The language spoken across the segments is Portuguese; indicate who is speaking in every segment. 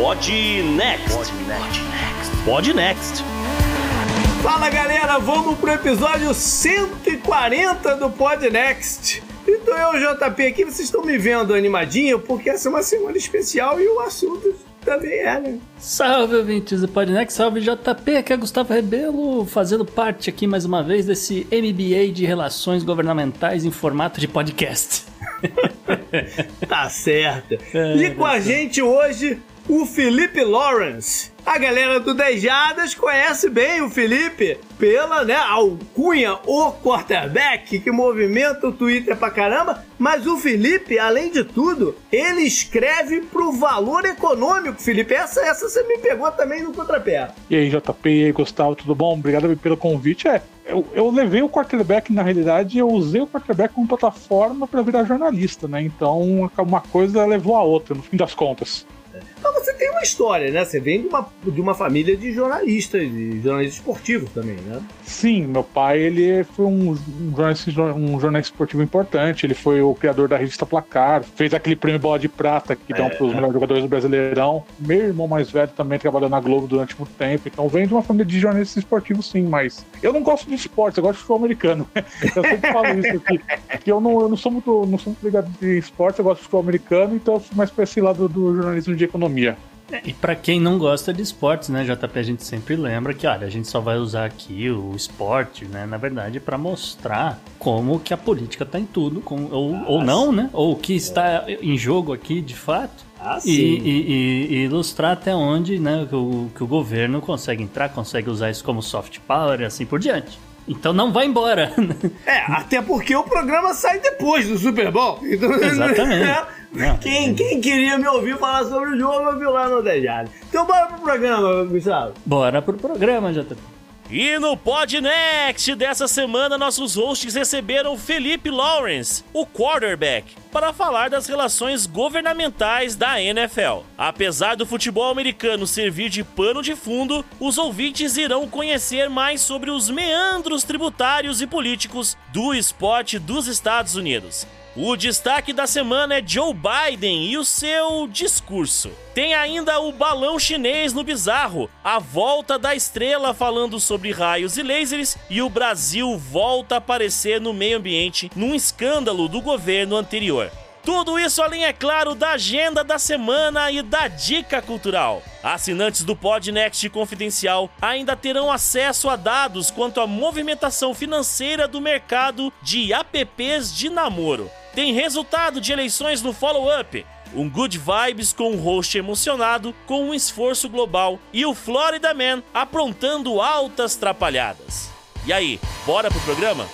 Speaker 1: Pod Next. Pod Next. Pod Next.
Speaker 2: Fala galera, vamos pro episódio 140 do Pod Next. Então eu, JP, aqui vocês estão me vendo animadinho porque essa é uma semana especial e o assunto também é, né?
Speaker 3: Salve, ouvintes do Podnext, salve JP, aqui é Gustavo Rebelo, fazendo parte aqui mais uma vez desse MBA de Relações Governamentais em formato de podcast.
Speaker 2: tá certo. É, e com a gente hoje, o Felipe Lawrence. A galera do Dejadas conhece bem o Felipe pela né, alcunha, o quarterback, que movimenta o Twitter pra caramba. Mas o Felipe, além de tudo, ele escreve pro valor econômico, Felipe. Essa, essa você me pegou também no contrapé.
Speaker 4: E aí, JP, e aí, Gustavo, tudo bom? Obrigado pelo convite. É, eu, eu levei o quarterback, na realidade, eu usei o quarterback como plataforma para virar jornalista, né? Então, uma coisa levou a outra, no fim das contas.
Speaker 2: Mas você tem uma história, né? Você vem de uma, de uma família de jornalistas, de jornalistas esportivos também, né?
Speaker 4: Sim, meu pai ele foi um, um, jornalista, um jornalista esportivo importante. Ele foi o criador da revista Placar, fez aquele prêmio Bola de Prata que dão é, para os melhores jogadores do Brasileirão. Meu irmão mais velho também trabalhou na Globo durante muito tempo. Então vem de uma família de jornalistas esportivos, sim. Mas eu não gosto de esportes, eu gosto de futebol americano. eu sempre falo isso aqui. Que eu não, eu não sou muito, não sou muito ligado de esportes, eu gosto de futebol americano, então eu fui mais para esse lado do jornalismo de economia economia.
Speaker 3: É, e para quem não gosta de esportes, né, JP, a gente sempre lembra que, olha, a gente só vai usar aqui o esporte, né, na verdade, para mostrar como que a política tá em tudo, com, ou, ah, ou não, né, ou o que está em jogo aqui de fato. Ah, e, e, e, ilustrar até onde né, que, o, que o governo consegue entrar, consegue usar isso como soft power e assim por diante. Então não vai embora.
Speaker 2: É, até porque o programa sai depois do Super Bowl. Então,
Speaker 3: Exatamente. Né?
Speaker 2: Quem, quem queria me ouvir falar sobre o jogo, eu vi lá no Dejado. Então bora pro programa, Gustavo.
Speaker 3: Bora pro programa, JP.
Speaker 1: E no Podnext dessa semana, nossos hosts receberam Felipe Lawrence, o quarterback, para falar das relações governamentais da NFL. Apesar do futebol americano servir de pano de fundo, os ouvintes irão conhecer mais sobre os meandros tributários e políticos do esporte dos Estados Unidos. O destaque da semana é Joe Biden e o seu discurso. Tem ainda o balão chinês no bizarro, a volta da estrela falando sobre raios e lasers e o Brasil volta a aparecer no meio ambiente num escândalo do governo anterior. Tudo isso além, é claro, da agenda da semana e da dica cultural. Assinantes do Podnext Confidencial ainda terão acesso a dados quanto à movimentação financeira do mercado de apps de namoro tem resultado de eleições no follow-up. Um good vibes com um host emocionado com um esforço global e o Florida Man aprontando altas trapalhadas. E aí, bora pro programa?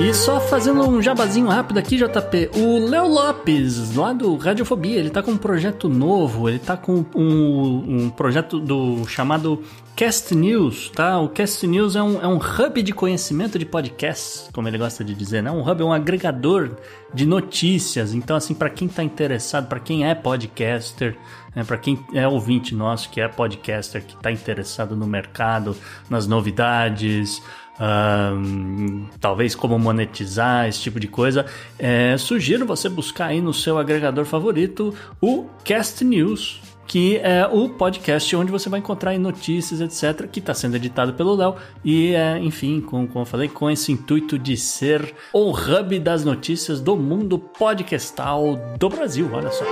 Speaker 3: E só fazendo um jabazinho rápido aqui, JP, o Léo Lopes, lá do Radiofobia, ele tá com um projeto novo, ele tá com um, um projeto do chamado Cast News, tá? O Cast News é um, é um hub de conhecimento de podcasts, como ele gosta de dizer, né? Um hub é um agregador de notícias. Então, assim, para quem tá interessado, para quem é podcaster, né? para quem é ouvinte nosso que é podcaster, que tá interessado no mercado, nas novidades, um, talvez como monetizar, esse tipo de coisa, é, sugiro você buscar aí no seu agregador favorito o Cast News, que é o podcast onde você vai encontrar notícias, etc., que está sendo editado pelo Léo. E, é, enfim, com, como eu falei, com esse intuito de ser o hub das notícias do mundo podcastal do Brasil. Olha só.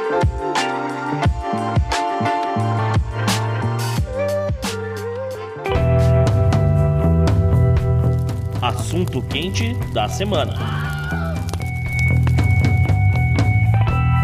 Speaker 1: Assunto quente da semana.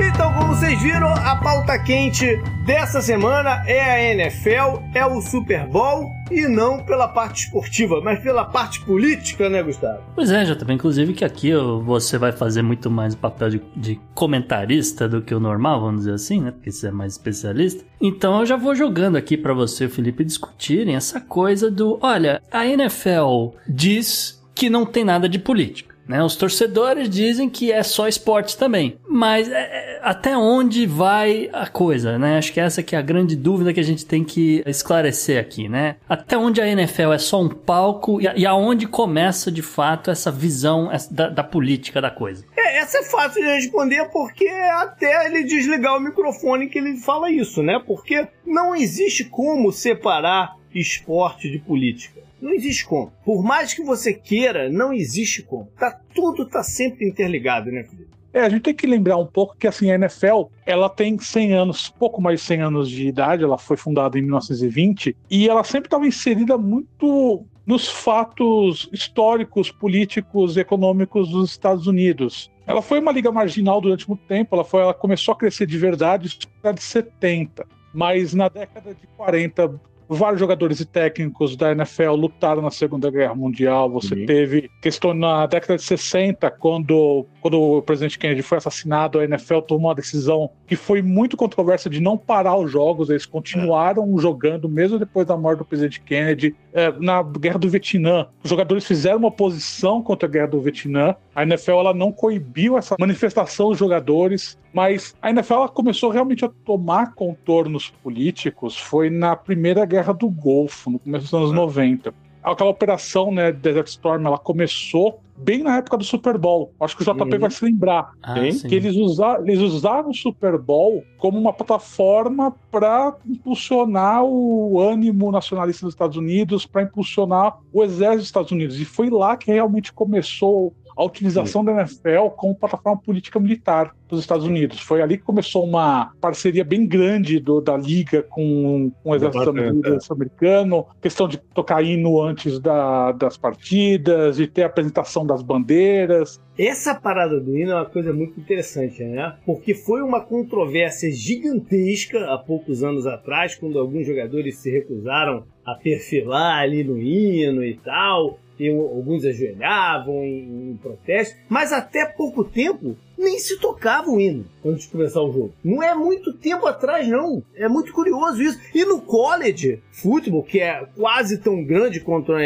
Speaker 2: Então, como vocês viram, a pauta quente dessa semana é a NFL, é o Super Bowl e não pela parte esportiva, mas pela parte política, né, Gustavo?
Speaker 3: Pois é, já também, inclusive que aqui você vai fazer muito mais o papel de, de, comentarista do que o normal, vamos dizer assim, né? Porque você é mais especialista. Então eu já vou jogando aqui para você, Felipe, discutirem essa coisa do, olha, a NFL diz que não tem nada de política. Né? Os torcedores dizem que é só esporte também. Mas é, é, até onde vai a coisa, né? Acho que essa que é a grande dúvida que a gente tem que esclarecer aqui, né? Até onde a NFL é só um palco e, e aonde começa de fato essa visão da, da política da coisa.
Speaker 2: É, essa é fácil de responder porque até ele desligar o microfone que ele fala isso, né? Porque não existe como separar esporte de política. Não existe como. Por mais que você queira, não existe como. Tá, tudo tá sempre interligado, né, Felipe?
Speaker 4: É, a gente tem que lembrar um pouco que assim, a NFL, ela tem 100 anos, pouco mais de 100 anos de idade, ela foi fundada em 1920 e ela sempre estava inserida muito nos fatos históricos, políticos, econômicos dos Estados Unidos. Ela foi uma liga marginal durante muito tempo, ela, foi, ela começou a crescer de verdade na década de 70, mas na década de 40 vários jogadores e técnicos da NFL lutaram na Segunda Guerra Mundial. Você uhum. teve questão na década de 60, quando, quando o presidente Kennedy foi assassinado, a NFL tomou uma decisão que foi muito controversa de não parar os jogos. Eles continuaram jogando mesmo depois da morte do presidente Kennedy. É, na Guerra do Vietnã, os jogadores fizeram uma oposição contra a Guerra do Vietnã. A NFL ela não coibiu essa manifestação dos jogadores. Mas a NFL começou realmente a tomar contornos políticos foi na primeira guerra do Golfo, no começo dos anos 90. Aquela operação, né, Desert Storm, ela começou bem na época do Super Bowl. Acho que o JP uhum. vai se lembrar. Ah, que eles, usa, eles usaram o Super Bowl como uma plataforma para impulsionar o ânimo nacionalista dos Estados Unidos, para impulsionar o exército dos Estados Unidos. E foi lá que realmente começou a utilização Sim. da NFL como plataforma política militar dos Estados Unidos. Foi ali que começou uma parceria bem grande do, da liga com, com o exército americano, questão de tocar hino antes da, das partidas, de ter a apresentação das bandeiras.
Speaker 2: Essa parada do hino é uma coisa muito interessante, né? Porque foi uma controvérsia gigantesca há poucos anos atrás, quando alguns jogadores se recusaram a perfilar ali no hino e tal e alguns ajoelhavam em, em protesto, mas até pouco tempo nem se tocava o hino antes de começar o jogo. Não é muito tempo atrás, não. É muito curioso isso. E no college, futebol, que é quase tão grande quanto a,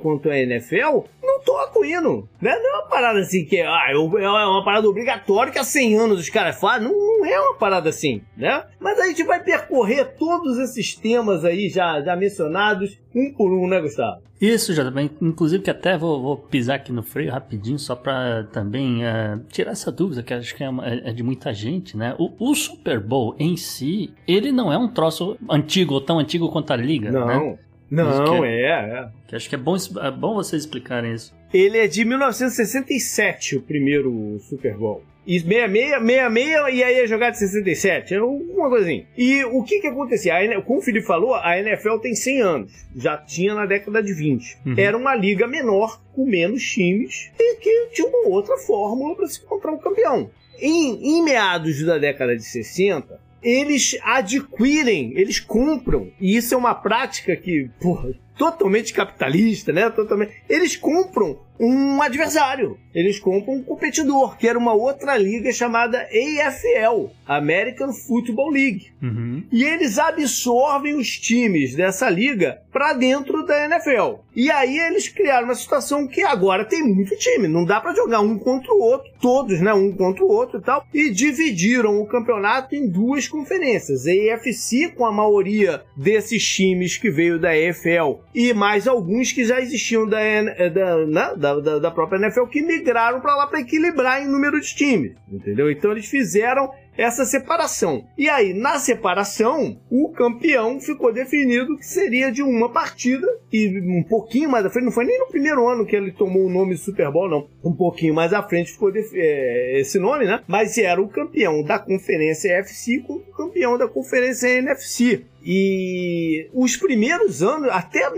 Speaker 2: quanto a NFL, não toca o hino. Né? Não é uma parada assim que ah, é uma parada obrigatória que há 100 anos os caras fazem. Não, não é uma parada assim, né? Mas a gente vai percorrer todos esses temas aí já, já mencionados, um por um, né, Gustavo?
Speaker 3: Isso, já também. Inclusive que até vou, vou pisar aqui no freio rapidinho, só para também uh, tirar essa dúvida dúvida que acho que é, uma, é, de muita gente, né? O, o, Super Bowl em si, ele não é um troço antigo ou tão antigo quanto a liga,
Speaker 2: não.
Speaker 3: né?
Speaker 2: Não, é, é, é.
Speaker 3: Que acho que é bom, é bom vocês explicarem isso.
Speaker 2: Ele é de 1967, o primeiro Super Bowl. E 66, 66 e aí a jogada de 67, alguma coisinha. E o que que acontecia? A, como o Felipe falou, a NFL tem 100 anos, já tinha na década de 20. Uhum. Era uma liga menor, com menos times, e que tinha uma outra fórmula para se encontrar um campeão. Em, em meados da década de 60, eles adquirem, eles compram. E isso é uma prática que, porra, totalmente capitalista, né? Totalmente. Eles compram um adversário. Eles compram um competidor, que era uma outra liga chamada AFL, American Football League. Uhum. E eles absorvem os times dessa liga para dentro da NFL. E aí eles criaram uma situação que agora tem muito time, não dá para jogar um contra o outro, todos, né, um contra o outro e tal, e dividiram o campeonato em duas conferências, a AFC com a maioria desses times que veio da AFL e mais alguns que já existiam da, da, né, da, da, da própria NFL que migraram para lá para equilibrar em número de times, entendeu? Então eles fizeram essa separação. E aí, na separação, o campeão ficou definido que seria de uma partida, e um pouquinho mais à frente, não foi nem no primeiro ano que ele tomou o nome Super Bowl, não. Um pouquinho mais à frente ficou é, esse nome, né? Mas era o campeão da conferência FC com o campeão da conferência NFC. E os primeiros anos, até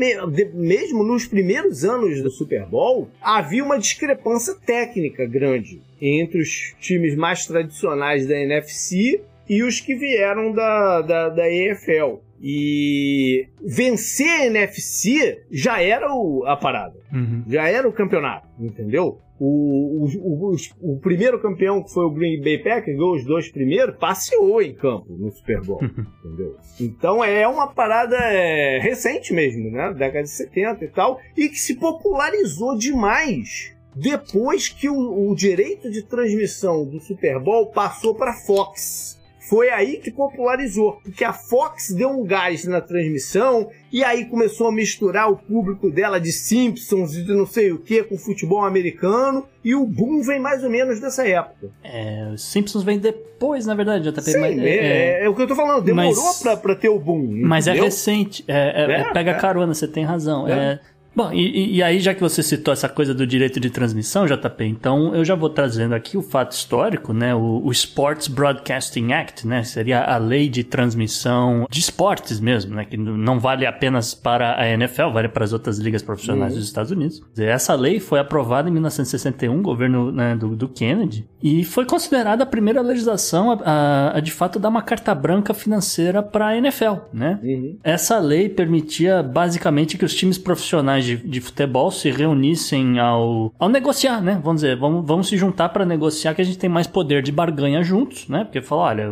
Speaker 2: mesmo nos primeiros anos do Super Bowl, havia uma discrepância técnica grande entre os times mais tradicionais da NFC e os que vieram da, da, da EFL. E vencer a NFC já era o, a parada, uhum. já era o campeonato, entendeu? O, o, o, o, primeiro campeão, que foi o Green Bay Packers, os dois primeiros, passeou em campo no Super Bowl. entendeu? Então é uma parada é, recente mesmo, né? Década de 70 e tal, e que se popularizou demais depois que o, o direito de transmissão do Super Bowl passou para Fox. Foi aí que popularizou, porque a Fox deu um gás na transmissão e aí começou a misturar o público dela de Simpsons e de não sei o que com futebol americano e o boom vem mais ou menos dessa época.
Speaker 3: É, os Simpsons vem depois, na verdade, JP.
Speaker 2: Sim,
Speaker 3: mas,
Speaker 2: é, é, é, o que eu tô falando, demorou
Speaker 3: mas,
Speaker 2: pra, pra ter o boom.
Speaker 3: Mas é
Speaker 2: entendeu?
Speaker 3: recente, é, é,
Speaker 2: É,
Speaker 3: pega
Speaker 2: é.
Speaker 3: carona, você tem razão. É. Bom, e, e aí já que você citou essa coisa do direito de transmissão, JP, então eu já vou trazendo aqui o fato histórico, né? O, o Sports Broadcasting Act, né? Seria a lei de transmissão de esportes mesmo, né? Que não vale apenas para a NFL, vale para as outras ligas profissionais dos Estados Unidos. Essa lei foi aprovada em 1961, governo né, do, do Kennedy, e foi considerada a primeira legislação a, a- a, de fato dar uma carta branca financeira para a NFL, né?
Speaker 2: Uhum.
Speaker 3: Essa lei permitia basicamente que os times profissionais de, de futebol se reunissem ao, ao negociar, né? Vamos dizer, vamos, vamos se juntar para negociar que a gente tem mais poder de barganha juntos, né? Porque fala, olha,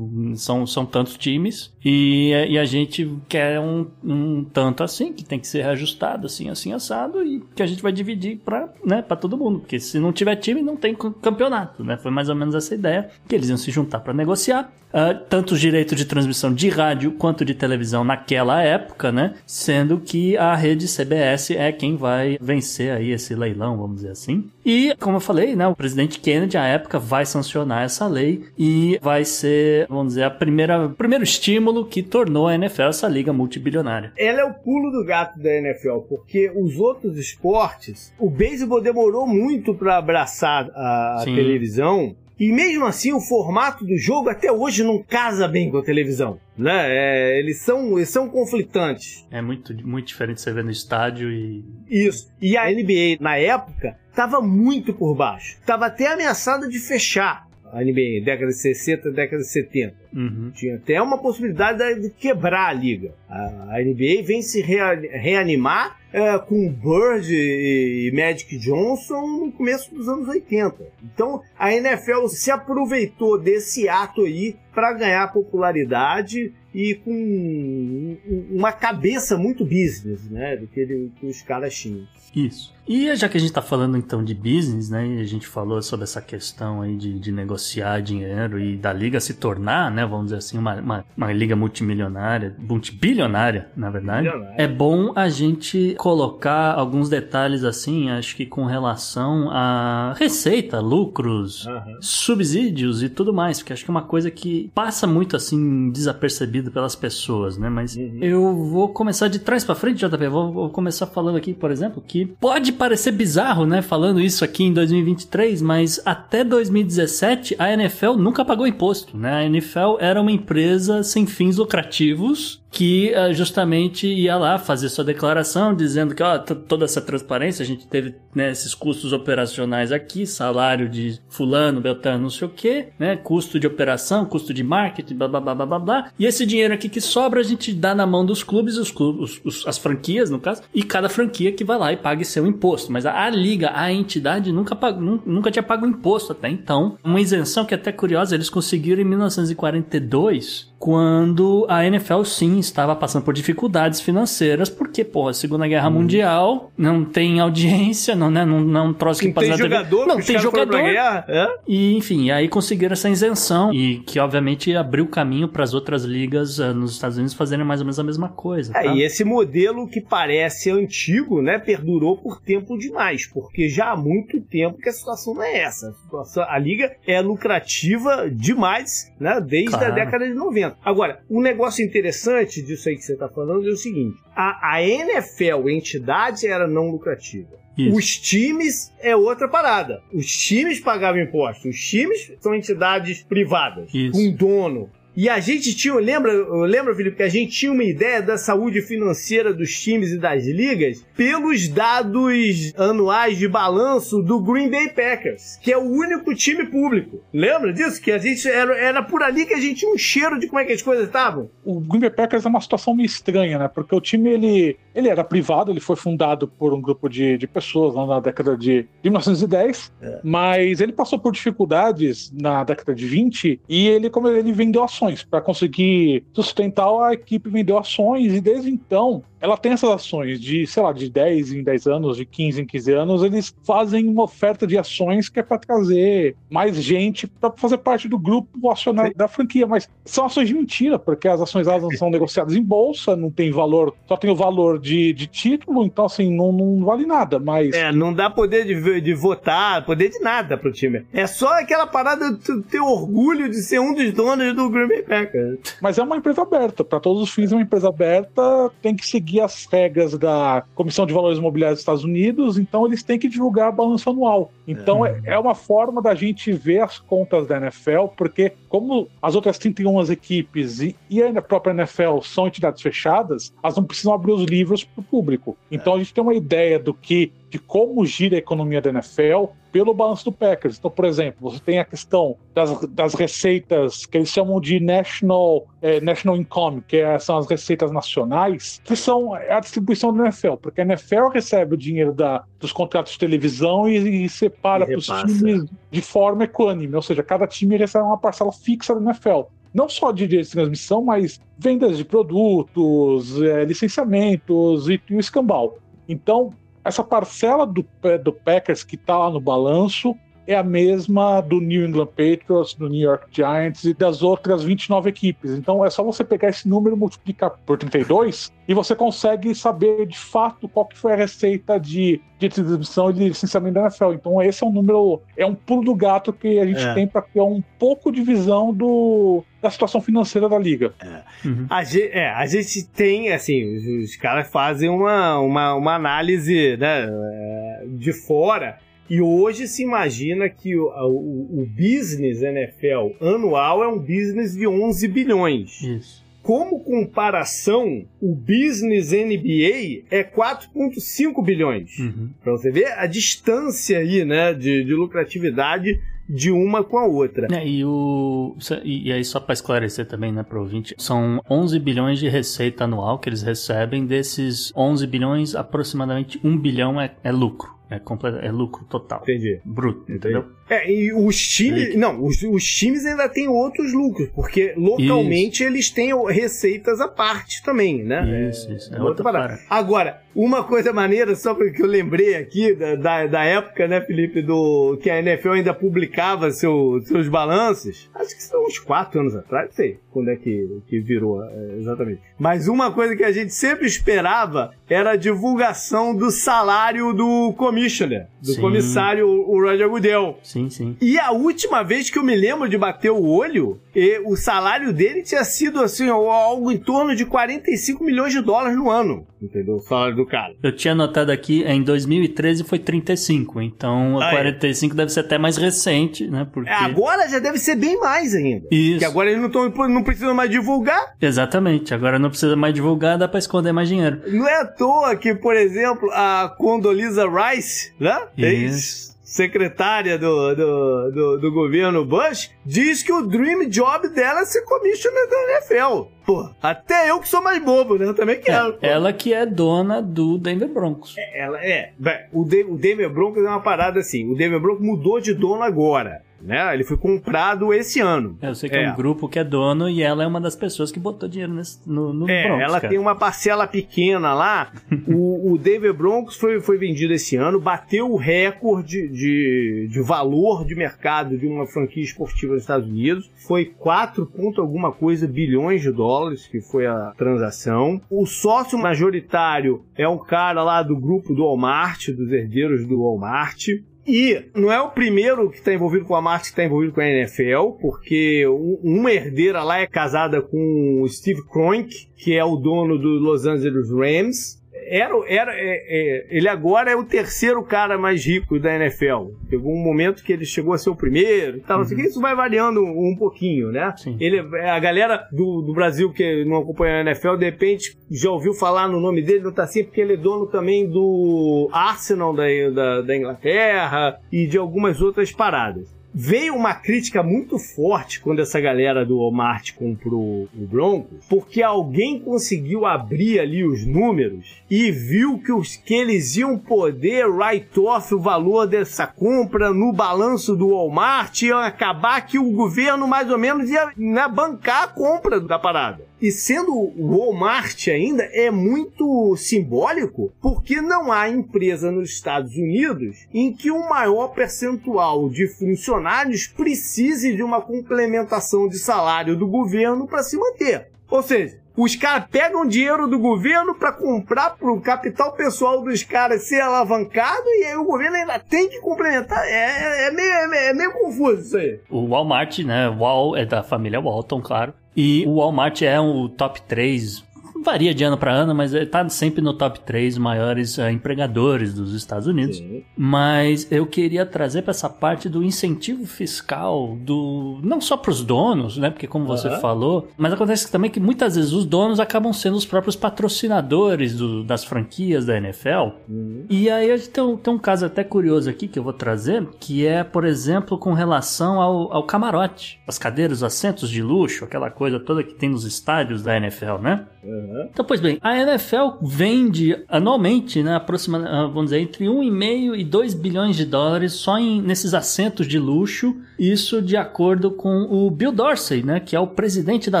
Speaker 3: são, são tantos times e, e a gente quer um, um tanto assim, que tem que ser reajustado assim, assim, assado e que a gente vai dividir para né, todo mundo. Porque se não tiver time, não tem campeonato, né? Foi mais ou menos essa ideia, que eles iam se juntar para negociar. Ah, tanto os direitos de transmissão de rádio quanto de televisão naquela época, né? Sendo que a rede CBS é quem vai vencer aí esse leilão, vamos dizer assim. E, como eu falei, né? O presidente Kennedy, à época, vai sancionar essa lei e vai ser, vamos dizer, a primeira, o primeiro estímulo que tornou a NFL essa liga multibilionária.
Speaker 2: Ela é o pulo do gato da NFL, porque os outros esportes, o beisebol demorou muito para abraçar a, a
Speaker 3: Sim.
Speaker 2: televisão. E mesmo assim, o formato do jogo até hoje não casa bem com a televisão. Né? É, eles, são, eles são conflitantes.
Speaker 3: É muito, muito diferente você ver no estádio e.
Speaker 2: Isso. E a NBA, na época, estava muito por baixo. Estava até ameaçada de fechar NBA, década de 60, década de 70.
Speaker 3: Uhum.
Speaker 2: Tinha até uma possibilidade de quebrar a liga. A a NBA vem se rea- reanimar é, com Bird e Magic Johnson no começo dos anos 80. Então a NFL se aproveitou desse ato aí para ganhar popularidade e com um- uma cabeça muito business, né, do que, ele- que os caras tinham.
Speaker 3: Isso. E já que a gente tá falando então de business, né? E a gente falou sobre essa questão aí de, de negociar dinheiro e da liga se tornar, né? Vamos dizer assim, uma, uma, uma liga multimilionária, multibilionária, na verdade. É bom a gente colocar alguns detalhes assim, acho que com relação a receita, lucros,
Speaker 2: Aham.
Speaker 3: subsídios e tudo mais, porque acho que é uma coisa que passa muito assim desapercebido pelas pessoas, né? Mas
Speaker 2: Uhum.
Speaker 3: eu vou começar de trás pra frente, JP. Vou, vou começar falando aqui, por exemplo, que pode parecer bizarro, né? Falando isso aqui em 2023, mas até 2017 a NFL nunca pagou imposto, né? A NFL era uma empresa sem fins lucrativos que eh, justamente ia lá fazer sua declaração dizendo que ó, toda essa transparência, a gente teve né, esses custos operacionais aqui, salário de fulano, beltrano, não sei o que, né, custo de operação, custo de marketing, blá blá blá blá blá e esse dinheiro aqui que sobra a gente dá na mão dos clubes, os clubes, os- as franquias no caso, e cada franquia que vai lá e pague seu imposto, mas a, a liga, a entidade nunca, pagou, nun- nunca tinha pago imposto até então, uma isenção que é até curiosa, eles conseguiram em 1942, quando a NFL sim estava passando por dificuldades financeiras, porque, porra, a Segunda Guerra Mundial não tem audiência, não, né, não, não trouxe que
Speaker 2: Não tem
Speaker 3: passar na TV.
Speaker 2: jogador,
Speaker 3: não tem jogador.
Speaker 2: guerra, é?
Speaker 3: E, enfim, aí conseguiram essa isenção e que, obviamente, abriu caminho para as outras ligas ah, nos Estados Unidos fazerem mais ou menos a mesma coisa.
Speaker 2: É,
Speaker 3: tá?
Speaker 2: e esse modelo que parece antigo, né, perdurou por tempo demais, porque já há muito tempo que a situação não é essa. A, situação- a liga é lucrativa demais, né, desde
Speaker 3: Claro.
Speaker 2: a década de 90. Agora, um negócio interessante disso aí que você está falando é o seguinte: a, a NFL, entidade, era não lucrativa.
Speaker 3: Isso.
Speaker 2: Os times é outra parada. Os times pagavam impostos. Os times são entidades privadas,
Speaker 3: Isso.
Speaker 2: com dono. E a gente tinha, lembra, lembra, Felipe, que a gente tinha uma ideia da saúde financeira dos times e das ligas pelos dados anuais de balanço do Green Bay Packers, que é o único time público. Lembra disso? Que a gente era, era por ali que a gente tinha um cheiro de como é que as coisas estavam.
Speaker 4: O Green Bay Packers é uma situação meio estranha, né? Porque o time ele, ele era privado, ele foi fundado por um grupo de, de pessoas lá na década de, de 1910, mas ele passou por dificuldades na década de 20 e ele, como ele vendeu ações para conseguir sustentar a equipe, vendeu ações e desde então ela tem essas ações de, sei lá, de 10 em 10 anos, de 15 em 15 anos, eles fazem uma oferta de ações que é para trazer mais gente para fazer parte do grupo acionário da franquia, mas são ações de mentira, porque as ações elas não são negociadas em bolsa, não tem valor, só tem o valor de, de título, então assim, não, não vale nada, mas...
Speaker 2: É, não dá poder de, de votar, poder de nada pro time. É só aquela parada de ter orgulho de ser um dos donos do Green Bay Packers.
Speaker 4: Mas é uma empresa aberta, para todos os fins é uma empresa aberta, tem que seguir as regras da Comissão de Valores Imobiliários dos Estados Unidos, então eles têm que divulgar balanço anual. Então é, é uma forma da gente ver as contas da NFL, porque como as outras 31 equipes e, e a própria NFL são entidades fechadas, elas não precisam abrir os livros para o público. Então a gente tem uma ideia do que de como gira a economia da NFL pelo balanço do Packers. Então, por exemplo, você tem a questão das, das receitas que eles chamam de National, é, National Income, que é, são as receitas nacionais, que são a distribuição da NFL, porque a NFL recebe o dinheiro da, dos contratos de televisão e, e separa para os times de forma equânime, ou seja, cada time recebe uma parcela fixa da NFL não só de direitos de transmissão, mas vendas de produtos, é, licenciamentos e, e o escambau. Então, essa parcela do, do Packers que está lá no balanço é a mesma do New England Patriots, do New York Giants e das outras 29 equipes. Então é só você pegar esse número, multiplicar por 32 e você consegue saber de fato qual que foi a receita de, de transmissão e de licenciamento da NFL. Então esse é um número, é um pulo do gato que a gente é. tem para ter um pouco de visão do, da situação financeira da liga.
Speaker 2: É. Uhum. A, gente, é, a gente tem, assim, os, os caras fazem uma, uma, uma análise né, é, de fora e hoje se imagina que o, o, o business NFL anual é um business de 11 bilhões.
Speaker 3: Isso.
Speaker 2: Como comparação, o business NBA é 4,5 bilhões. Uhum. Pra você ver a distância aí, né, de, de lucratividade de uma com a outra.
Speaker 3: É, e, o, e aí, só para esclarecer também, né, para ouvinte, são 11 bilhões de receita anual que eles recebem. Desses 11 bilhões, aproximadamente 1 bilhão é, é lucro. É, completo, é lucro total.
Speaker 2: Entendi.
Speaker 3: Bruto, Entendi. entendeu?
Speaker 2: É, e os times. Não, os, os, times ainda têm outros lucros, porque localmente isso. eles têm receitas à parte também, né?
Speaker 3: Isso, isso. É, é outra
Speaker 2: parada. Agora, uma coisa maneira, só porque eu lembrei aqui da, da, da, época, né, Felipe, do que a NFL ainda publicava seu, seus balanços. Acho que são uns quatro anos atrás, não sei quando é que, que virou é, exatamente. Mas uma coisa que a gente sempre esperava era a divulgação do salário do commissioner, do sim. comissário, o Roger Goodell.
Speaker 3: Sim, sim.
Speaker 2: E a última vez que eu me lembro de bater o olho, o salário dele tinha sido assim, algo em torno de 45 milhões de dólares no ano. Entendeu? O salário do cara.
Speaker 3: Eu tinha anotado aqui, em 2013 foi 35, então ah, 45 é. deve ser até mais recente, né? Porque... É,
Speaker 2: agora já deve ser bem mais ainda.
Speaker 3: Isso.
Speaker 2: Porque agora eles não, tão, não precisam mais divulgar.
Speaker 3: Exatamente, agora não precisa mais divulgar, dá pra esconder mais dinheiro.
Speaker 2: Não é à toa que, por exemplo, a Condoleezza Rice, né?
Speaker 3: Isso
Speaker 2: secretária do, do, do, do, governo Bush, diz que o dream job dela é ser commissioner da NFL. Pô, até eu que sou mais bobo, né? Eu também quero.
Speaker 3: É, ela que é dona do Denver Broncos.
Speaker 2: É, ela é. O, de, o Denver Broncos é uma parada assim. O Denver Broncos mudou de dono agora né? Ele foi comprado esse ano.
Speaker 3: É, eu sei que é. é. um grupo que é dono e ela é uma das pessoas que botou dinheiro nesse, no, no
Speaker 2: é. Ela
Speaker 3: cara.
Speaker 2: tem uma parcela pequena lá. o, o Denver Broncos foi, foi vendido esse ano, bateu o recorde de, de valor de mercado de uma franquia esportiva nos Estados Unidos. Foi 4 ponto alguma coisa bilhões de dólares que foi a transação. O sócio majoritário é um cara lá do grupo do Walmart, dos herdeiros do Walmart. E não é o primeiro que está envolvido com a Marte que está envolvido com a NFL, porque uma herdeira lá é casada com o Steve Kroenke, que é o dono do Los Angeles Rams era, era, é, é, ele agora é o terceiro cara mais rico da NFL. Chegou um momento que ele chegou a ser o primeiro e tal. Uhum. Assim, isso vai variando um, pouquinho, né?
Speaker 3: Sim.
Speaker 2: Ele, a galera do, do Brasil que não acompanha a NFL, de repente já ouviu falar no nome dele, não tá assim, porque ele é dono também do Arsenal da, da, da Inglaterra e de algumas outras paradas veio uma crítica muito forte quando essa galera do Walmart comprou o Broncos, porque alguém conseguiu abrir ali os números e viu que, os, que eles iam poder write-off o valor dessa compra no balanço do Walmart e acabar que o governo mais ou menos ia né, bancar a compra da parada. E sendo o Walmart ainda, é muito simbólico, porque não há empresa nos Estados Unidos em que o maior percentual de funcionários precise de uma complementação de salário do governo para se manter. Ou seja, os caras pegam dinheiro do governo para comprar pro capital pessoal dos caras ser alavancado e aí o governo ainda tem que complementar. É, é, meio, é, é meio confuso isso aí.
Speaker 3: O Walmart, né? Wall é da família Walton, claro. E o Walmart é o top 3 varia de ano para ano, mas está sempre no top 3 maiores uh, empregadores dos Estados Unidos. Sim. Mas eu queria trazer para essa parte do incentivo fiscal do não só para os donos, né? Porque como você falou, mas acontece também que muitas vezes os donos acabam sendo os próprios patrocinadores do, das franquias da NFL. Uhum. E aí a gente tem um, tem um caso até curioso aqui que eu vou trazer, que é, por exemplo, com relação ao, ao camarote, as cadeiras, os assentos de luxo, aquela coisa toda que tem nos estádios da NFL, né? Uhum. Então, pois bem, a NFL vende anualmente, né, aproximadamente, ah, vamos dizer, entre 1,5 e 2 bilhões de dólares só em, nesses assentos de luxo. Isso de acordo com o Bill Dorsey, né, que é o presidente da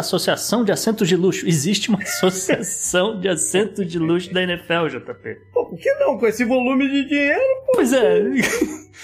Speaker 3: Associação de Assentos de Luxo. Existe uma associação de assentos de luxo da NFL, JP.
Speaker 2: Pô, por que não? Com esse volume de dinheiro, pô.
Speaker 3: Pois é.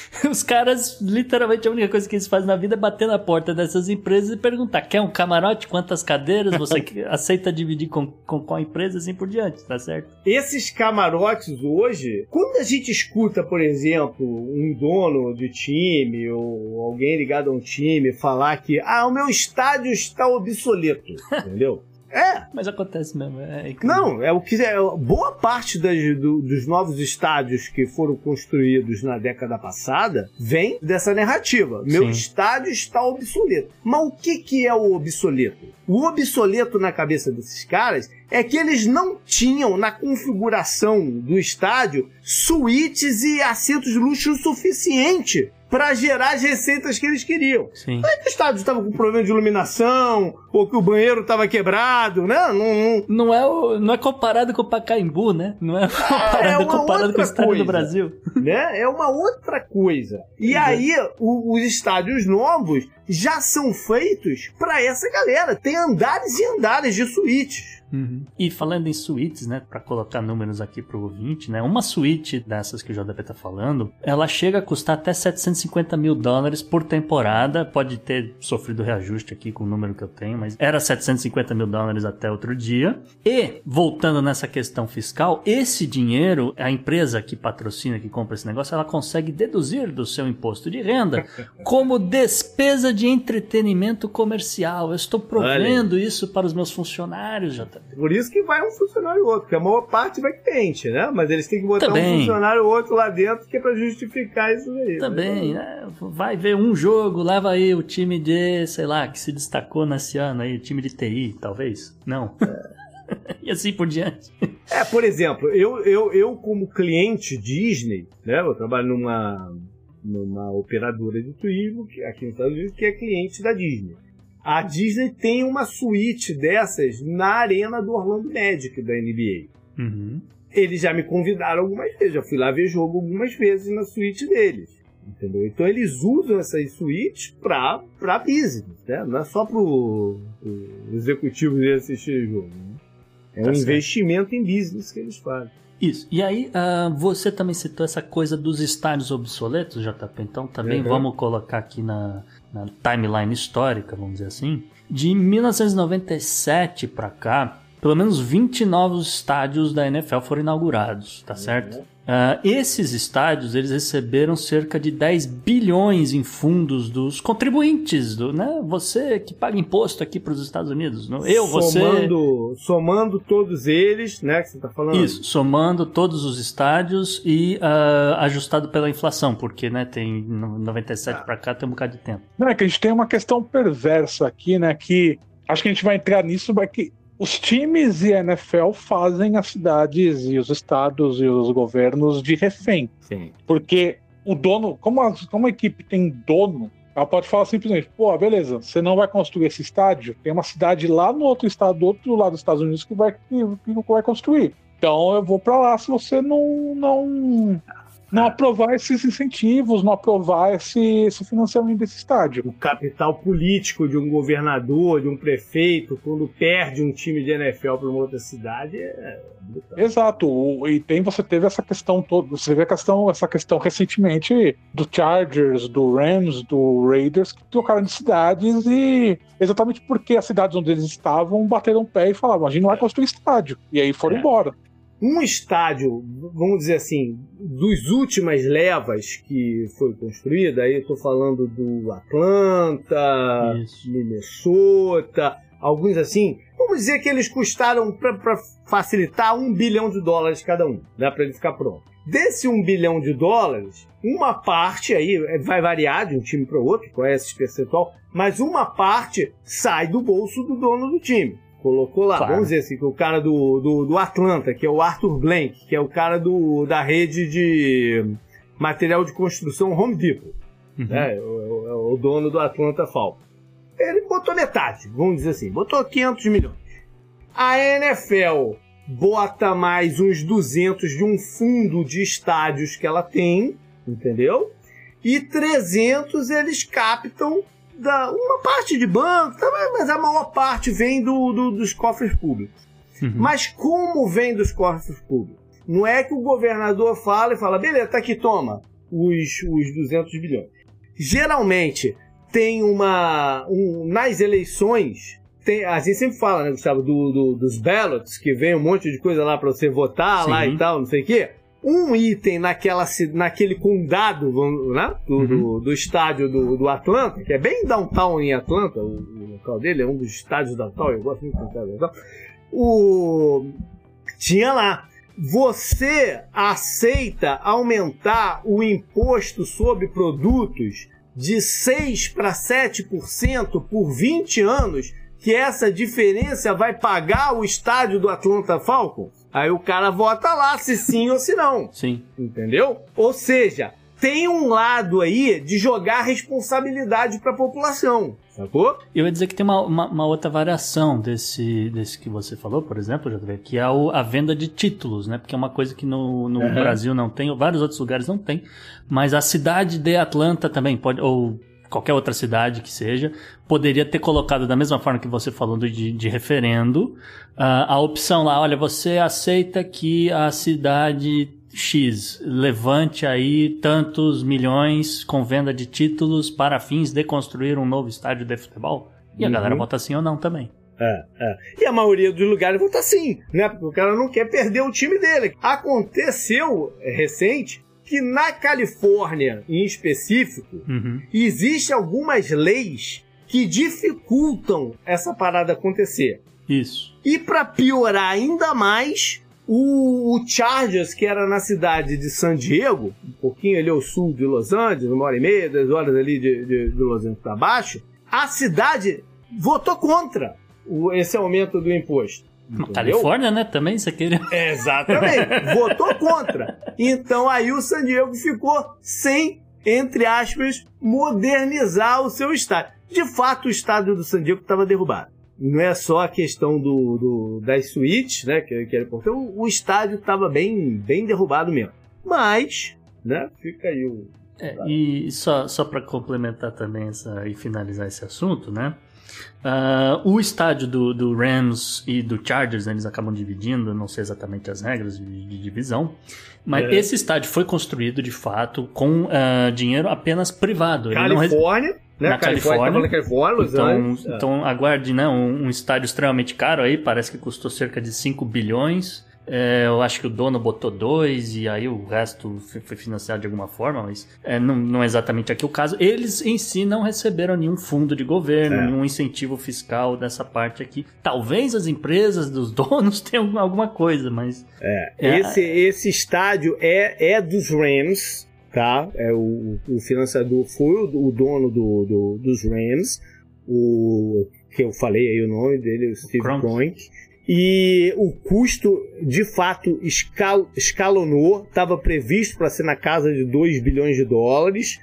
Speaker 3: Os caras, literalmente, a única coisa que eles fazem na vida é bater na porta dessas empresas e perguntar: quer um camarote? Quantas cadeiras? Você aceita dividir com, com qual empresa? Assim por diante, tá certo?
Speaker 2: Esses camarotes hoje, quando a gente escuta, por exemplo, um dono de time ou alguém ligado a um time falar que, ah, o meu estádio está obsoleto, entendeu?
Speaker 3: É. Mas acontece mesmo. É
Speaker 2: não, é o que é, boa parte das, do, dos novos estádios que foram construídos na década passada vem dessa narrativa. Meu Sim. estádio está obsoleto. Mas o que, que é o obsoleto? O obsoleto na cabeça desses caras é que eles não tinham na configuração do estádio suítes e assentos de luxo suficiente para gerar as receitas que eles queriam. Sim. Não é que o estádio estava com problema de iluminação, ou que o banheiro estava quebrado, né?
Speaker 3: Não, não... não, é, o, não é comparado com o Pacaembu, né? Não é comparado, é comparado com o estádio coisa, do Brasil.
Speaker 2: Né? É uma outra coisa. E uhum. aí, o, os estádios novos já são feitos para essa galera. Tem andares e andares de suítes.
Speaker 3: Uhum. E falando em suítes, né, para colocar números aqui pro ouvinte, né, uma suíte dessas que o JP tá falando, ela chega a custar até 750 mil dólares por temporada, pode ter sofrido reajuste aqui com o número que eu tenho, mas era 750 mil dólares até outro dia. E, voltando nessa questão fiscal, esse dinheiro, a empresa que patrocina, que compra esse negócio, ela consegue deduzir do seu imposto de renda como despesa de entretenimento comercial. Eu estou provendo isso para os meus funcionários, JP.
Speaker 2: Por isso que vai um funcionário outro, porque a maior parte vai cliente, né? Mas eles têm que botar Também. um funcionário outro lá dentro que é pra justificar isso aí.
Speaker 3: Né? Também, né? Vai ver um jogo, leva aí o time de, sei lá, que se destacou nesse ano aí, o time de TI, talvez. Não. É. e assim por diante.
Speaker 2: É, por exemplo, eu, eu, eu como cliente Disney, né? Eu trabalho numa, numa operadora de turismo aqui nos Estados Unidos que é cliente da Disney. A Disney tem uma suíte dessas na arena do Orlando Magic da NBA. Uhum. Eles já me convidaram algumas vezes, já fui lá ver jogo algumas vezes na suíte deles. Entendeu? Então eles usam essas suítes para business, né? não é só para o executivo assistir jogo. Né? É tá um investimento em business que eles fazem.
Speaker 3: Isso. E aí, uh, você também citou essa coisa dos estádios obsoletos, JP. Então, também uhum. vamos colocar aqui na, na timeline histórica, vamos dizer assim, de 1997 para cá, pelo menos 20 novos estádios da NFL foram inaugurados, tá certo? Uh, esses estádios eles receberam cerca de 10 bilhões em fundos dos contribuintes, do, né? Você que paga imposto aqui para os Estados Unidos, não? eu,
Speaker 2: somando, você, somando todos eles, né? Que você está falando?
Speaker 3: Isso, somando todos os estádios e uh, ajustado pela inflação, porque, né? Tem 97 ah. para cá tem um bocado de tempo.
Speaker 4: Não é que a gente tem uma questão perversa aqui, né? Que acho que a gente vai entrar nisso, mas que os times e a NFL fazem as cidades e os estados e os governos de refém. Sim. Porque o dono, como a, como a equipe tem dono, ela pode falar simplesmente, pô, beleza, você não vai construir esse estádio, tem uma cidade lá no outro estado, do outro lado dos Estados Unidos que vai, que, que vai construir. Então eu vou para lá se você não, não não ah. aprovar esses incentivos, não aprovar esse, esse financiamento desse estádio.
Speaker 2: O capital político de um governador, de um prefeito, quando perde um time de NFL para uma outra cidade, é
Speaker 4: Exato. E tem você teve essa questão toda, você vê a questão, essa questão recentemente do Chargers, do Rams, do Raiders que trocaram de cidades e exatamente porque as cidades onde eles estavam bateram o pé e falavam, a gente não vai construir estádio. E aí foram é. embora
Speaker 2: um estádio, vamos dizer assim, dos últimas levas que foi construída, aí eu tô falando do Atlanta, Isso. Minnesota, alguns assim, vamos dizer que eles custaram para facilitar um bilhão de dólares cada um, né, para ele ficar pronto. Desse um bilhão de dólares, uma parte aí é, vai variar de um time para o outro, qual é esse percentual, mas uma parte sai do bolso do dono do time. Colocou lá, claro. vamos dizer assim, que o cara do, do, do, Atlanta, que é o Arthur Blank, que é o cara do, da rede de material de construção Home Depot. Uhum. Né? O, o, o, dono do Atlanta Falcons. Ele botou metade, vamos dizer assim, botou 500 milhões. A NFL bota mais uns 200 de um fundo de estádios que ela tem, entendeu? E 300 eles captam da uma parte de banco, mas a maior parte vem do, do dos cofres públicos. Uhum. Mas como vem dos cofres públicos? Não é que o governador fala e fala, beleza, tá aqui, toma os, os 200 bilhões. Geralmente tem uma. Um, nas eleições, tem, a gente sempre fala, né, Gustavo, do, do, dos ballots, que vem um monte de coisa lá para você votar Sim. lá e tal, não sei o quê um item naquela, naquele condado né, do, uhum. do, do, estádio do, do, Atlanta, que é bem downtown em Atlanta, o, o local dele é um dos estádios downtown, eu gosto muito de downtown. O, tinha lá, você aceita aumentar o imposto sobre produtos de 6 para 7% por 20 anos, que essa diferença vai pagar o estádio do Atlanta Falcons? Aí o cara vota lá se sim ou se não.
Speaker 3: Sim.
Speaker 2: Entendeu? Ou seja, tem um lado aí de jogar responsabilidade para a população. Sacou?
Speaker 3: Eu ia dizer que tem uma, uma, uma, outra variação desse, desse que você falou, por exemplo, que é a venda de títulos, né? Porque é uma coisa que no, no uhum. Brasil não tem, ou vários outros lugares não tem. Mas a cidade de Atlanta também pode, ou qualquer outra cidade que seja, poderia ter colocado da mesma forma que você falou de, de referendo, uh, a opção lá, olha, você aceita que a cidade X levante aí tantos milhões com venda de títulos para fins de construir um novo estádio de futebol? E a galera uhum. vota sim ou não também.
Speaker 2: É, é. E a maioria dos lugares vota sim, né? Porque o cara não quer perder o time dele. Aconteceu é, recente que na Califórnia, em específico, uhum. existem algumas leis que dificultam essa parada acontecer.
Speaker 3: Isso.
Speaker 2: E para piorar ainda mais, o, o, Chargers, que era na cidade de San Diego, um pouquinho ali ao sul de Los Angeles, uma hora e meia, duas horas ali de, de, de Los Angeles para baixo, a cidade votou contra o, esse aumento do imposto.
Speaker 3: Entendeu? Califórnia, né? Também você queria.
Speaker 2: Exatamente. Votou contra. Então aí o San Diego ficou sem, entre aspas, modernizar o seu estádio. De fato, o estádio do San Diego estava derrubado. Não é só a questão do, do das suítes, né? Que, que era. O, o estádio estava bem, bem derrubado mesmo. Mas, né? Fica aí o.
Speaker 3: É, e só, só para complementar também essa, e finalizar esse assunto, né? Uh, o estádio do, do, Rams e do Chargers, né, eles acabam dividindo, não sei exatamente as regras de, de divisão, mas é. esse estádio foi construído de fato com uh, dinheiro apenas privado.
Speaker 2: Califórnia.
Speaker 3: Né? Na Califórnia.
Speaker 2: Califórnia
Speaker 3: então, então aguarde né, um, um estádio extremamente caro aí, parece que custou cerca de 5 bilhões. É, eu acho que o dono botou dois e aí o resto foi financiado de alguma forma, mas é, não, não, é exatamente aqui o caso. Eles em si não receberam nenhum fundo de governo, é. nenhum incentivo fiscal dessa parte aqui. Talvez as empresas dos donos tenham alguma coisa, mas.
Speaker 2: É, é esse, esse estádio é, é dos Rams, tá? É o, o financiador foi o, o dono do, do, dos Rams, o que eu falei aí o nome dele, o Steve Kroenke. E o custo, de fato, escal escalonou, estava previsto para ser na casa de 2 bilhões de dólares,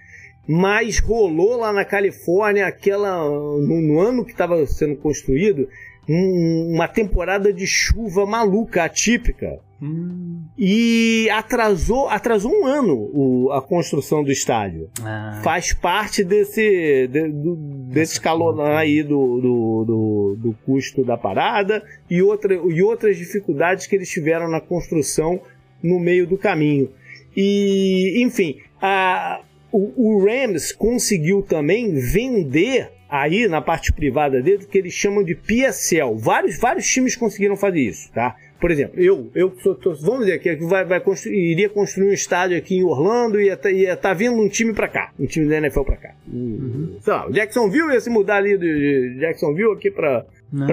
Speaker 2: mas rolou lá na Califórnia, aquela no, no ano que estava sendo construído, um, uma temporada de chuva maluca, atípica. Hum. E atrasou, atrasou um ano o, a construção do estádio.
Speaker 3: Ah,
Speaker 2: Faz parte desse, de- do- desse escalão aí do, do, do, do custo da parada e, outra, e outras dificuldades que eles tiveram na construção no meio do caminho. E, enfim, a, o, o Rams conseguiu também vender aí na parte privada dele o que eles chamam de PSL. Vários, vários times conseguiram fazer isso, tá? Por exemplo, eu, eu sou- tô- vamos dizer que vai, vai construir, iria construir um estádio aqui em Orlando e ia tá, ia tá vindo um time pra cá, um time da NFL pra cá.
Speaker 3: Uhum.
Speaker 2: Sei lá, o Jacksonville ia se mudar ali de Jacksonville aqui pra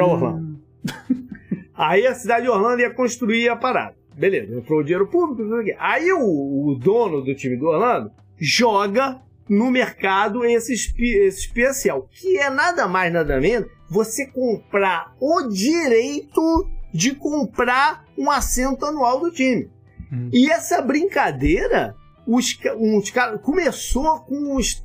Speaker 2: Orlando. Aí a cidade de Orlando ia construir a parada. Beleza, entrou o dinheiro público. Aí o, o dono do time do Orlando joga no mercado esses, pi- esses PSL, que é nada mais nada menos você comprar o direito de comprar um assento anual do time.
Speaker 3: Hum.
Speaker 2: E essa brincadeira, os, ca- uns caras começou com os,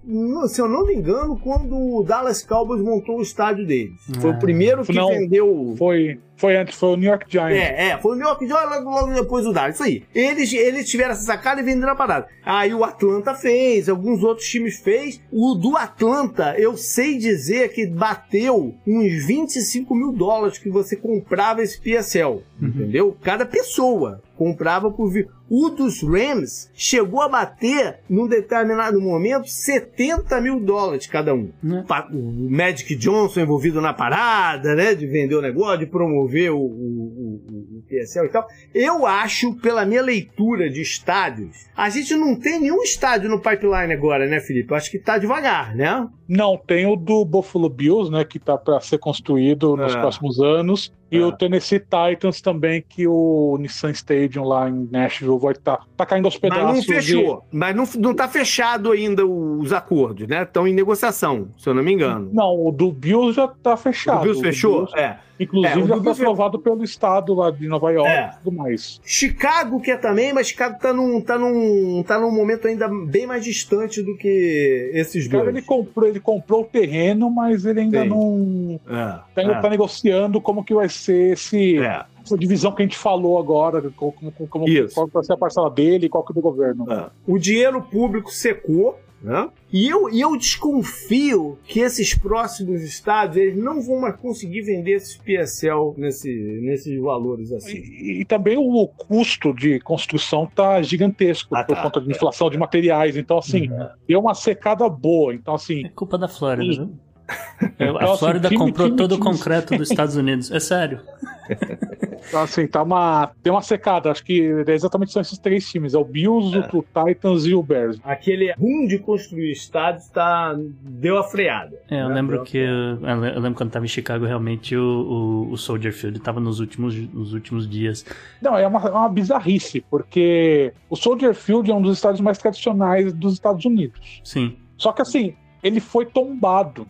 Speaker 2: se eu não me engano, quando o Dallas Cowboys montou o estádio deles. Foi o primeiro que
Speaker 4: Não.
Speaker 2: vendeu
Speaker 4: Foi, foi antes, foi o New York Giants.
Speaker 2: é, é, foi o New York Giants logo, logo depois do Dallas. Isso aí. Eles, eles tiveram essa sacada e venderam a parada. Aí o Atlanta fez, alguns outros times fez. O do Atlanta, eu sei dizer que bateu uns 25 mil dólares que você comprava esse PSL. Entendeu? Cada pessoa comprava por. O dos Rams chegou a bater, num determinado momento, 70 mil dólares cada um. Pa- O Magic Johnson envolvido na parada, né? De vender o negócio, de promover o, o, o- o PSL e tal. Eu acho, pela minha leitura de estádios, a gente não tem nenhum estádio no pipeline agora, né, Felipe? Eu acho que tá devagar, né?
Speaker 4: Não, tem o do Buffalo Bills, né, que tá para ser construído nos
Speaker 2: É.
Speaker 4: próximos anos, e
Speaker 2: É.
Speaker 4: o Tennessee Titans também, que o Nissan Stadium lá em Nashville vai estar tá, caindo aos
Speaker 2: Mas
Speaker 4: pedaços.
Speaker 2: não
Speaker 4: de-
Speaker 2: fechou. Mas não, não tá fechado ainda os acordos, né? Estão em negociação, se eu não me engano.
Speaker 4: Não, o do Bills já tá fechado.
Speaker 2: o Bills
Speaker 4: do
Speaker 2: fechou?
Speaker 4: Bills,
Speaker 2: É.
Speaker 4: inclusive
Speaker 2: É,
Speaker 4: já foi aprovado pelo estado lá de Nova York
Speaker 2: É.
Speaker 4: e tudo mais.
Speaker 2: Chicago quer também, mas Chicago tá num, tá num, tá num momento ainda bem mais distante do que esses
Speaker 4: O cara
Speaker 2: dois.
Speaker 4: ele comprou, ele comprou o terreno, mas ele ainda
Speaker 2: Sim.
Speaker 4: não
Speaker 2: É,
Speaker 4: tá,
Speaker 2: é,
Speaker 4: tá negociando como que vai ser esse,
Speaker 2: é.
Speaker 4: essa divisão que a gente falou agora, como, como, como qual vai ser a parcela dele e qual que é do governo.
Speaker 2: É. O dinheiro público secou, né? E eu, e eu desconfio que esses próximos estados eles não vão mais conseguir vender esses PSL nesse, nesses valores assim.
Speaker 4: E, e também o custo de construção tá gigantesco
Speaker 2: Ah,
Speaker 4: por
Speaker 2: tá.
Speaker 4: conta de inflação de materiais. Então, assim,
Speaker 3: Uhum.
Speaker 4: deu uma secada boa. Então, assim,
Speaker 3: É culpa da Flórida,
Speaker 4: Sim.
Speaker 3: viu? É,
Speaker 4: Então,
Speaker 3: A Flórida
Speaker 4: time-
Speaker 3: comprou
Speaker 4: time-
Speaker 3: todo o
Speaker 4: time-
Speaker 3: concreto dos Estados Unidos. É sério.
Speaker 4: então, assim, tá uma, tem uma secada. Acho que é exatamente são esses três times: é o Bills, o Titans e o Bears.
Speaker 2: Aquele boom de construir estádios tá, deu a freada.
Speaker 3: É, eu
Speaker 2: né?
Speaker 3: lembro que. Eu lembro quando tava em Chicago, realmente o, o, o Soldier Field tava nos últimos, nos últimos dias.
Speaker 4: Não, é uma, é uma bizarrice, porque o Soldier Field é um dos estádios mais tradicionais dos Estados Unidos.
Speaker 3: Sim.
Speaker 4: Só que assim, ele foi tombado.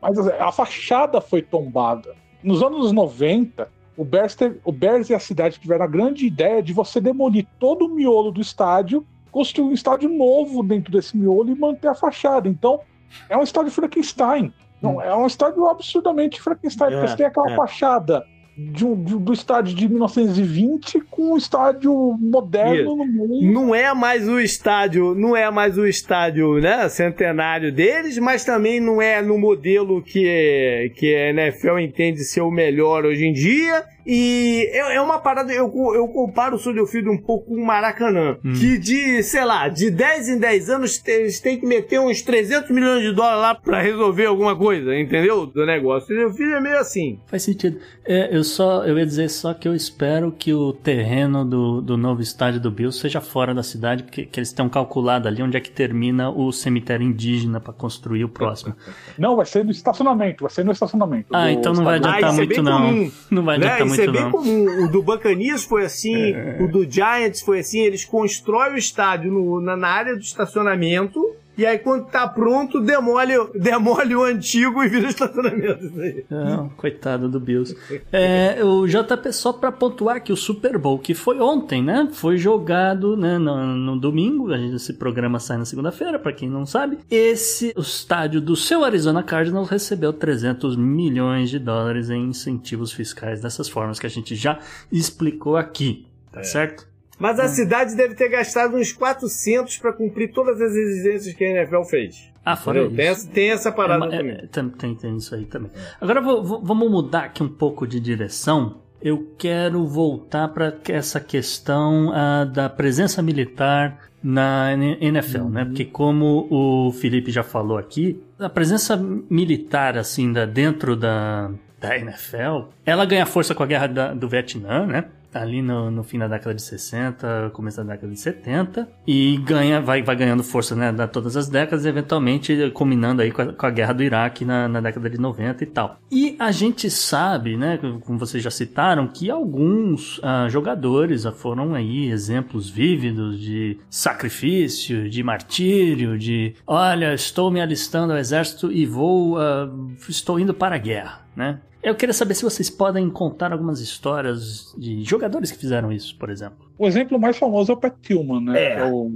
Speaker 4: Mas assim, a fachada foi tombada. Nos anos 90, o Bears, teve- o Bears e a cidade tiveram a grande ideia de você demolir todo o miolo do estádio, construir um estádio novo dentro desse miolo e manter a fachada. Então, é um estádio Frankenstein. Não, é um estádio absurdamente Frankenstein,
Speaker 2: É,
Speaker 4: porque você tem aquela
Speaker 2: é.
Speaker 4: fachada de um- de- do estádio de 1920 com um estádio moderno no meio.
Speaker 2: Não é mais o estádio, não é mais o estádio, né, centenário deles, mas também não é no modelo que, que a NFL entende ser o melhor hoje em dia. E é, é uma parada, eu, eu comparo o Soldier Field um pouco com o Maracanã,
Speaker 3: Hum.
Speaker 2: que de, sei lá, de 10 em 10 anos eles têm que meter uns 300 milhões de dólares lá pra resolver alguma coisa, entendeu? Do negócio. O Soldier Field é meio assim.
Speaker 3: Faz sentido. É, eu só eu ia dizer só que eu espero que o terreno do, do novo estádio do Bills seja fora da cidade, que, que eles tenham calculado ali onde é que termina o cemitério indígena pra construir o próximo.
Speaker 4: Não, vai ser no estacionamento, vai ser no estacionamento.
Speaker 3: Ah, então não vai adiantar
Speaker 2: isso é
Speaker 3: muito não.
Speaker 2: comum.
Speaker 3: Não vai
Speaker 2: Né?
Speaker 3: adiantar
Speaker 2: Isso
Speaker 3: muito
Speaker 2: é bem
Speaker 3: não.
Speaker 2: comum. O do Buccaneers foi assim, o do Giants foi assim. Eles constroem o estádio no- na, na área do estacionamento. E aí, quando tá pronto, demole, demole o antigo e vira estacionamento.
Speaker 3: Não, coitado do Bills. É, o JP, só pra pontuar que o Super Bowl, que foi ontem, né? Foi jogado né, no, no domingo. A gente, esse programa sai na segunda-feira, pra quem não sabe. Esse, o estádio do seu Arizona Cardinals recebeu 300 milhões de dólares em incentivos fiscais dessas formas que a gente já explicou aqui. Tá certo?
Speaker 2: Mas a cidade deve ter gastado uns 400 para cumprir todas as exigências que a NFL fez.
Speaker 3: Ah, fora
Speaker 2: Entendeu? Tem,
Speaker 3: isso.
Speaker 2: essa, tem essa parada
Speaker 3: É,
Speaker 2: também.
Speaker 3: é, tem, tem, tem isso aí também. Agora vou- vou- vamos mudar aqui um pouco de direção. Eu quero voltar para essa questão ah, da presença militar na NFL, né? Porque como o Felipe já falou aqui, a presença militar assim da dentro da, da NFL, ela ganha força com a guerra da- do Vietnã, né? Ali no, no fim da década de 60, começo da década de 70, e ganha, vai, vai ganhando força né, da todas as décadas, eventualmente culminando aí com a, com a guerra do Iraque na, na década de 90 e tal. E a gente sabe, né, como vocês já citaram, que alguns ah, jogadores foram aí exemplos vívidos de sacrifício, de martírio, de olha, estou me alistando ao exército e vou, ah, estou indo para a guerra, né? Eu queria saber se vocês podem contar algumas histórias de jogadores que fizeram isso, por exemplo.
Speaker 4: O exemplo mais famoso é o Pat Tillman, né?
Speaker 2: É,
Speaker 4: o,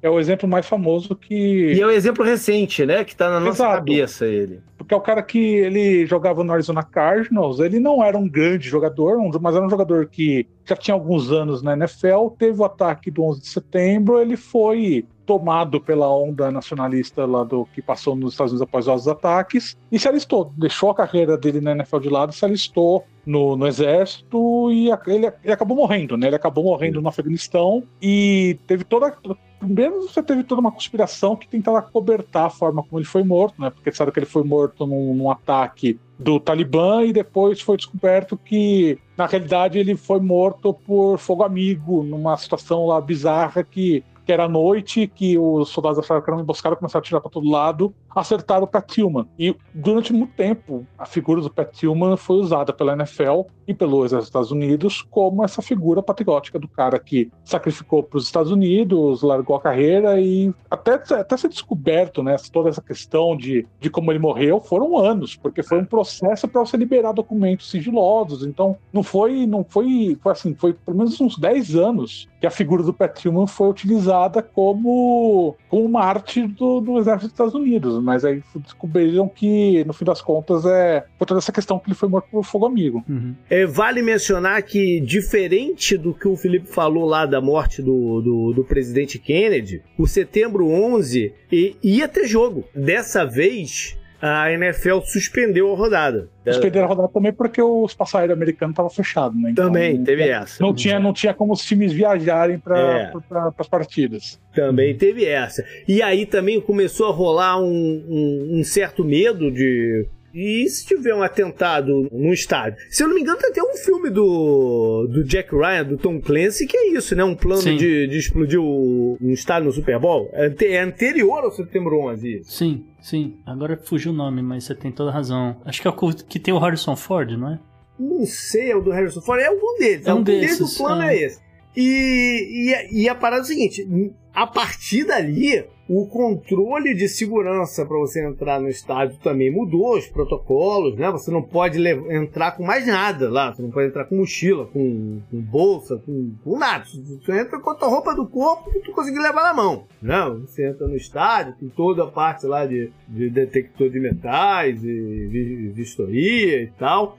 Speaker 4: é o exemplo mais famoso que.
Speaker 2: E é o exemplo recente, né? Que tá na nossa
Speaker 4: Exato.
Speaker 2: cabeça ele.
Speaker 4: Porque é o cara que ele jogava no Arizona Cardinals, ele não era um grande jogador, mas era um jogador que já tinha alguns anos na NFL, teve o ataque do 11 de setembro, ele foi tomado pela onda nacionalista lá do que passou nos Estados Unidos após os ataques e se alistou, deixou a carreira dele na NFL de lado, se alistou no, no exército e ele, ele acabou morrendo, né? Ele acabou morrendo no Afeganistão e teve toda Primeiro você teve toda uma conspiração que tentava cobertar a forma como ele foi morto, né? Porque sabe que ele foi morto num, num ataque do Talibã e depois foi descoberto que, na realidade, ele foi morto por fogo amigo, numa situação lá bizarra que, que era à noite, que os soldados acharam que era uma emboscada, começaram a atirar para todo lado, acertaram o Pat Tillman. E durante muito tempo, a figura do Pat Tillman foi usada pela NFL e pelo Exército dos Estados Unidos como essa figura patriótica do cara que sacrificou para os Estados Unidos, largou a carreira e até, até ser descoberto, né, toda essa questão de, de como ele morreu, foram anos, porque foi um processo para você liberar documentos sigilosos. Então, não foi, não foi, foi assim, foi pelo menos uns 10 anos que a figura do Pat Tillman foi utilizada como, como uma arte do, do Exército dos Estados Unidos, mas aí descobriram que, no fim das contas, é por toda essa questão que ele foi morto por fogo amigo.
Speaker 2: É, vale mencionar que, diferente do que o Felipe falou lá da morte do, do, do presidente Kennedy, o setembro 11 i- ia ter jogo. Dessa vez, a NFL suspendeu a rodada.
Speaker 4: Suspenderam a rodada também porque o espaço aéreo americano estava fechado, né? Então,
Speaker 2: Também
Speaker 4: não-
Speaker 2: teve essa.
Speaker 4: Não tinha, não tinha como os times viajarem para
Speaker 2: É.
Speaker 4: as partidas.
Speaker 2: Também teve essa. E aí também começou a rolar um, um- um certo medo de. E se tiver um atentado no estádio? Se eu não me engano, tem até um filme do, do Jack Ryan, do Tom Clancy, que é isso, né? Um plano de, de explodir o, um estádio no Super Bowl. É, é anterior ao setembro 11. isso.
Speaker 3: Sim, sim. Agora fugiu o nome, mas você tem toda razão. Acho que é o que tem o Harrison Ford, não é?
Speaker 2: Não sei, é o do Harrison Ford. É algum deles.
Speaker 3: É um
Speaker 2: algum
Speaker 3: desses,
Speaker 2: deles, o plano
Speaker 3: é.
Speaker 2: é esse. E, e, a- e a parada é o seguinte: a partir dali, o controle de segurança para você entrar no estádio também mudou, os protocolos, né? Você não pode entrar com mais nada lá. Você não pode entrar com mochila, com, com bolsa, com, com nada. Você entra com a tua roupa do corpo que tu conseguir levar na mão. Não, você entra no estádio, tem toda a parte lá de, de detector de metais e vi- vistoria e tal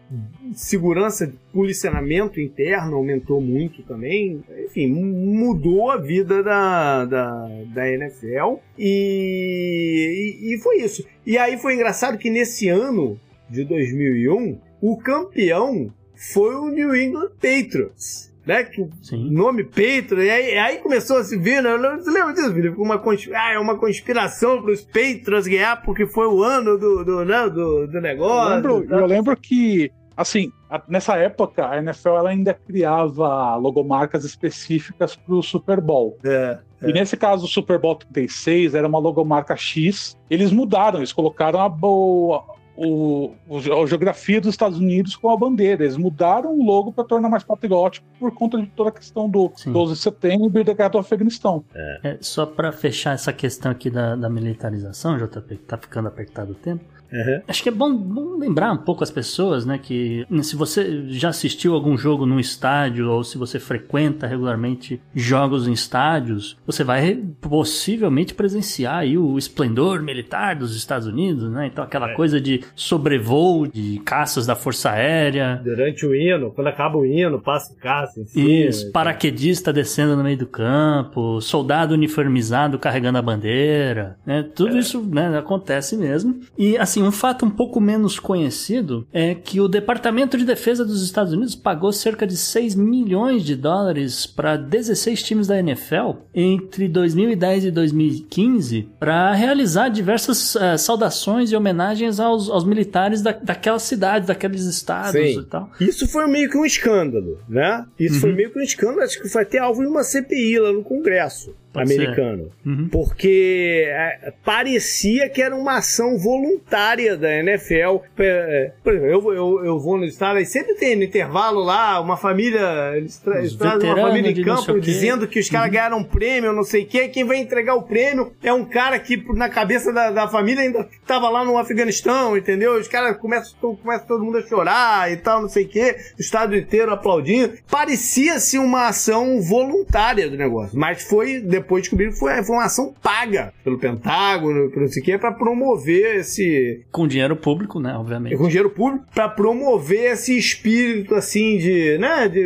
Speaker 2: segurança, policiamento interno aumentou muito também. Enfim, mudou a vida da, da, da NFL e, e, e foi isso. E aí foi engraçado que nesse ano de 2001, o campeão foi o New England Patriots. Né? Que
Speaker 3: Sim.
Speaker 2: nome Patriots, e aí, aí começou a se ver, né? Você lembra disso, Felipe? Uma, consp... ah, é uma conspiração para os Patriots ganhar porque foi o ano do, do, né? do, do
Speaker 4: Eu
Speaker 2: negócio.
Speaker 4: lembro,
Speaker 2: tá?
Speaker 4: eu lembro que, assim, nessa época, a NFL ela ainda criava logomarcas específicas para o Super Bowl.
Speaker 2: É.
Speaker 4: E nesse caso, o Super Bowl 36 era uma logomarca X. Eles mudaram, eles colocaram a, o, o, o- a geografia dos Estados Unidos com a bandeira. Eles mudaram o logo para tornar mais patriótico por conta de toda a questão do
Speaker 3: Sim.
Speaker 4: 12 de setembro e da guerra do Afeganistão.
Speaker 3: É, só pra fechar essa questão aqui da, da militarização, JP, que tá ficando apertado o tempo. Uhum. Acho que é bom, bom, lembrar um pouco as pessoas, né, que se você já assistiu algum jogo num estádio ou se você frequenta regularmente jogos em estádios, você vai possivelmente presenciar aí o esplendor militar dos Estados Unidos, né? Então aquela é. coisa de sobrevoo de caças da Força Aérea.
Speaker 2: Durante o hino, quando acaba o hino, passa o caça em
Speaker 3: cima. Isso, paraquedista descendo no meio do campo, soldado uniformizado carregando a bandeira, né? Tudo é. isso né, acontece mesmo. E assim, um fato um pouco menos conhecido é que o Departamento de Defesa dos Estados Unidos pagou cerca de 6 milhões de dólares para 16 times da NFL entre 2010 e 2015 para realizar diversas uh, saudações e homenagens aos, aos militares da, daquelas cidades, daqueles estados Sim. e tal.
Speaker 2: Isso foi meio que um escândalo, né? Isso uhum. foi meio que um escândalo, acho que foi até alvo de uma CPI lá no Congresso. Pode americano. Uhum. Porque é, parecia que era uma ação voluntária da NFL. É, por exemplo, eu, eu, eu vou no estado e sempre tem no intervalo lá uma família. Eles, tra eles trazem uma família em campo dizendo que os caras uhum. ganharam um prêmio, não sei o quê. Quem vai entregar o prêmio é um cara que na cabeça da, da família ainda estava lá no Afeganistão, entendeu? Os caras começam, começa todo mundo a chorar e tal, não sei o quê. O estado inteiro aplaudindo. Parecia-se uma ação voluntária do negócio, mas foi depois descobriram que foi, foi uma ação paga pelo Pentágono, por não sei o que, pra promover esse.
Speaker 3: Com dinheiro público, né? Obviamente.
Speaker 2: Com dinheiro público, pra promover esse espírito assim de. né? De.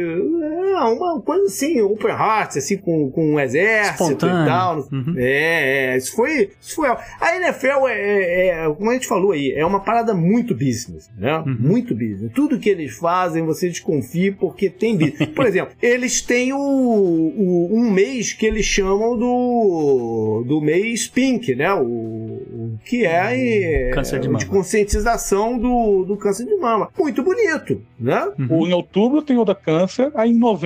Speaker 2: É, uma coisa assim, open heart, assim, com, com um exército Espontâneo. e tal. Uhum. É, é, isso foi. Isso foi. A NFL é, é, é, como a gente falou aí, é uma parada muito business, né? Uhum. Muito business. Tudo que eles fazem, você desconfia porque tem business. Por exemplo, eles têm o, o, um mês que eles chamam do, do mês Pink, né? O, o que é,
Speaker 3: câncer de, mama.
Speaker 2: de conscientização do, do câncer de mama. Muito bonito, né?
Speaker 4: Uhum. Em outubro tem o da câncer, aí em novembro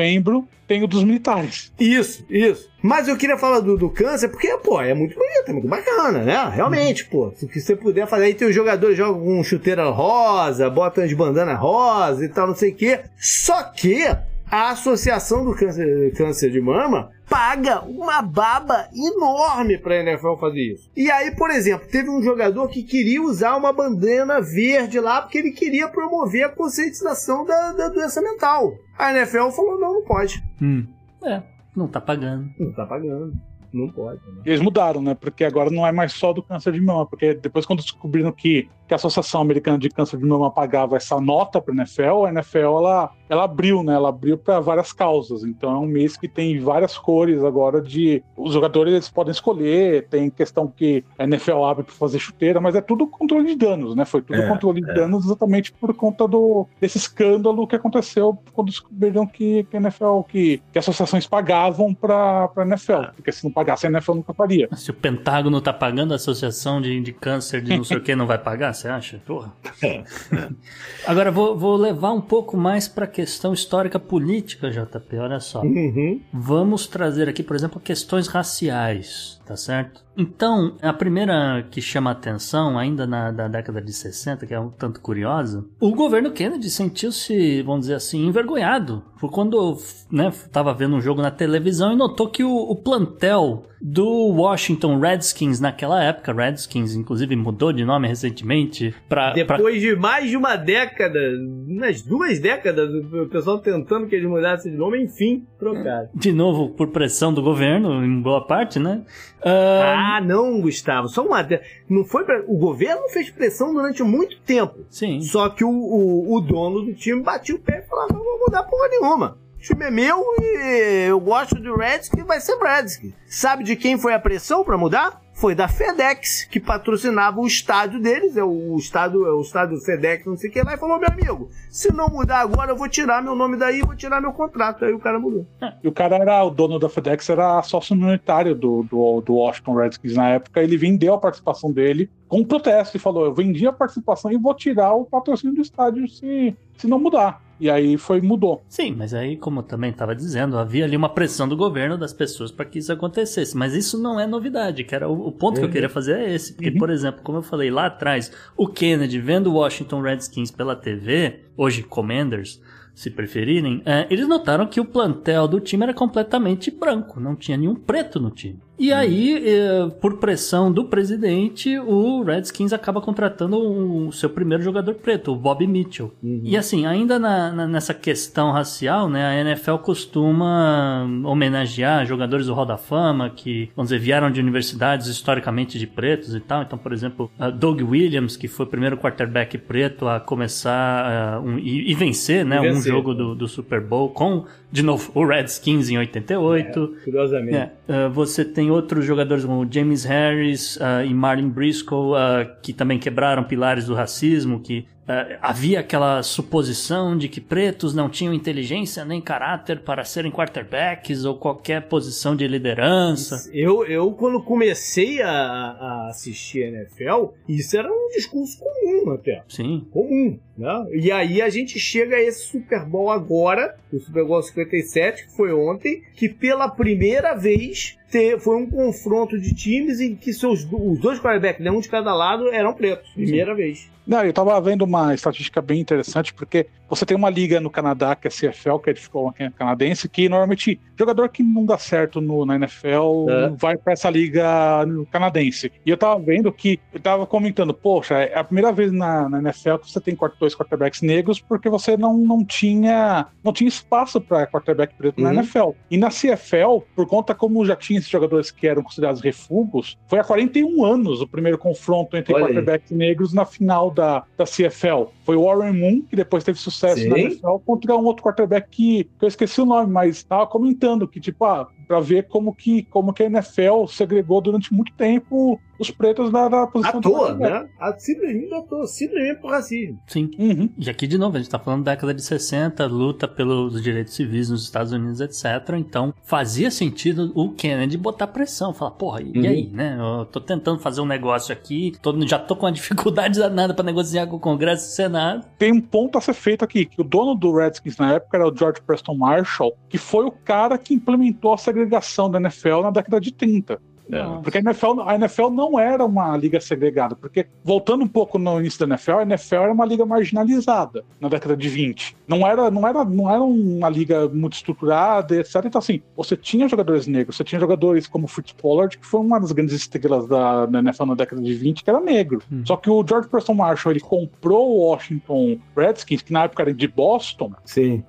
Speaker 4: tem o dos militares.
Speaker 2: Isso, isso. Mas eu queria falar do, do câncer porque, pô, é muito bonito, é muito bacana, né? Realmente, pô. Se você puder fazer, aí tem os jogadores jogam com chuteira rosa, botam de bandana rosa e tal, não sei o quê. Só que a Associação do Câncer, câncer de Mama paga uma baba enorme para a NFL fazer isso. E aí, por exemplo, teve um jogador que queria usar uma bandana verde lá porque ele queria promover a conscientização da, da doença mental. A NFL falou: não, não pode.
Speaker 3: Hum. É, não tá pagando.
Speaker 2: Não tá pagando. Não pode. Né?
Speaker 4: Eles mudaram, né? Porque agora não é mais só do câncer de mama. Porque depois, quando descobriram que, que a Associação Americana de Câncer de Mama pagava essa nota para a NFL, a NFL ela, ela abriu, né? Ela abriu para várias causas. Então é um mês que tem várias cores agora de. Os jogadores eles podem escolher, tem questão que a NFL abre para fazer chuteira, mas é tudo controle de danos, né? Foi tudo é, controle de é. danos exatamente por conta do, desse escândalo que aconteceu quando descobriram que, que a NFL, que, que associações pagavam para a NFL. Porque se não pagasse, a NFL nunca faria.
Speaker 3: Se o Pentágono tá pagando a associação de, de câncer de não sei o que, não vai pagar, você acha? Porra. É, é. Agora, vou, vou levar um pouco mais pra questão histórica política, JP, olha só. Uhum. Vamos trazer aqui, por exemplo, questões raciais, tá certo? Então, a primeira que chama a atenção, ainda na da década de 60, que é um tanto curiosa, o governo Kennedy sentiu-se, vamos dizer assim, envergonhado. Por quando né, tava vendo um jogo na televisão e notou que o, o plantel do Washington Redskins naquela época, Redskins inclusive mudou de nome recentemente para
Speaker 2: depois pra... de mais de uma década, umas duas décadas, o pessoal tentando que eles mudassem de nome, enfim, trocaram.
Speaker 3: De novo por pressão do governo, em boa parte, né?
Speaker 2: Ah, não, Gustavo. Só uma. Não foi pra... O governo fez pressão durante muito tempo.
Speaker 3: Sim.
Speaker 2: Só que o, o, o dono do time batia o pé e falava: não vou mudar porra nenhuma. O time é meu e eu gosto do Redskins, vai ser Redskins. Sabe de quem foi a pressão para mudar? Foi da FedEx, que patrocinava o estádio deles, é o estádio, é o estádio FedEx, não sei o que lá, e falou: meu amigo, se não mudar agora, eu vou tirar meu nome daí, vou tirar meu contrato. Aí o cara mudou.
Speaker 4: É, e o cara era, o dono da FedEx era sócio minoritário do, do, do Washington Redskins na época, ele vendeu a participação dele com um protesto e falou: eu vendi a participação e vou tirar o patrocínio do estádio se, se não mudar. E aí foi mudou.
Speaker 3: Sim, mas aí, como eu também estava dizendo, havia ali uma pressão do governo das pessoas para que isso acontecesse. Mas isso não é novidade, que era o, o ponto uhum. que eu uhum. queria fazer é esse. Porque, uhum. por exemplo, como eu falei lá atrás, o Kennedy vendo o Washington Redskins pela TV, hoje Commanders, se preferirem, é, eles notaram que o plantel do time era completamente branco, não tinha nenhum preto no time. E aí, eh, por pressão do presidente, o Redskins acaba contratando o seu primeiro jogador preto, o Bob Mitchell. Uhum. E assim, ainda na, na, nessa questão racial, né, a NFL costuma homenagear jogadores do Hall da Fama que, vamos dizer, vieram de universidades historicamente de pretos e tal. Então, por exemplo, Doug Williams, que foi o primeiro quarterback preto a começar uh, um, e, e, vencer, né, vencer. um jogo do, do Super Bowl com, de novo, o Redskins em 88.
Speaker 2: É, curiosamente. É,
Speaker 3: uh, você tem outros jogadores como James Harris uh, e Marlin Briscoe, uh, que também quebraram pilares do racismo, que Uh, havia aquela suposição de que pretos não tinham inteligência nem caráter para serem quarterbacks ou qualquer posição de liderança.
Speaker 2: Eu, eu quando comecei a, a assistir NFL, isso era um discurso comum até.
Speaker 3: Sim.
Speaker 2: Comum. Né? E aí a gente chega a esse Super Bowl agora, o Super Bowl 57, que foi ontem, que pela primeira vez foi um confronto de times em que seus, os dois quarterbacks, né, um de cada lado, eram pretos. Primeira Sim. vez.
Speaker 4: Não, eu tava vendo uma estatística bem interessante, porque você tem uma liga no Canadá, que é a CFL, que é de futebol canadense, que normalmente jogador que não dá certo no, na NFL é. vai para essa liga canadense. E eu tava vendo que, eu tava comentando, poxa, é a primeira vez na, na NFL que você tem dois quarterbacks negros, porque você não, não tinha não tinha espaço para quarterback preto uhum. na NFL. E na CFL, por conta como já tinha esses jogadores que eram considerados refugos, foi há 41 anos o primeiro confronto entre Olha quarterbacks aí. negros na final da, da CFL. Foi o Warren Moon, que depois teve sucesso Sim. na NFL, contra um outro quarterback que, que eu esqueci o nome, mas estava comentando que, tipo, ah, para ver como que, como que a NFL segregou durante muito tempo os pretos da, da
Speaker 2: posição. À toa, né? A, simplesmente à toa, simplesmente por racismo.
Speaker 3: Sim. Uhum. E aqui, de novo, a gente tá falando da década de 60, luta pelos direitos civis nos Estados Unidos, etc. Então, fazia sentido o Kennedy botar pressão, falar, porra, e uhum. aí, né? Eu tô tentando fazer um negócio aqui, tô, já tô com uma dificuldade danada para negociar com o Congresso e o Senado.
Speaker 4: Tem um ponto a ser feito aqui, que o dono do Redskins na época era o George Preston Marshall, que foi o cara que implementou a segregação da NFL na década de 30. É, porque a NFL, a NFL não era uma liga segregada. Porque, voltando um pouco no início da NFL, a NFL era uma liga marginalizada na década de 20. Não era, não era, não era uma liga muito estruturada, etc. Então, assim, você tinha jogadores negros, você tinha jogadores como Fritz Pollard, que foi uma das grandes estrelas da, da NFL na década de 20, que era negro. Hum. Só que o George Preston Marshall, ele comprou o Washington Redskins, que na época era de Boston.
Speaker 2: Sim.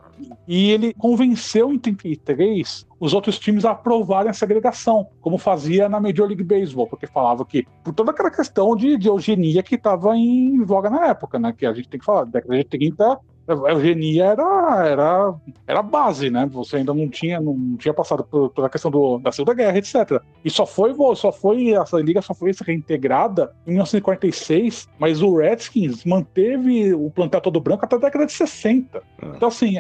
Speaker 4: E ele convenceu em 33 os outros times a aprovarem a segregação, como fazia na Major League Baseball, porque falava que, por toda aquela questão de, de eugenia que estava em voga na época, né? Que a gente tem que falar, década de 30 a eugenia era, era, era base, né? Você ainda não tinha, não tinha passado por toda a questão do, da Segunda Guerra, etc. E só foi, só foi, essa liga só foi reintegrada em 1946, mas o Redskins manteve o plantel todo branco até a década de 60. Ah. Então, assim,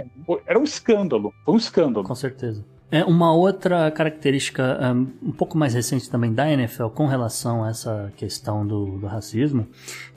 Speaker 4: era um escândalo. Foi um escândalo.
Speaker 3: Com certeza. É uma outra característica um, um, pouco mais recente também da NFL com relação a essa questão do, do racismo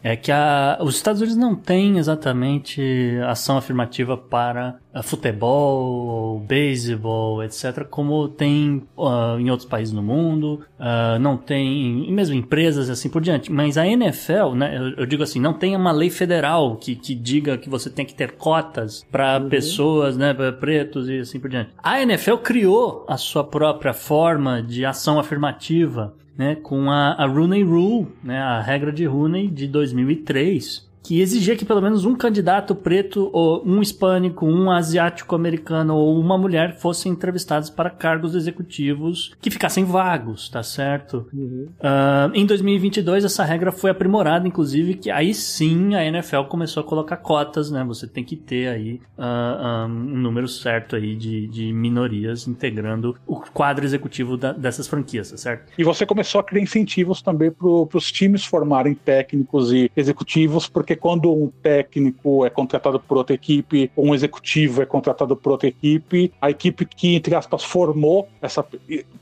Speaker 3: é que a, os Estados Unidos não têm exatamente ação afirmativa para futebol, beisebol, etc., como tem uh, em outros países no mundo, uh, não tem, mesmo empresas e assim por diante. Mas a NFL, né, eu, eu, digo assim, não tem uma lei federal que, que diga que você tem que ter cotas para uhum. pessoas, né, pra pretos e assim por diante. A NFL criou a sua própria forma de ação afirmativa né, com a, a Rooney Rule, né, a regra de Rooney de 2003, que exigia que pelo menos um candidato preto, ou um hispânico, um asiático americano ou uma mulher fossem entrevistados para cargos executivos que ficassem vagos, tá certo? Uhum. Uh, em 2022 essa regra foi aprimorada, inclusive que aí sim a NFL começou a colocar cotas, né? Você tem que ter aí uh, um número certo aí de, de minorias integrando o quadro executivo da, dessas franquias, tá certo?
Speaker 4: E você começou a criar incentivos também para os times formarem técnicos e executivos, porque porque quando um técnico é contratado por outra equipe, ou um executivo é contratado por outra equipe, a equipe que, entre aspas, formou essa.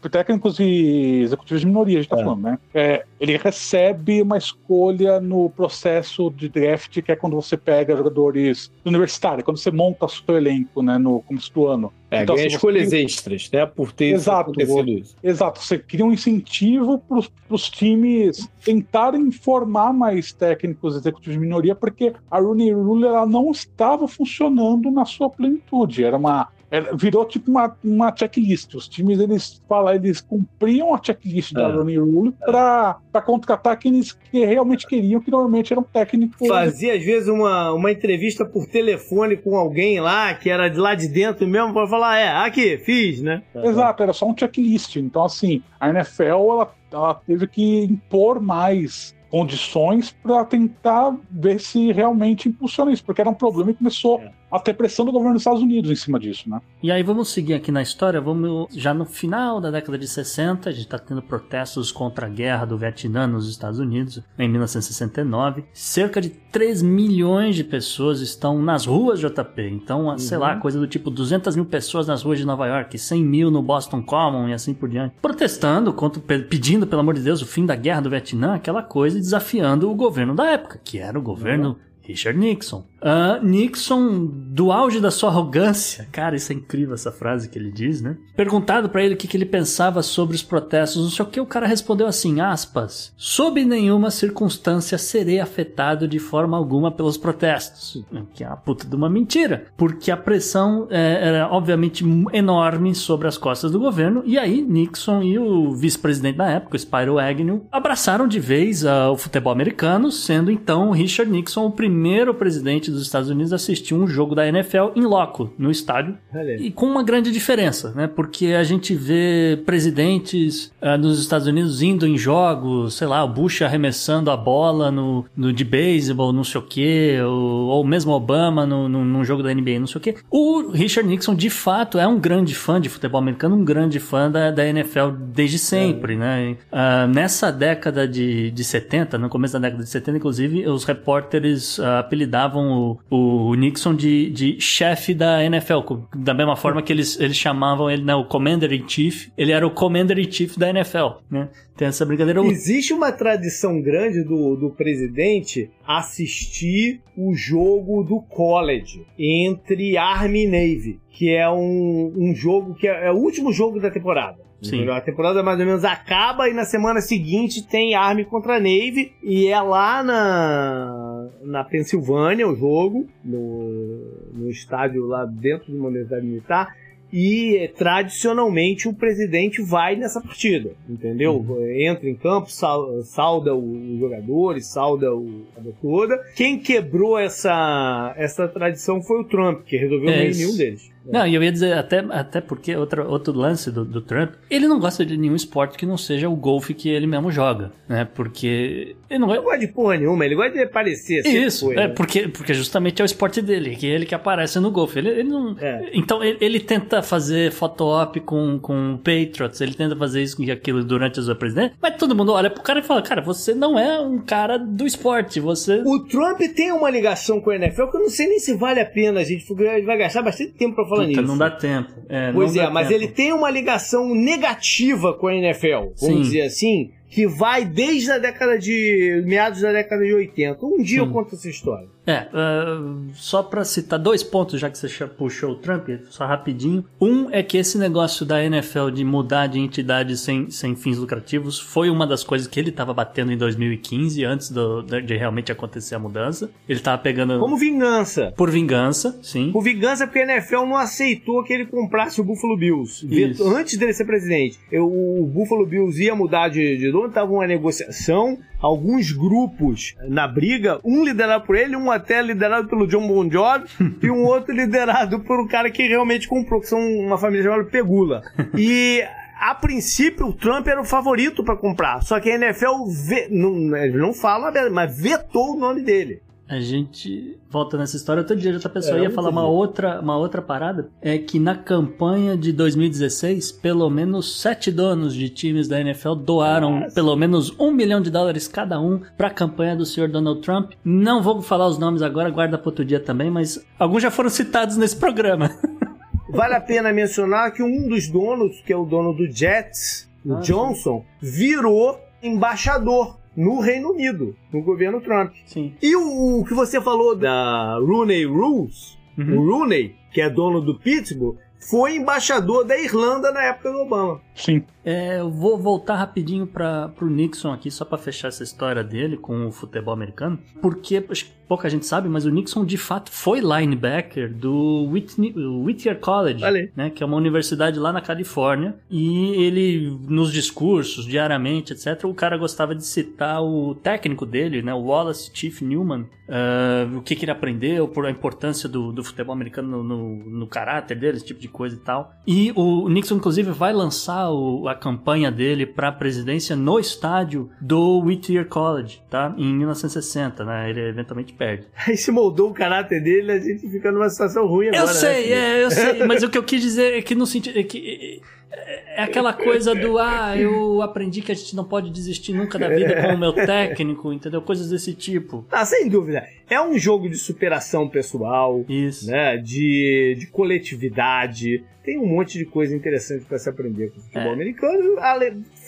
Speaker 4: Técnicos e executivos de minoria, a gente tá é. falando, né? É, ele recebe uma escolha no processo de draft, que é quando você pega jogadores universitários, quando você monta o seu elenco, né, no começo do ano.
Speaker 2: É, então, ganha escolhas tem... extras, né? Por ter
Speaker 4: exato, acontecido isso. Exato, você cria um incentivo para os times tentarem formar mais técnicos executivos de minoria, porque a Rooney Rule ela não estava funcionando na sua plenitude. Era uma virou tipo uma, uma checklist. Os times eles falam, eles cumpriam a checklist da Ronnie Rule para contratar quem eles que realmente queriam, que normalmente eram técnicos.
Speaker 2: Fazia às vezes uma, uma entrevista por telefone com alguém lá, que era de lá de dentro mesmo, para falar, é, aqui, fiz, né?
Speaker 4: Exato, era só um checklist. Então, assim, a NFL ela, ela teve que impor mais condições para tentar ver se realmente impulsiona isso, porque era um problema e começou é até pressão do governo dos Estados Unidos em cima disso, né?
Speaker 3: E aí vamos seguir aqui na história, vamos já no final da década de 60, a gente está tendo protestos contra a guerra do Vietnã nos Estados Unidos em 1969. Cerca de 3 milhões de pessoas estão nas ruas JP, então, uhum. sei lá, coisa do tipo 200 mil pessoas nas ruas de Nova York, 100 mil no Boston Common e assim por diante, protestando, contra, pedindo, pelo amor de Deus, o fim da guerra do Vietnã, aquela coisa, e desafiando o governo da época, que era o governo uhum. Richard Nixon. Uh, Nixon, do auge da sua arrogância, cara, isso é incrível essa frase que ele diz, né? Perguntado para ele o que, que, ele pensava sobre os protestos, não sei o que, o cara respondeu assim, aspas, sob nenhuma circunstância serei afetado de forma alguma pelos protestos. Que é uma puta de uma mentira, porque a pressão é, era obviamente enorme sobre as costas do governo, e aí Nixon e o vice-presidente da época, o Spyro Agnew, abraçaram de vez uh, o futebol americano, sendo então Richard Nixon o primeiro presidente dos Estados Unidos assistir um jogo da NFL em loco, no estádio. E com uma grande diferença, né? Porque a gente vê presidentes uh, nos Estados Unidos indo em jogos, sei lá, o Bush arremessando a bola no, no de beisebol, não sei o quê, ou, ou mesmo Obama no, no, num jogo da NBA, não sei o quê. O Richard Nixon, de fato, é um grande fã de futebol americano, um grande fã da, da NFL desde sempre, é. né? Uh, nessa década de, de 70, no começo da década de 70, inclusive, os repórteres uh, apelidavam o, Nixon de, de chefe da NFL, da mesma forma que eles, eles chamavam ele, né, o Commander-in-Chief, ele era o Commander-in-Chief da NFL, né? Tem essa brincadeira.
Speaker 2: Existe uma tradição grande do, do presidente assistir o jogo do college entre Army e Navy, que é um, um jogo que é, é o último jogo da temporada. Sim. A temporada mais ou menos acaba e na semana seguinte tem Army contra Navy e é lá na, na Pensilvânia o jogo, no, no estádio lá dentro de uma universidade militar e tradicionalmente o presidente vai nessa partida, entendeu? Uhum. Entra em campo, salda os jogadores, salda o, a toda. Quem quebrou essa, essa tradição foi o Trump, que resolveu é nenhum deles.
Speaker 3: Não, e eu ia dizer, até, até porque outra, outro lance do, do Trump, ele não gosta de nenhum esporte que não seja o golfe que ele mesmo joga, né? Porque ele não,
Speaker 2: não gosta de porra nenhuma, ele gosta de aparecer.
Speaker 3: Assim, Isso, foi, é, né? porque, porque justamente é o esporte dele, que é ele que aparece no golfe. Ele, ele não... É. Então ele, ele, tenta fazer foto-op com, com Patriots, ele tenta fazer isso e aquilo durante a sua presidência, mas todo mundo olha pro cara e fala, cara, você não é um cara do esporte, você...
Speaker 2: O Trump tem uma ligação com a NFL que eu não sei nem se vale a pena, a gente vai gastar bastante tempo pra falar Puta,
Speaker 3: nisso. Não dá tempo. É,
Speaker 2: pois é, mas tempo. ele tem uma ligação negativa com a NFL, vamos Sim. dizer assim, que vai desde a década de. meados da década de 80. Um dia Sim. eu conto essa história.
Speaker 3: É, uh, só para citar dois pontos, já que você puxou o Trump, só rapidinho. Um é que esse negócio da NFL de mudar de entidade sem, sem fins lucrativos foi uma das coisas que ele estava batendo em 2015, antes do, de realmente acontecer a mudança. Ele estava pegando.
Speaker 2: Como vingança.
Speaker 3: Por vingança, sim.
Speaker 2: Por vingança, porque a NFL não aceitou que ele comprasse o Buffalo Bills. Isso. Antes dele ser presidente. Eu, o Buffalo Bills ia mudar de, de dono, tava uma negociação alguns grupos na briga, um liderado por ele, um até liderado pelo John Bon Jovi e um outro liderado por um cara que realmente comprou, que são uma família chamada Pegula. E a princípio o Trump era o favorito para comprar, só que a NFL ve, não, não fala, mas vetou o nome dele
Speaker 3: a gente volta nessa história. Outro dia outra pessoa é, ia falar uma outra, uma outra parada. É que na campanha de 2016, pelo menos sete donos de times da NFL doaram Nossa. pelo menos um milhão de dólares cada um para a campanha do senhor Donald Trump. Não vou falar os nomes agora, guarda para outro dia também, mas alguns já foram citados nesse programa.
Speaker 2: Vale a pena mencionar que um dos donos, que é o dono do Jets, o ah, Johnson, virou embaixador no Reino Unido, no governo Trump.
Speaker 3: Sim.
Speaker 2: E o, o que você falou da Rooney Rules, uhum. o Rooney, que é dono do Pittsburgh, foi embaixador da Irlanda na época do Obama.
Speaker 4: Sim.
Speaker 3: É, eu vou voltar rapidinho para o Nixon aqui, só para fechar essa história dele com o futebol americano, porque pouca gente sabe, mas o Nixon de fato foi linebacker do Whitney, Whittier College, né, que é uma universidade lá na Califórnia, e ele, nos discursos, diariamente, etc., o cara gostava de citar o técnico dele, né, o Wallace Chief Newman, uh, o que, que, ele aprendeu, por a importância do, do futebol americano no, no, no, caráter dele, esse tipo de coisa e tal. E o Nixon, inclusive, vai lançar o, a campanha dele para a presidência no estádio do Whittier College, tá? Em 1960, né? Ele eventualmente perde.
Speaker 2: Aí se moldou o caráter dele, a gente fica numa situação ruim agora.
Speaker 3: Eu né, sei, né? é, eu sei, mas o que eu quis dizer é que no sentido. É que, é aquela coisa do ah, eu aprendi que a gente não pode desistir nunca da vida com o meu técnico, entendeu? Coisas desse tipo.
Speaker 2: Ah, sem dúvida. É um jogo de superação pessoal,
Speaker 3: Isso.
Speaker 2: né? De, de coletividade. Tem um monte de coisa interessante para se aprender com o futebol é. americano,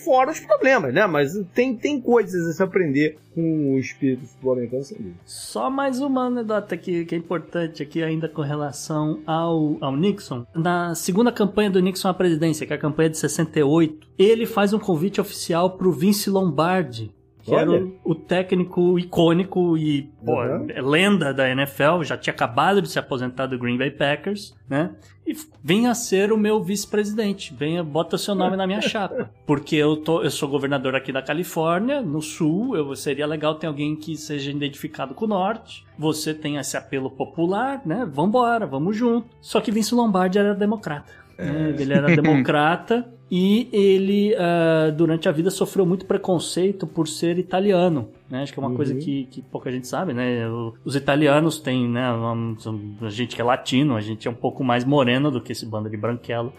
Speaker 2: fora os problemas, né? Mas tem, tem coisas a se aprender com o espírito do americano.
Speaker 3: Só mais uma anedota que, que é importante aqui ainda com relação ao, ao Nixon. Na segunda campanha do Nixon à presidência, que é a campanha de 68, ele faz um convite oficial para o Vince Lombardi, que Olha. era o, o, técnico icônico e pô, uhum. lenda da NFL, já tinha acabado de se aposentar do Green Bay Packers, né? E venha ser o meu vice-presidente, venha, bota seu nome na minha chapa, porque eu, tô, eu sou governador aqui da Califórnia, no sul, eu seria legal ter alguém que seja identificado com o norte, você tem esse apelo popular, né? Vambora, vamos junto. Só que Vince Lombardi era democrata. Né? Ele era democrata e ele, uh, durante a vida, sofreu muito preconceito por ser italiano. Né? Acho que é uma uhum. coisa que, que pouca gente sabe, né? Os italianos têm, né? A gente que é latino, a gente é um pouco mais moreno do que esse bando de branquelo.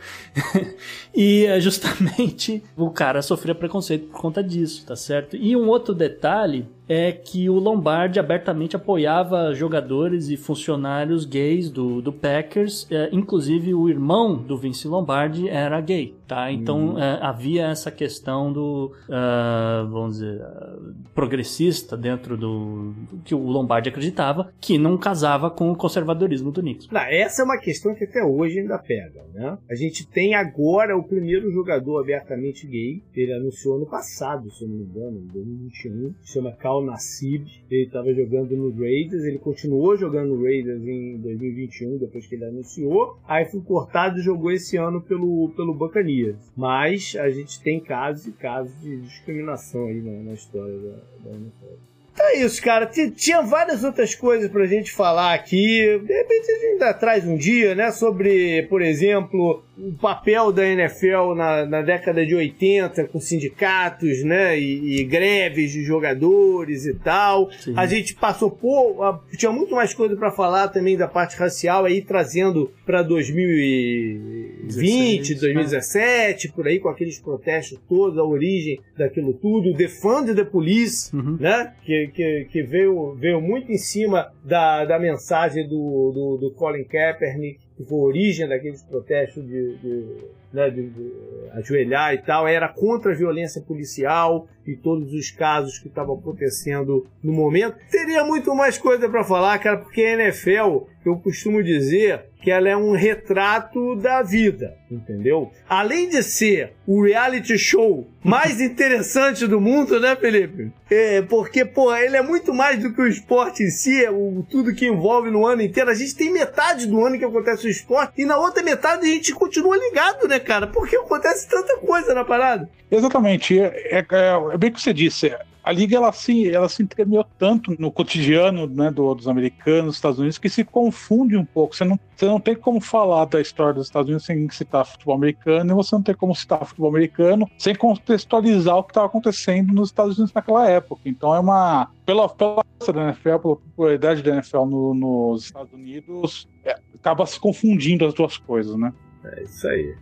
Speaker 3: e uh, justamente o cara sofria preconceito por conta disso, tá certo? E um outro detalhe é que o Lombardi abertamente apoiava jogadores e funcionários gays do, do Packers, é, inclusive o irmão do Vince Lombardi era gay, tá? Então uhum. é, havia essa questão do, uh, vamos dizer, uh, progressista dentro do, que o Lombardi acreditava, que não casava com o conservadorismo do Nixon.
Speaker 2: Não, essa é uma questão que até hoje ainda pega, né? A gente tem agora o primeiro jogador abertamente gay, ele anunciou no passado, se eu não me engano, em 2021, chama Cal Nassib. Ele estava jogando no Raiders, ele continuou jogando no Raiders em 2021, depois que ele anunciou. Aí foi cortado e jogou esse ano pelo, pelo Buccaneers. Mas a gente tem casos e casos de discriminação aí na, na história da, da NFL. Então é isso, cara. Tinha várias outras coisas pra gente falar aqui. De repente a gente ainda traz um dia, né? Sobre, por exemplo, o papel da NFL na, na década de 80 com sindicatos, né? E, e greves de jogadores e tal. Sim. A gente passou por. Tinha muito mais coisa para falar também da parte racial aí, trazendo para 2020, 16, 2017, né? por aí, com aqueles protestos todos, a origem daquilo tudo. Defund the Police, uhum. né? Que, que, que, veio, veio muito em cima da, da mensagem do, do, do Colin Kaepernick que foi a origem daqueles protestos de, de, né, de, de, ajoelhar e tal, era contra a violência policial e todos os casos que estavam acontecendo no momento. Teria muito mais coisa para falar, cara, porque a NFL, eu costumo dizer que ela é um retrato da vida, entendeu? Além de ser o reality show mais interessante do mundo, né, Felipe? É, porque, pô, ele é muito mais do que o esporte em si, é o, tudo que envolve no ano inteiro. A gente tem metade do ano que acontece o esporte e na outra metade a gente continua ligado, né, cara? Porque acontece tanta coisa na parada.
Speaker 4: Exatamente. É, é, é bem o que você disse a liga ela se, ela se entremeou tanto no cotidiano né, do, dos americanos, dos Estados Unidos, que se confunde um pouco. Você não, você não tem como falar da história dos Estados Unidos sem citar futebol americano, e você não tem como citar futebol americano sem contextualizar o que estava acontecendo nos Estados Unidos naquela época. Então é uma. Pela, pela da NFL, pela popularidade da NFL no, nos Estados Unidos, é, acaba se confundindo as duas coisas, né?
Speaker 2: É isso aí.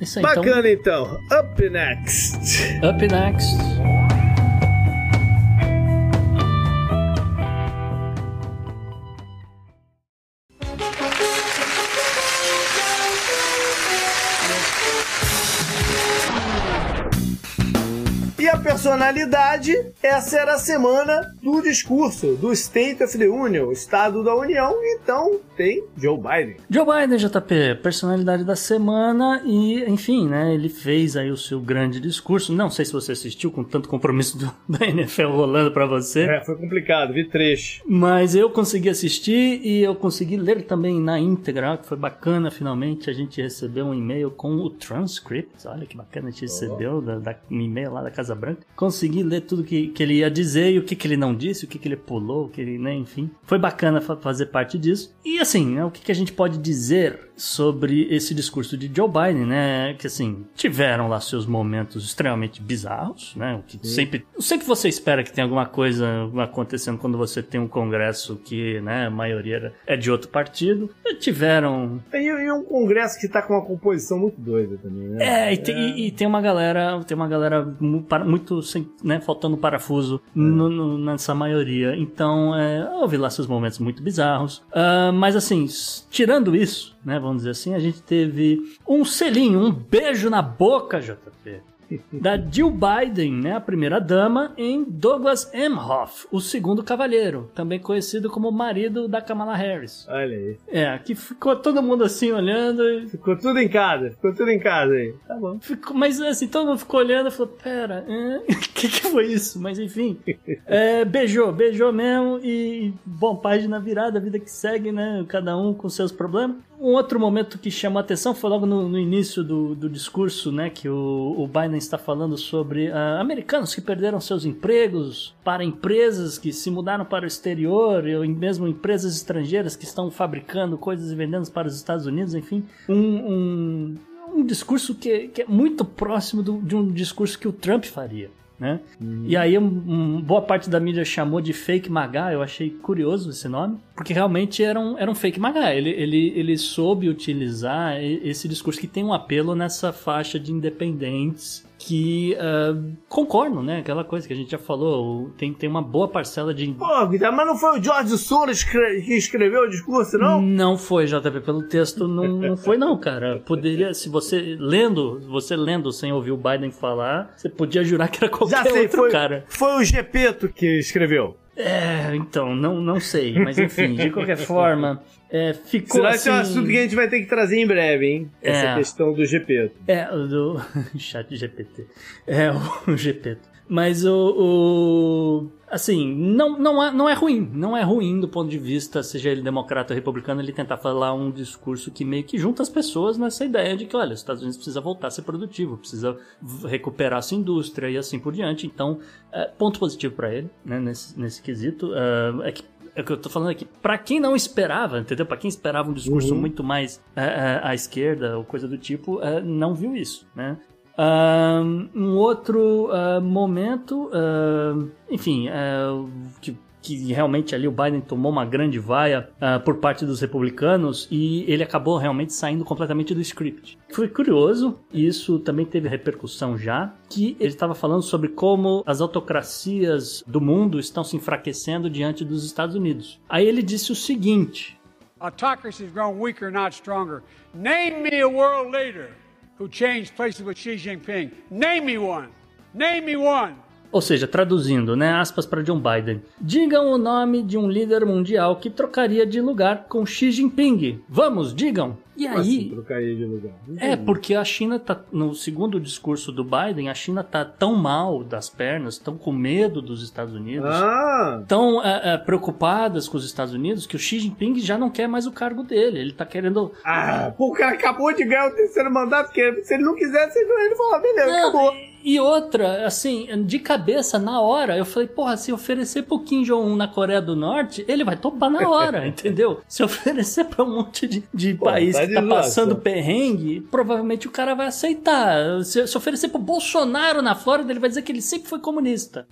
Speaker 2: Isso aí Bacana então. então. Up next.
Speaker 3: Up next.
Speaker 2: Personalidade, essa era a semana do discurso do State of the Union, Estado da União, então tem Joe Biden.
Speaker 3: Joe Biden, JP, personalidade da semana e, enfim, né, ele fez aí o seu grande discurso. Não sei se você assistiu com tanto compromisso do, da NFL rolando para você.
Speaker 2: É, foi complicado, vi trecho.
Speaker 3: Mas eu consegui assistir e eu consegui ler também na íntegra, que foi bacana, finalmente a gente recebeu um e-mail com o transcript, olha que bacana a gente recebeu da, da um e-mail lá da Casa Branca. Consegui ler tudo que, que ele ia dizer e o que, que ele não disse, o que, que ele pulou, o que ele, né, enfim. Foi bacana fazer parte disso. E assim, né, o que, que a gente pode dizer sobre esse discurso de Joe Biden, né? Que assim, tiveram lá seus momentos extremamente bizarros, né? O que Sim. sempre. Que você espera que tenha alguma coisa acontecendo quando você tem um congresso que, né, a maioria é de outro partido. E tiveram.
Speaker 2: E, e um congresso que tá com uma composição muito doida também, né?
Speaker 3: É, e, tem, é. e, e tem uma galera, tem uma galera muito, sem, né, faltando parafuso é. no, no, nessa maioria. Então, é, houve lá seus momentos muito bizarros. Uh, mas assim, tirando isso, né, vamos dizer assim, a gente teve um selinho, um beijo na boca, JP da Jill Biden, né, a primeira dama, em Douglas Emhoff, o segundo cavalheiro, também conhecido como marido da Kamala Harris.
Speaker 2: Olha aí.
Speaker 3: É, que ficou todo mundo assim olhando. E...
Speaker 2: Ficou tudo em casa, ficou tudo em casa aí. Tá bom.
Speaker 3: Ficou, mas assim, todo mundo ficou olhando e falou: pera, o que, que foi isso? Mas enfim, é, beijou, beijou mesmo e bom, página virada, vida que segue, né? Cada um com seus problemas. Um outro momento que chamou a atenção foi logo no, no início do, do, discurso, né, que o, o Biden está falando sobre uh, americanos que perderam seus empregos para empresas que se mudaram para o exterior, ou mesmo empresas estrangeiras que estão fabricando coisas e vendendo para os Estados Unidos, enfim, um, um, um discurso que, que, é muito próximo do, de um discurso que o Trump faria né? Uhum. E aí um, boa parte da mídia chamou de fake magá, eu achei curioso esse nome, porque realmente era um, era um fake magá. Ele, ele, ele soube utilizar esse discurso que tem um apelo nessa faixa de independentes que uh, concordam, né? Aquela coisa que a gente já falou, tem, tem uma boa parcela de.
Speaker 2: Pô, mas não foi o George Soros que escreveu o discurso, não?
Speaker 3: Não foi, JP, pelo texto não, não foi, não, cara. Poderia, se você lendo, você lendo sem ouvir o Biden falar, você podia jurar que era qualquer já sei, outro
Speaker 2: foi,
Speaker 3: cara.
Speaker 2: Foi o Gepeto que escreveu.
Speaker 3: É, então, não, não sei, mas enfim, de qualquer forma, é, ficou Será assim...
Speaker 2: é um assunto que a gente vai ter que trazer em breve, hein? Essa é, questão do GPT.
Speaker 3: É, do chat GPT. É, o GPT. Mas o, o, assim, não, não, é, não é ruim, não é ruim do ponto de vista, seja ele democrata ou republicano, ele tentar falar um discurso que meio que junta as pessoas nessa ideia de que, olha, os Estados Unidos precisa voltar a ser produtivo, precisa recuperar sua indústria e assim por diante. Então, é, ponto positivo para ele, né, nesse, nesse quesito, é, é que é o que eu tô falando aqui. Para quem não esperava, entendeu? Para quem esperava um discurso uhum. muito mais uh, à esquerda ou coisa do tipo, uh, não viu isso, né? Um outro uh, momento, uh, enfim, uh, que que realmente ali o Biden tomou uma grande vaia uh, por parte dos republicanos e ele acabou realmente saindo completamente do script. Foi curioso, e isso também teve repercussão já, que ele estava falando sobre como as autocracias do mundo estão se enfraquecendo diante dos Estados Unidos. Aí ele disse o seguinte: Autocracy has grown weaker, not stronger. Name me a world leader who changed places with Xi Jinping. Name me one. Name me one. Ou seja, traduzindo, né, aspas para John Biden. Digam o nome de um líder mundial que trocaria de lugar com Xi Jinping. Vamos, digam. E aí. Assim,
Speaker 2: trocaria de lugar.
Speaker 3: É, porque a China tá. No segundo discurso do Biden, a China tá tão mal das pernas, tão com medo dos Estados Unidos,
Speaker 2: ah.
Speaker 3: tão é, é, preocupadas com os Estados Unidos, que o Xi Jinping já não quer mais o cargo dele. Ele tá querendo.
Speaker 2: Ah, pô, o cara acabou de ganhar o terceiro mandato, que se ele não quisesse, ele falou, beleza, não, acabou.
Speaker 3: E outra, assim, de cabeça, na hora, eu falei, porra, se oferecer pro Kim Jong-un na Coreia do Norte, ele vai topar na hora, entendeu? Se oferecer pra um monte de, de Pô, país tá que tá passando perrengue, provavelmente o cara vai aceitar. Se, se oferecer pro Bolsonaro na Flórida, ele vai dizer que ele sempre foi comunista.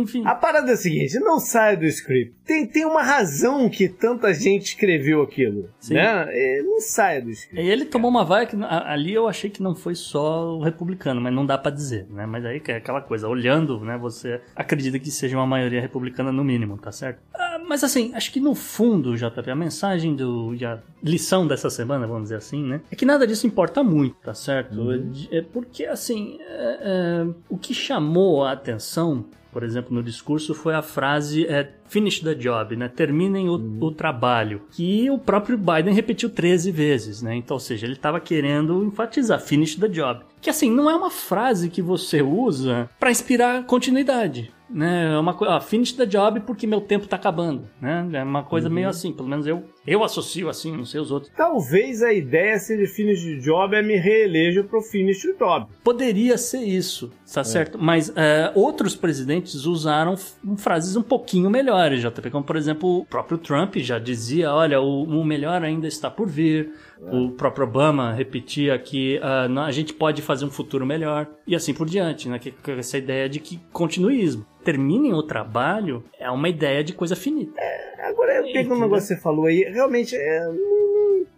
Speaker 3: Enfim.
Speaker 2: A parada é a seguinte, não sai do script. Tem, tem uma razão que tanta gente escreveu aquilo, Sim. né? É, não sai do script.
Speaker 3: E ele tomou uma vaia que ali eu achei que não foi só o republicano, mas não dá para dizer dizer, né? Mas aí é aquela coisa, olhando, né? Você acredita que seja uma maioria republicana no mínimo, tá certo? Ah, mas assim, acho que no fundo, JP, a mensagem do. a lição dessa semana, vamos dizer assim, né? É que nada disso importa muito, tá certo? Uhum. É porque, assim, é, é, o que chamou a atenção por exemplo, no discurso foi a frase é, finish the job, né? Terminem o, uhum. o, trabalho. Que o próprio Biden repetiu 13 vezes, né? Então, ou seja, ele estava querendo enfatizar finish the job. Que assim, não é uma frase que você usa para inspirar continuidade né? É uma coisa, finish the job porque meu tempo tá acabando, né? É uma coisa uhum. meio assim, pelo menos eu eu associo assim, não sei os outros.
Speaker 2: Talvez a ideia seja finish the job é me reeleger pro finish the job.
Speaker 3: Poderia ser isso, tá é. certo? Mas é, outros presidentes usaram frases um pouquinho melhores, JP, como por exemplo o próprio Trump já dizia, olha, o, o melhor ainda está por vir. O próprio Obama repetia que uh, a gente pode fazer um futuro melhor e assim por diante, né? Que, que essa ideia de que continuismo. Terminem o trabalho é uma ideia de coisa finita.
Speaker 2: É, agora, o que, que o negócio que você falou aí, realmente é,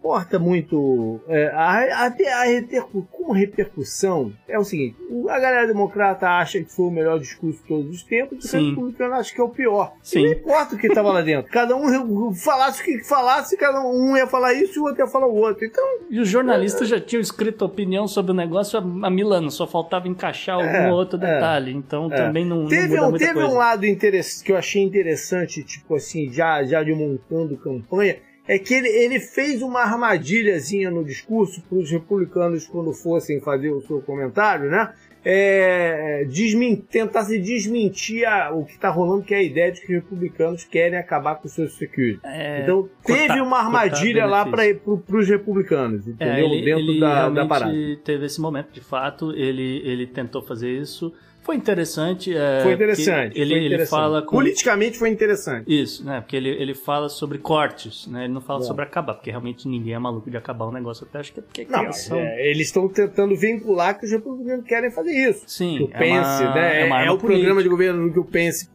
Speaker 2: importa muito. É, a, a, a repercu como repercussão é o seguinte: a galera democrata acha que foi o melhor discurso de todos os tempos, e o republicano acha que é o pior. Sim. não importa o que estava lá dentro. Cada um falasse o que falasse, cada um ia falar isso e o outro ia falar o outro. Então,
Speaker 3: e os jornalistas é, já tinham escrito opinião sobre o negócio há Milano, só faltava encaixar algum é, outro é. detalhe. Então é. também não.
Speaker 2: Teve,
Speaker 3: não um,
Speaker 2: teve
Speaker 3: um
Speaker 2: lado interessante que eu achei interessante, tipo assim, já, já de montando campanha é que ele, ele fez uma armadilhazinha no discurso para os republicanos quando fossem fazer o seu comentário, né? É, desmin, tentar se desmentir a, o que está rolando, que é a ideia de que os republicanos querem acabar com o Social Security. É, então teve cortar, uma armadilha lá para os republicanos, é, entendeu?
Speaker 3: É, ele, Dentro ele da, da parada. teve esse momento, de fato, ele, ele tentou fazer isso. Foi interessante. É,
Speaker 2: foi interessante.
Speaker 3: Ele,
Speaker 2: foi interessante.
Speaker 3: ele fala com...
Speaker 2: Politicamente foi interessante.
Speaker 3: Isso, né? Porque ele, ele fala sobre cortes, né? Ele não fala sobre acabar, porque realmente ninguém é maluco de acabar um negócio. Até acho que é porque é
Speaker 2: criação. Não, é, eles estão tentando vincular que os republicanos querem fazer isso.
Speaker 3: Sim.
Speaker 2: Que o é Pence, uma, né? É, é, é o programa de governo que o Pence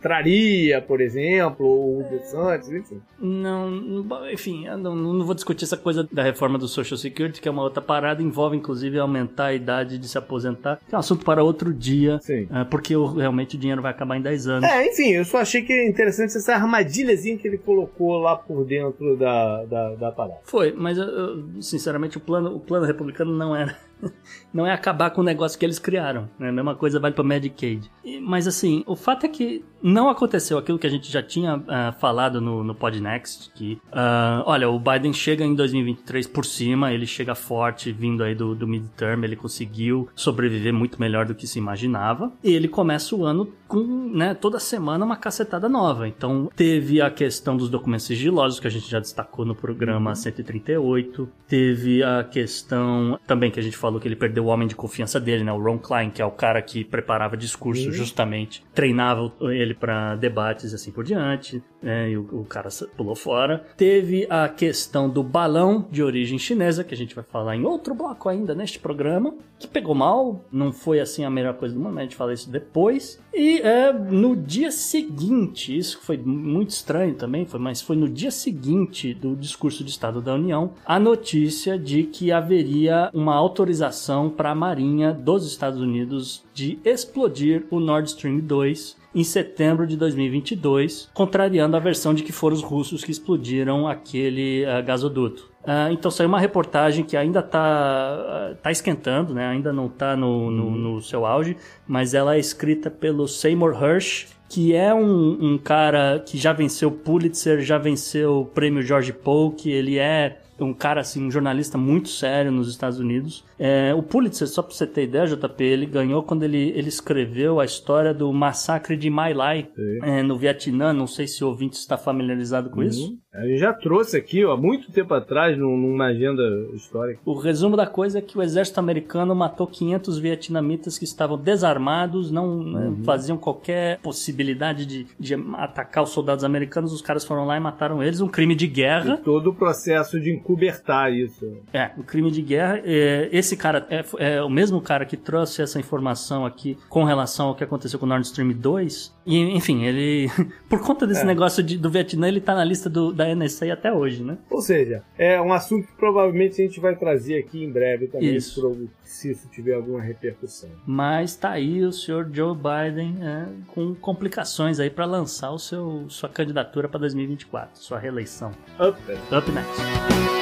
Speaker 2: traria, por exemplo, ou o DeSantis, enfim.
Speaker 3: Não, enfim, não, não vou discutir essa coisa da reforma do Social Security, que é uma outra parada, envolve inclusive aumentar a idade de se aposentar, que é um assunto para outro dia dia. Uh, porque o, realmente o dinheiro vai acabar em 10 anos.
Speaker 2: É, enfim, eu só achei que é interessante essa armadilhazinha que ele colocou lá por dentro da, da, da parada.
Speaker 3: Foi, mas eu, sinceramente o plano, o plano republicano não era não é acabar com o negócio que eles criaram. Né? A mesma coisa vale para Medicaid. E, mas assim, o fato é que não aconteceu aquilo que a gente já tinha uh, falado no, no Podnext, que, uh, olha, o Biden chega em 2023 por cima, ele chega forte, vindo aí do, do midterm, ele conseguiu sobreviver muito melhor do que se imaginava. E ele começa o ano com, né, toda semana uma cacetada nova. Então, teve a questão dos documentos sigilosos, que a gente já destacou no programa uhum. 138. Teve a questão também que a gente falou falou que ele perdeu o homem de confiança dele, né? O Ron Klein, que é o cara que preparava discurso uhum. justamente, treinava ele para debates e assim por diante, né? E o, o, cara pulou fora. Teve a questão do balão de origem chinesa, que a gente vai falar em outro bloco ainda neste programa, que pegou mal, não foi assim a melhor coisa do mundo, a gente fala isso depois. E é, no dia seguinte, isso foi muito estranho também, foi, mas foi no dia seguinte do discurso de Estado da União, a notícia de que haveria uma autorização para a Marinha dos Estados Unidos de explodir o Nord Stream 2 em setembro de 2022, contrariando a versão de que foram os russos que explodiram aquele uh, gasoduto. Uh, então saiu uma reportagem que ainda está uh, tá esquentando, né? ainda não está no, no, uhum. no, seu auge, mas ela é escrita pelo Seymour Hersh, que é um, um cara que já venceu Pulitzer, já venceu o prêmio George Polk, ele é um cara assim, um jornalista muito sério nos Estados Unidos. É, o Pulitzer, só pra você ter ideia, JP, ele ganhou quando ele, ele escreveu a história do massacre de My Lai é, no Vietnã. Não sei se o ouvinte está familiarizado com uhum. isso.
Speaker 2: A gente já trouxe aqui, ó, muito tempo atrás, numa agenda histórica.
Speaker 3: O resumo da coisa é que o exército americano matou 500 vietnamitas que estavam desarmados, não né, uhum. faziam qualquer possibilidade de, de atacar os soldados americanos. Os caras foram lá e mataram eles, um crime de guerra.
Speaker 2: E todo o processo de encobertar isso.
Speaker 3: É, o crime de guerra, é, esse cara é, é, o mesmo cara que trouxe essa informação aqui com relação ao que aconteceu com o Nord Stream 2. E, enfim, ele, por conta desse é. negócio de, do Vietnã, ele tá na lista do, da NSA até hoje, né?
Speaker 2: Ou seja, é um assunto que provavelmente a gente vai trazer aqui em breve também, isso. se isso tiver alguma repercussão.
Speaker 3: Mas tá aí o senhor Joe Biden é, com complicações aí para lançar o seu, sua candidatura para 2024, sua reeleição.
Speaker 2: Up,
Speaker 3: Up next.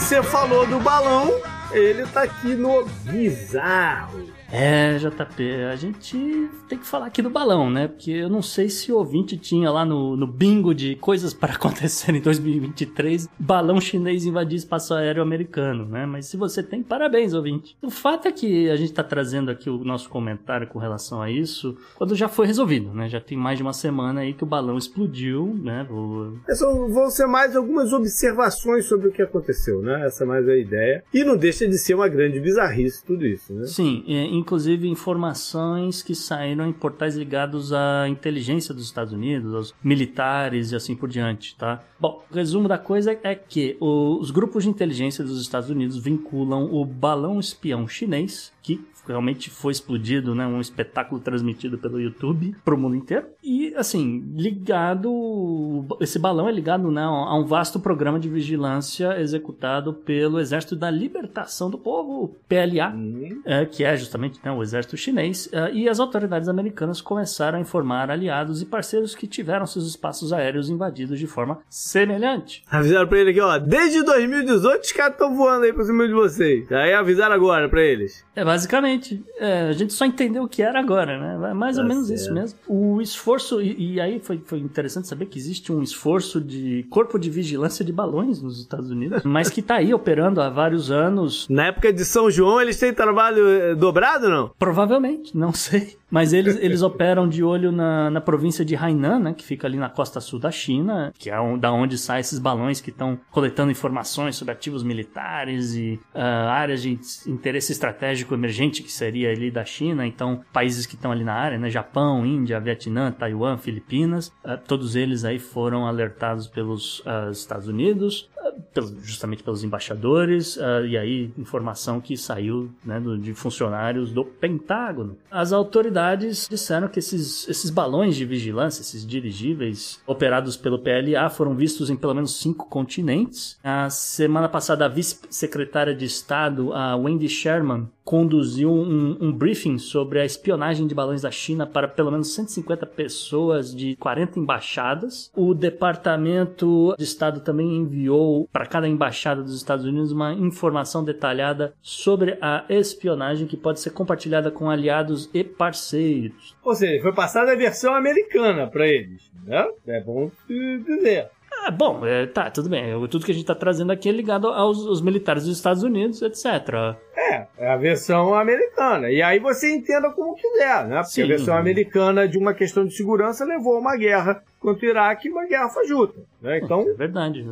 Speaker 2: você falou do balão, ele tá aqui no bizarro.
Speaker 3: É, JP, a gente tem que falar aqui do balão, né? Porque eu não sei se o ouvinte tinha lá no, no bingo de coisas para acontecer em 2023, balão chinês invadir espaço aéreo americano, né? Mas se você tem, parabéns, ouvinte. O fato é que a gente tá trazendo aqui o nosso comentário com relação a isso, quando já foi resolvido, né? Já tem mais de uma semana aí que o balão explodiu, né? O...
Speaker 2: vão ser mais algumas observações sobre o que aconteceu, né? Essa é mais a ideia. E não deixa de ser uma grande bizarrice tudo isso, né?
Speaker 3: Sim, é, inclusive informações que saíram em portais ligados à inteligência dos Estados Unidos, aos militares e assim por diante, tá? Bom, o resumo da coisa é que os grupos de inteligência dos Estados Unidos vinculam o balão espião chinês, que realmente foi explodido, né? Um espetáculo transmitido pelo YouTube para o mundo inteiro. E, assim, ligado. Esse balão é ligado né, a um vasto programa de vigilância executado pelo Exército da Libertação do Povo, PLA, uhum. é, que é justamente né, o exército chinês. É, e as autoridades americanas começaram a informar aliados e parceiros que tiveram seus espaços aéreos invadidos de forma semelhante.
Speaker 2: Avisaram para ele aqui, ó. Desde 2018 os caras estão voando aí para cima de vocês. Aí avisaram agora para eles.
Speaker 3: É basicamente Exatamente. É, a gente só entendeu o que era agora, né? Mais tá ou menos certo. isso mesmo. O esforço, e, e, aí foi, foi interessante saber que existe um esforço de corpo de vigilância de balões nos Estados Unidos, mas que tá aí operando há vários anos.
Speaker 2: Na época de São João, eles têm trabalho eh, dobrado, não?
Speaker 3: Provavelmente, não sei. Mas eles, eles operam de olho na, na província de Hainan, né, que fica ali na costa sul da China, que é um, da onde saem esses balões que estão coletando informações sobre ativos militares e uh, áreas de interesse estratégico emergente, que seria ali da China. Então, países que estão ali na área, né, Japão, Índia, Vietnã, Taiwan, Filipinas, uh, todos eles aí foram alertados pelos uh, Estados Unidos, justamente pelos embaixadores, e aí informação que saiu né, do, de funcionários do Pentágono. As autoridades autoridades disseram que esses, esses balões de vigilância, esses dirigíveis operados pelo PLA, foram vistos em pelo menos cinco continentes. A semana passada, a vice-secretária de Estado, a Wendy Sherman, conduziu um, um, briefing sobre a espionagem de balões da China para pelo menos 150 pessoas de 40 embaixadas. O Departamento de Estado também enviou para cada embaixada dos Estados Unidos uma informação detalhada sobre a espionagem que pode ser compartilhada com aliados e parceiros.
Speaker 2: Ou seja, foi passada a versão americana para eles, né? É bom dizer.
Speaker 3: Ah, bom, é, tá, tudo bem. Tudo que a gente tá trazendo aqui é ligado aos, aos militares dos Estados Unidos, etc.
Speaker 2: É, é a versão americana. E aí você entenda como quiser, né? Porque Sim. a versão americana de uma questão de segurança levou a uma guerra contra o Iraque e uma guerra fajuta. Né? Então...
Speaker 3: É verdade,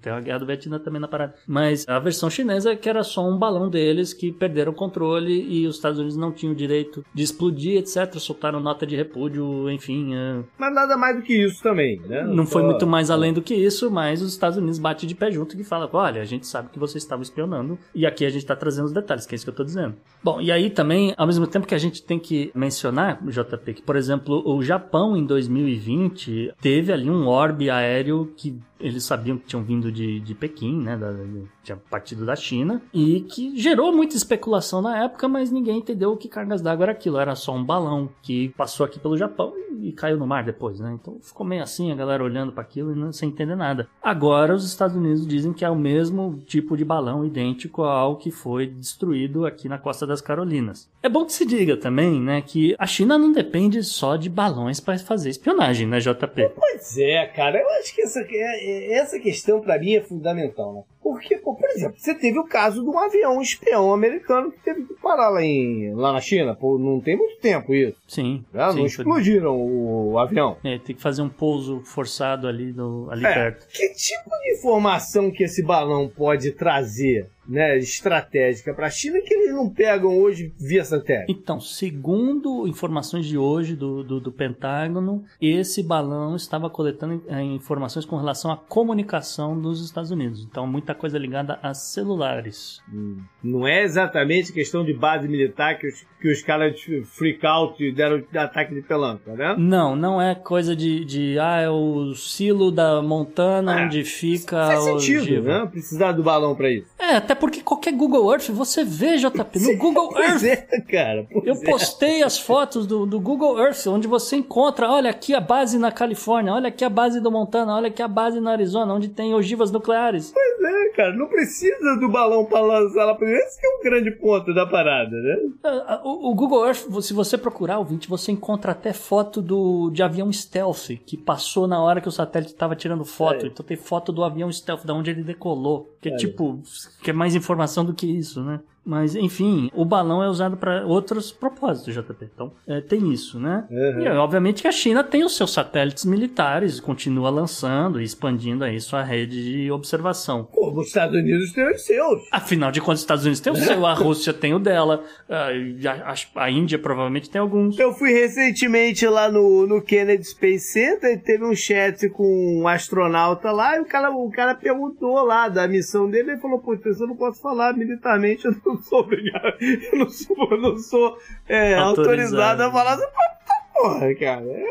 Speaker 3: tem a guerra do Vietnã também na parada. Mas a versão chinesa é que era só um balão deles que perderam o controle e os Estados Unidos não tinham o direito de explodir, etc. Soltaram nota de repúdio, enfim. É...
Speaker 2: Mas nada mais do que isso também, né?
Speaker 3: Não foi muito mais além do que isso, mas os Estados Unidos batem de pé junto e falam: olha, a gente sabe que você estava espionando e aqui a gente está trazendo os detalhes, que é isso que eu estou dizendo. Bom, e aí também, ao mesmo tempo que a gente tem que mencionar, JP, que por exemplo, o Japão em 2020 teve ali um orbe aéreo que eles sabiam que tinham vindo de, de Pequim, né? Da, tinha partido da China, e que gerou muita especulação na época, mas ninguém entendeu que cargas d'água era aquilo. Era só um balão que passou aqui pelo Japão e caiu no mar depois, né? Então ficou meio assim, a galera olhando para aquilo e não sem entender nada. Agora os Estados Unidos dizem que é o mesmo tipo de balão idêntico ao que foi destruído aqui na costa das Carolinas. É bom que se diga também, né, que a China não depende só de balões para fazer espionagem, né, JP?
Speaker 2: Pois é, cara. Eu acho que essa, é, é, essa questão para mim é fundamental, né? Porque, por exemplo, você teve o caso de um avião espião americano que teve que parar lá, em, lá na China. Pô, não tem muito tempo isso.
Speaker 3: Sim.
Speaker 2: Né?
Speaker 3: sim
Speaker 2: não explodiram o, o avião.
Speaker 3: É, tem que fazer um pouso forçado ali, no, ali
Speaker 2: É,
Speaker 3: perto.
Speaker 2: Que tipo de informação que esse balão pode trazer, né, estratégica para a China que eles não pegam hoje via satélite?
Speaker 3: Então, segundo informações de hoje do, do, do Pentágono, esse balão estava coletando eh, informações com relação à comunicação dos Estados Unidos. Então, muita coisa ligada a celulares.
Speaker 2: Hum, Não é exatamente questão de base militar que os, que os caras freak out e deram de ataque de pelanca, né?
Speaker 3: Não, não é coisa de, de ah, é o silo da Montana
Speaker 2: É,
Speaker 3: onde fica
Speaker 2: Faz sentido, né? Precisar do balão para isso.
Speaker 3: É, até porque qualquer Google Earth, você vê, JP, no Google
Speaker 2: Pois
Speaker 3: Earth.
Speaker 2: é, cara.
Speaker 3: Eu
Speaker 2: é.
Speaker 3: postei as fotos do, do Google Earth, onde você encontra, olha aqui a base na Califórnia, olha aqui a base do Montana, olha aqui a base na Arizona, onde tem ogivas nucleares.
Speaker 2: Pois é, cara. Não precisa do balão para lançar lá pra Esse que é o grande ponto da parada, né?
Speaker 3: Ah, O, o Google Earth, se você procurar, ouvinte, você encontra até foto do, de avião stealth, que passou na hora que o satélite estava tirando foto.
Speaker 2: É.
Speaker 3: Então tem foto do avião stealth, da onde ele decolou. Que é
Speaker 2: Olha.
Speaker 3: tipo, que é mais informação do que isso, né? Mas, enfim, o balão é usado para outros propósitos, JP. Então, é, tem isso, né?
Speaker 2: Uhum.
Speaker 3: E, obviamente, que a China tem os seus satélites militares, continua lançando e expandindo aí sua rede de observação.
Speaker 2: Pô, os Estados Unidos têm os seus.
Speaker 3: Afinal de contas, os Estados Unidos tem o seu, a Rússia tem o dela, a, a- a Índia provavelmente tem alguns.
Speaker 2: Eu fui recentemente lá no, no Kennedy Space Center e teve um chat com um astronauta lá e o cara, o cara perguntou lá da missão dele e falou, pô, eu não posso falar militarmente, eu não sou obrigado, eu não sou, eu não sou é,
Speaker 3: Autorizado.
Speaker 2: autorizado a falar essa porra, cara. É,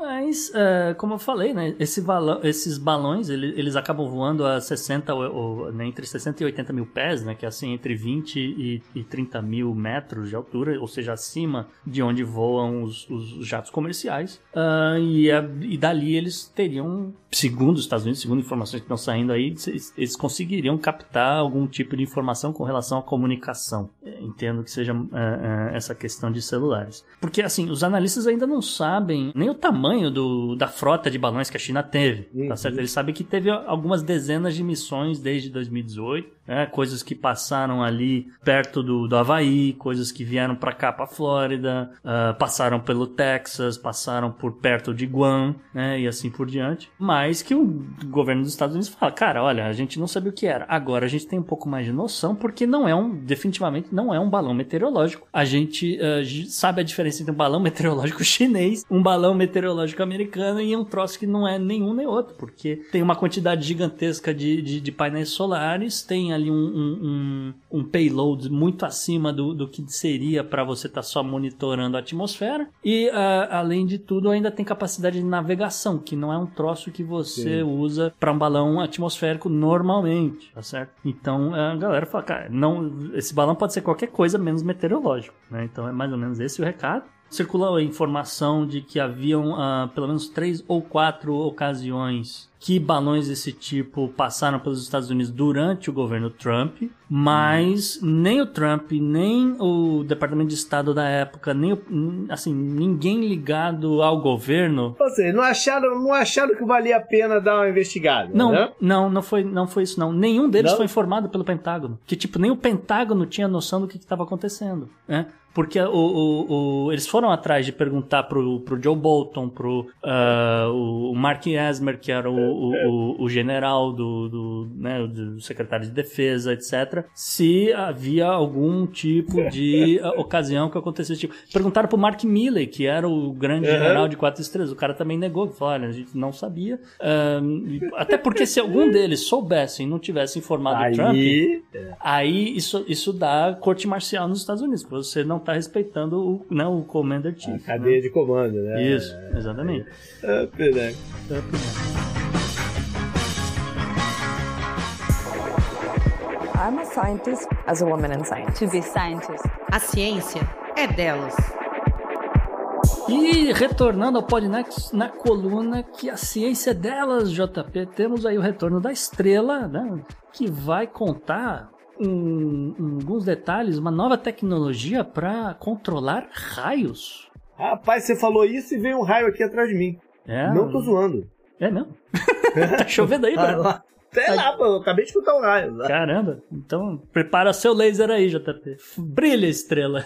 Speaker 3: Mas, é, como eu falei, né, esse balão- esses balões, ele- eles acabam voando a 60, ou, né, entre 60 e 80 mil pés, né, que é assim, entre 20 e, e 30 mil metros de altura, ou seja, acima de onde voam os, os jatos comerciais. Ah, e, a- e dali eles teriam, segundo os Estados Unidos, segundo informações que estão saindo aí, eles, eles conseguiriam captar algum tipo de informação com relação à comunicação. É, Entendo que seja é, é, essa questão de celulares. Porque, assim, os analistas ainda não sabem nem o tamanho do, da frota de balões que a China teve,
Speaker 2: Uhum.
Speaker 3: tá certo? Eles sabem que teve algumas dezenas de missões desde 2018, né? coisas que passaram ali perto do, do Havaí, coisas que vieram para cá, para Flórida, ah, passaram pelo Texas, passaram por perto de Guam, né? E assim por diante. Mas que o governo dos Estados Unidos fala, cara, olha, a gente não sabia o que era. Agora a gente tem um pouco mais de noção, porque não é um, definitivamente, não é um balão meteorológico. A gente j- sabe a diferença entre um balão meteorológico chinês, um balão meteorológico americano e um troço que não é nenhum nem outro, porque tem uma quantidade gigantesca de, de, de painéis solares, tem ali um, um, um, um payload muito acima do, do que seria para você estar só monitorando a atmosfera, e ah, além de tudo, ainda tem capacidade de navegação, que não é um troço que você
Speaker 2: Sim.
Speaker 3: usa para um balão atmosférico normalmente, tá certo? Então a galera fala, cara, não, esse balão pode ser qualquer coisa menos meteorológico, né? Então é mais ou menos esse o recado. Circulou a informação de que haviam ah, pelo menos três ou quatro ocasiões que balões desse tipo passaram pelos Estados Unidos durante o governo Trump, mas nem o Trump, nem o Departamento de Estado da época, nem o- assim, ninguém ligado ao governo
Speaker 2: Ou seja, não acharam, não acharam que valia a pena dar uma investigada,
Speaker 3: não,
Speaker 2: né?
Speaker 3: não, não foi, não foi isso não. Nenhum deles
Speaker 2: Não?
Speaker 3: foi informado pelo Pentágono. Que tipo, nem o Pentágono tinha noção do que estava acontecendo, né? Porque o, o- o- eles foram atrás de perguntar pro, pro Joe Bolton, pro ah, o, Mark Esmer, que era o, o, o- general do, do, né, do secretário de defesa, etc., se havia algum tipo de ah, ocasião que acontecesse esse tipo. Perguntaram pro Mark Milley, que era o grande
Speaker 2: Uhum.
Speaker 3: general de quatro estrelas. O cara também negou, falou, olha, a gente não sabia. E- até porque se algum deles soubessem e não tivesse informado o Trump,
Speaker 2: Aí,
Speaker 3: aí isso, isso dá corte marcial nos Estados Unidos, porque você não está respeitando o, né, o Commander
Speaker 2: a
Speaker 3: Chief.
Speaker 2: cadeia de comando, né?
Speaker 3: né? Isso, exatamente.
Speaker 2: É.
Speaker 5: I'm a scientist as a woman in science.
Speaker 6: to be scientists.
Speaker 7: A ciência é delas.
Speaker 3: E retornando ao Podnext na coluna que a ciência delas, JP, temos aí o retorno da estrela, né? Que vai contar um, alguns detalhes, uma nova tecnologia para controlar raios.
Speaker 2: Rapaz, você falou isso e veio um raio aqui atrás de mim.
Speaker 3: É,
Speaker 2: Não tô zoando.
Speaker 3: É mesmo? tá chovendo aí,
Speaker 2: Ah, lá. Até lá, pô, eu acabei de escutar um raio.
Speaker 3: Caramba, então prepara seu laser aí, JP. Brilha, estrela.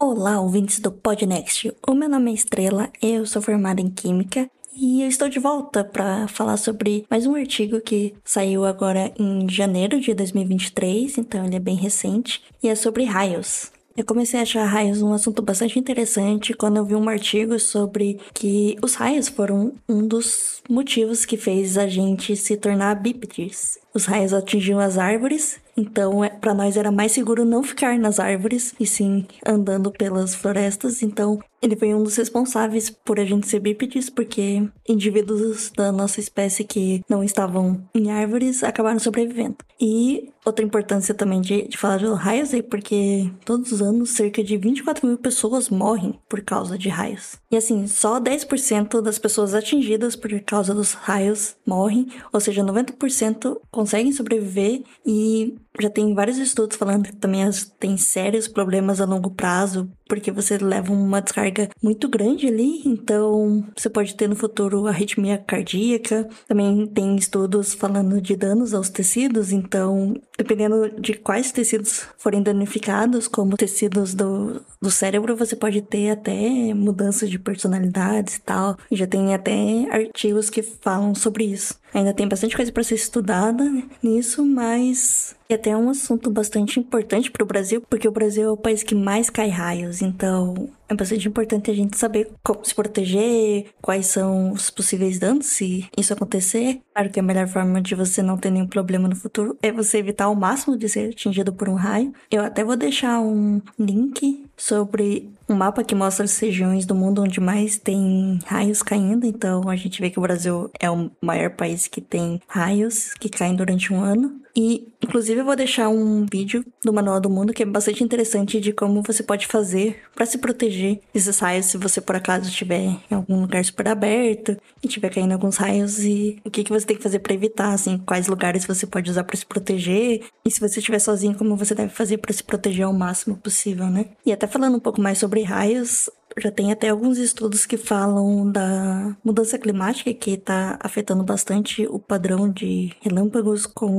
Speaker 6: Olá, ouvintes do Podnext. O meu nome é Estrela, eu sou formada em Química e eu estou de volta para falar sobre mais um artigo que saiu agora em janeiro de 2023, então ele é bem recente, e é sobre raios. Eu comecei a achar raios um assunto bastante interessante quando eu vi um artigo sobre que os raios foram um dos motivos que fez a gente se tornar bípedes. Os raios atingiam as árvores, então é, para nós era mais seguro não ficar nas árvores e sim andando pelas florestas. Então ele foi um dos responsáveis por a gente ser bípedes, porque indivíduos da nossa espécie que não estavam em árvores acabaram sobrevivendo. E outra importância também de, de falar de raios é porque todos os anos cerca de 24 mil pessoas morrem por causa de raios. E assim, só 10% das pessoas atingidas por causa dos raios morrem, ou seja, 90% conseguem sobreviver e já tem vários estudos falando que também tem sérios problemas a longo prazo, porque você leva uma descarga muito grande ali, então você pode ter no futuro arritmia cardíaca. Também tem estudos falando de danos aos tecidos, então dependendo de quais tecidos forem danificados, como tecidos do, do cérebro, você pode ter até mudanças de personalidades e tal. Já tem até artigos que falam sobre isso. Ainda tem bastante coisa para ser estudada nisso, mas é até um assunto bastante importante para o Brasil, porque o Brasil é o país que mais cai raios, então é bastante importante a gente saber como se proteger, quais são os possíveis danos se isso acontecer. Claro que a melhor forma de você não ter nenhum problema no futuro é você evitar ao máximo de ser atingido por um raio. Eu até vou deixar um link sobre um mapa que mostra as regiões do mundo onde mais tem raios caindo. Então a gente vê que o Brasil é o maior país que tem raios que caem durante um ano. E, inclusive, eu vou deixar um vídeo do Manual do Mundo que é bastante interessante de como você pode fazer para se proteger desses raios se você, por acaso, estiver em algum lugar super aberto e estiver caindo alguns raios e o que, que você tem que fazer para evitar, assim, quais lugares você pode usar para se proteger e se você estiver sozinho, como você deve fazer para se proteger ao máximo possível, né? E até falando um pouco mais sobre raios, já tem até alguns estudos que falam da mudança climática que está afetando bastante o padrão de relâmpagos, com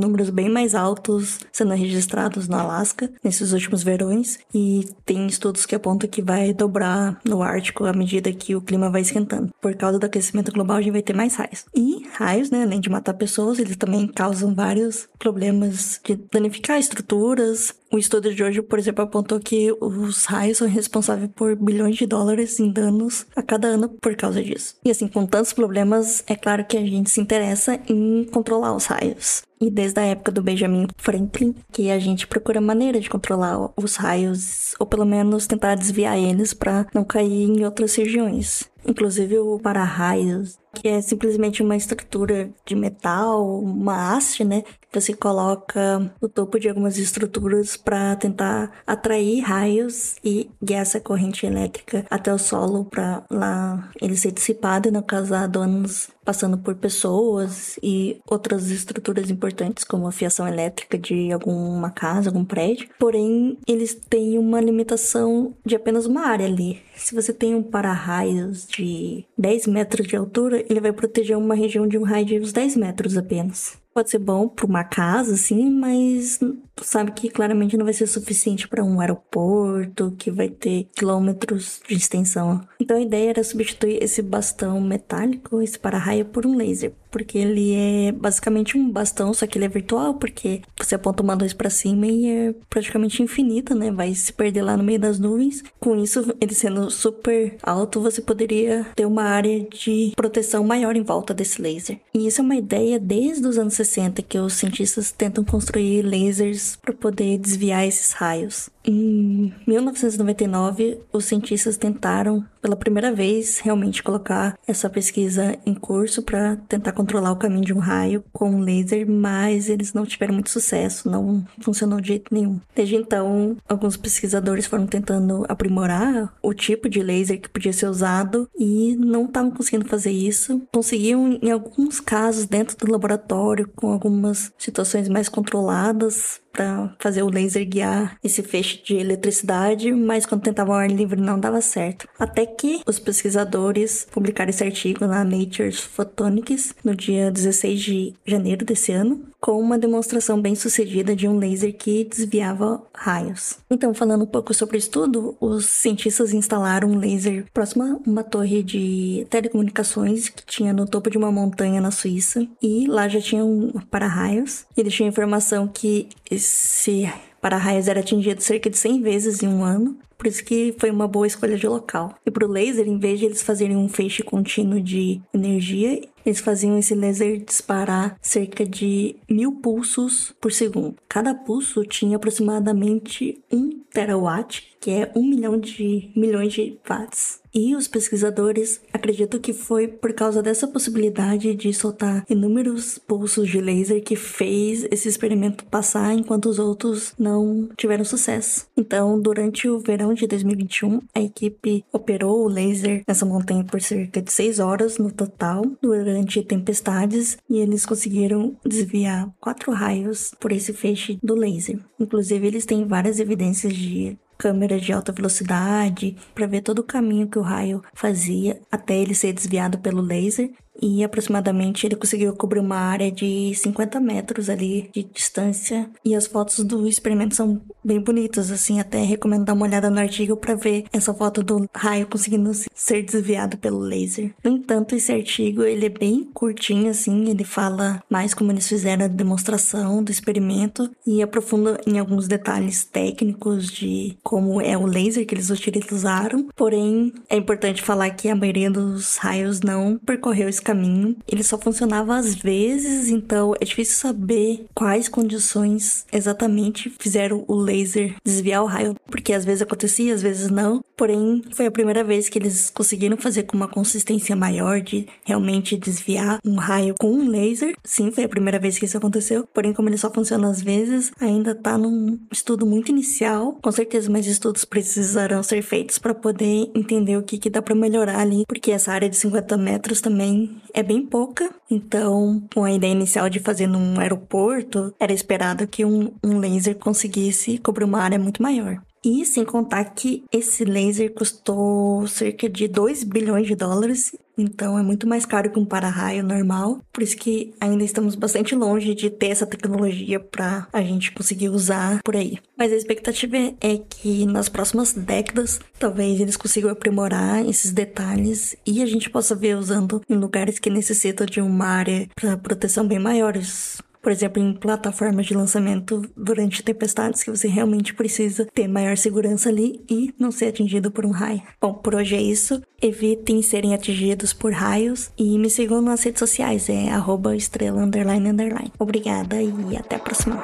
Speaker 6: números bem mais altos sendo registrados no Alasca nesses últimos verões. E tem estudos que apontam que vai dobrar no Ártico à medida que o clima vai esquentando. Por causa do aquecimento global, a gente vai ter mais raios. E raios, né, além de matar pessoas, eles também causam vários problemas de danificar estruturas, o estudo de hoje, por exemplo, apontou que os raios são responsáveis por bilhões de dólares em danos a cada ano por causa disso. E assim, com tantos problemas, é claro que a gente se interessa em controlar os raios. E desde a época do Benjamin Franklin, que a gente procura maneira de controlar os raios, ou pelo menos tentar desviar eles para não cair em outras regiões. Inclusive o para-raios, que é simplesmente uma estrutura de metal, uma haste, né? Você coloca no topo de algumas estruturas para tentar atrair raios e guiar essa corrente elétrica até o solo para lá ele ser dissipado e não causar danos passando por pessoas e outras estruturas importantes, como a fiação elétrica de alguma casa, algum prédio. Porém, eles têm uma limitação de apenas uma área ali. Se você tem um para-raios de 10 metros de altura, ele vai proteger uma região de um raio de uns 10 metros apenas. Pode ser bom para uma casa, assim, mas tu sabe que claramente não vai ser suficiente para um aeroporto que vai ter quilômetros de extensão. Então a ideia era substituir esse bastão metálico, esse para-raio, por um laser, porque ele é basicamente um bastão, só que ele é virtual, porque você aponta uma luz para cima e é praticamente infinita, né? Vai se perder lá no meio das nuvens. Com isso, ele sendo super alto, você poderia ter uma área de proteção maior em volta desse laser. E isso é uma ideia desde os anos 60 que os cientistas tentam construir lasers para poder desviar esses raios. Em 1999, os cientistas tentaram pela primeira vez, realmente colocar essa pesquisa em curso para tentar controlar o caminho de um raio com um laser, mas eles não tiveram muito sucesso, não funcionou de jeito nenhum. Desde então, alguns pesquisadores foram tentando aprimorar o tipo de laser que podia ser usado e não estavam conseguindo fazer isso. Conseguiam, em alguns casos, dentro do laboratório, com algumas situações mais controladas, para fazer o laser guiar esse feixe de eletricidade, mas quando tentava ao ar livre não dava certo. Até que os pesquisadores publicaram esse artigo na Nature Photonics no dia 16 de janeiro desse ano, com uma demonstração bem sucedida de um laser que desviava raios. Então, falando um pouco sobre o estudo, os cientistas instalaram um laser próximo a uma torre de telecomunicações que tinha no topo de uma montanha na Suíça, e lá já tinha um para-raios. Eles tinham informação que esse para-raios era atingido cerca de 100 vezes em um ano, por isso que foi uma boa escolha de local. E para o laser, em vez de eles fazerem um feixe contínuo de energia, eles faziam esse laser disparar cerca de mil pulsos por segundo. Cada pulso tinha aproximadamente um terawatt, que é um milhão de milhões de watts. E os pesquisadores acreditam que foi por causa dessa possibilidade de soltar inúmeros pulsos de laser que fez esse experimento passar enquanto os outros não tiveram sucesso. Então, durante o verão de 2021, a equipe operou o laser nessa montanha por cerca de 6 horas no total, durante tempestades, e eles conseguiram desviar quatro raios por esse feixe do laser. Inclusive, eles têm várias evidências de câmeras de alta velocidade para ver todo o caminho que o raio fazia até ele ser desviado pelo laser e aproximadamente ele conseguiu cobrir uma área de 50 metros ali de distância e as fotos do experimento são bem bonitas, assim, até recomendo dar uma olhada no artigo para ver essa foto do raio conseguindo ser desviado pelo laser. No entanto, esse artigo ele é bem curtinho, assim, ele fala mais como eles fizeram a demonstração do experimento e aprofunda em alguns detalhes técnicos de como é o laser que eles utilizaram. Porém, é importante falar que a maioria dos raios não percorreu esse caminho. Ele só funcionava às vezes, então é difícil saber quais condições exatamente fizeram o laser desviar o raio, porque às vezes acontecia, às vezes não. Porém, foi a primeira vez que eles conseguiram fazer com uma consistência maior de realmente desviar um raio com um laser. Sim, foi a primeira vez que isso aconteceu. Porém, como ele só funciona às vezes, ainda tá num estudo muito inicial. Com certeza mais estudos precisarão ser feitos para poder entender o que, que dá para melhorar ali, porque essa área de 50 metros também é bem pouca. Então, com a ideia inicial de fazer num aeroporto, era esperado que um, um laser conseguisse cobrir uma área muito maior. E sem contar que esse laser custou cerca de 2 bilhões de dólares, então é muito mais caro que um para-raio normal. Por isso que ainda estamos bastante longe de ter essa tecnologia para a gente conseguir usar por aí. Mas a expectativa é que nas próximas décadas, talvez eles consigam aprimorar esses detalhes e a gente possa ver usando em lugares que necessitam de uma área para proteção bem maiores por exemplo, em plataformas de lançamento durante tempestades que você realmente precisa ter maior segurança ali e não ser atingido por um raio. Bom, por hoje é isso. Evitem serem atingidos por raios e me sigam nas redes sociais, é arroba estrela underline underline. Obrigada e até a próxima.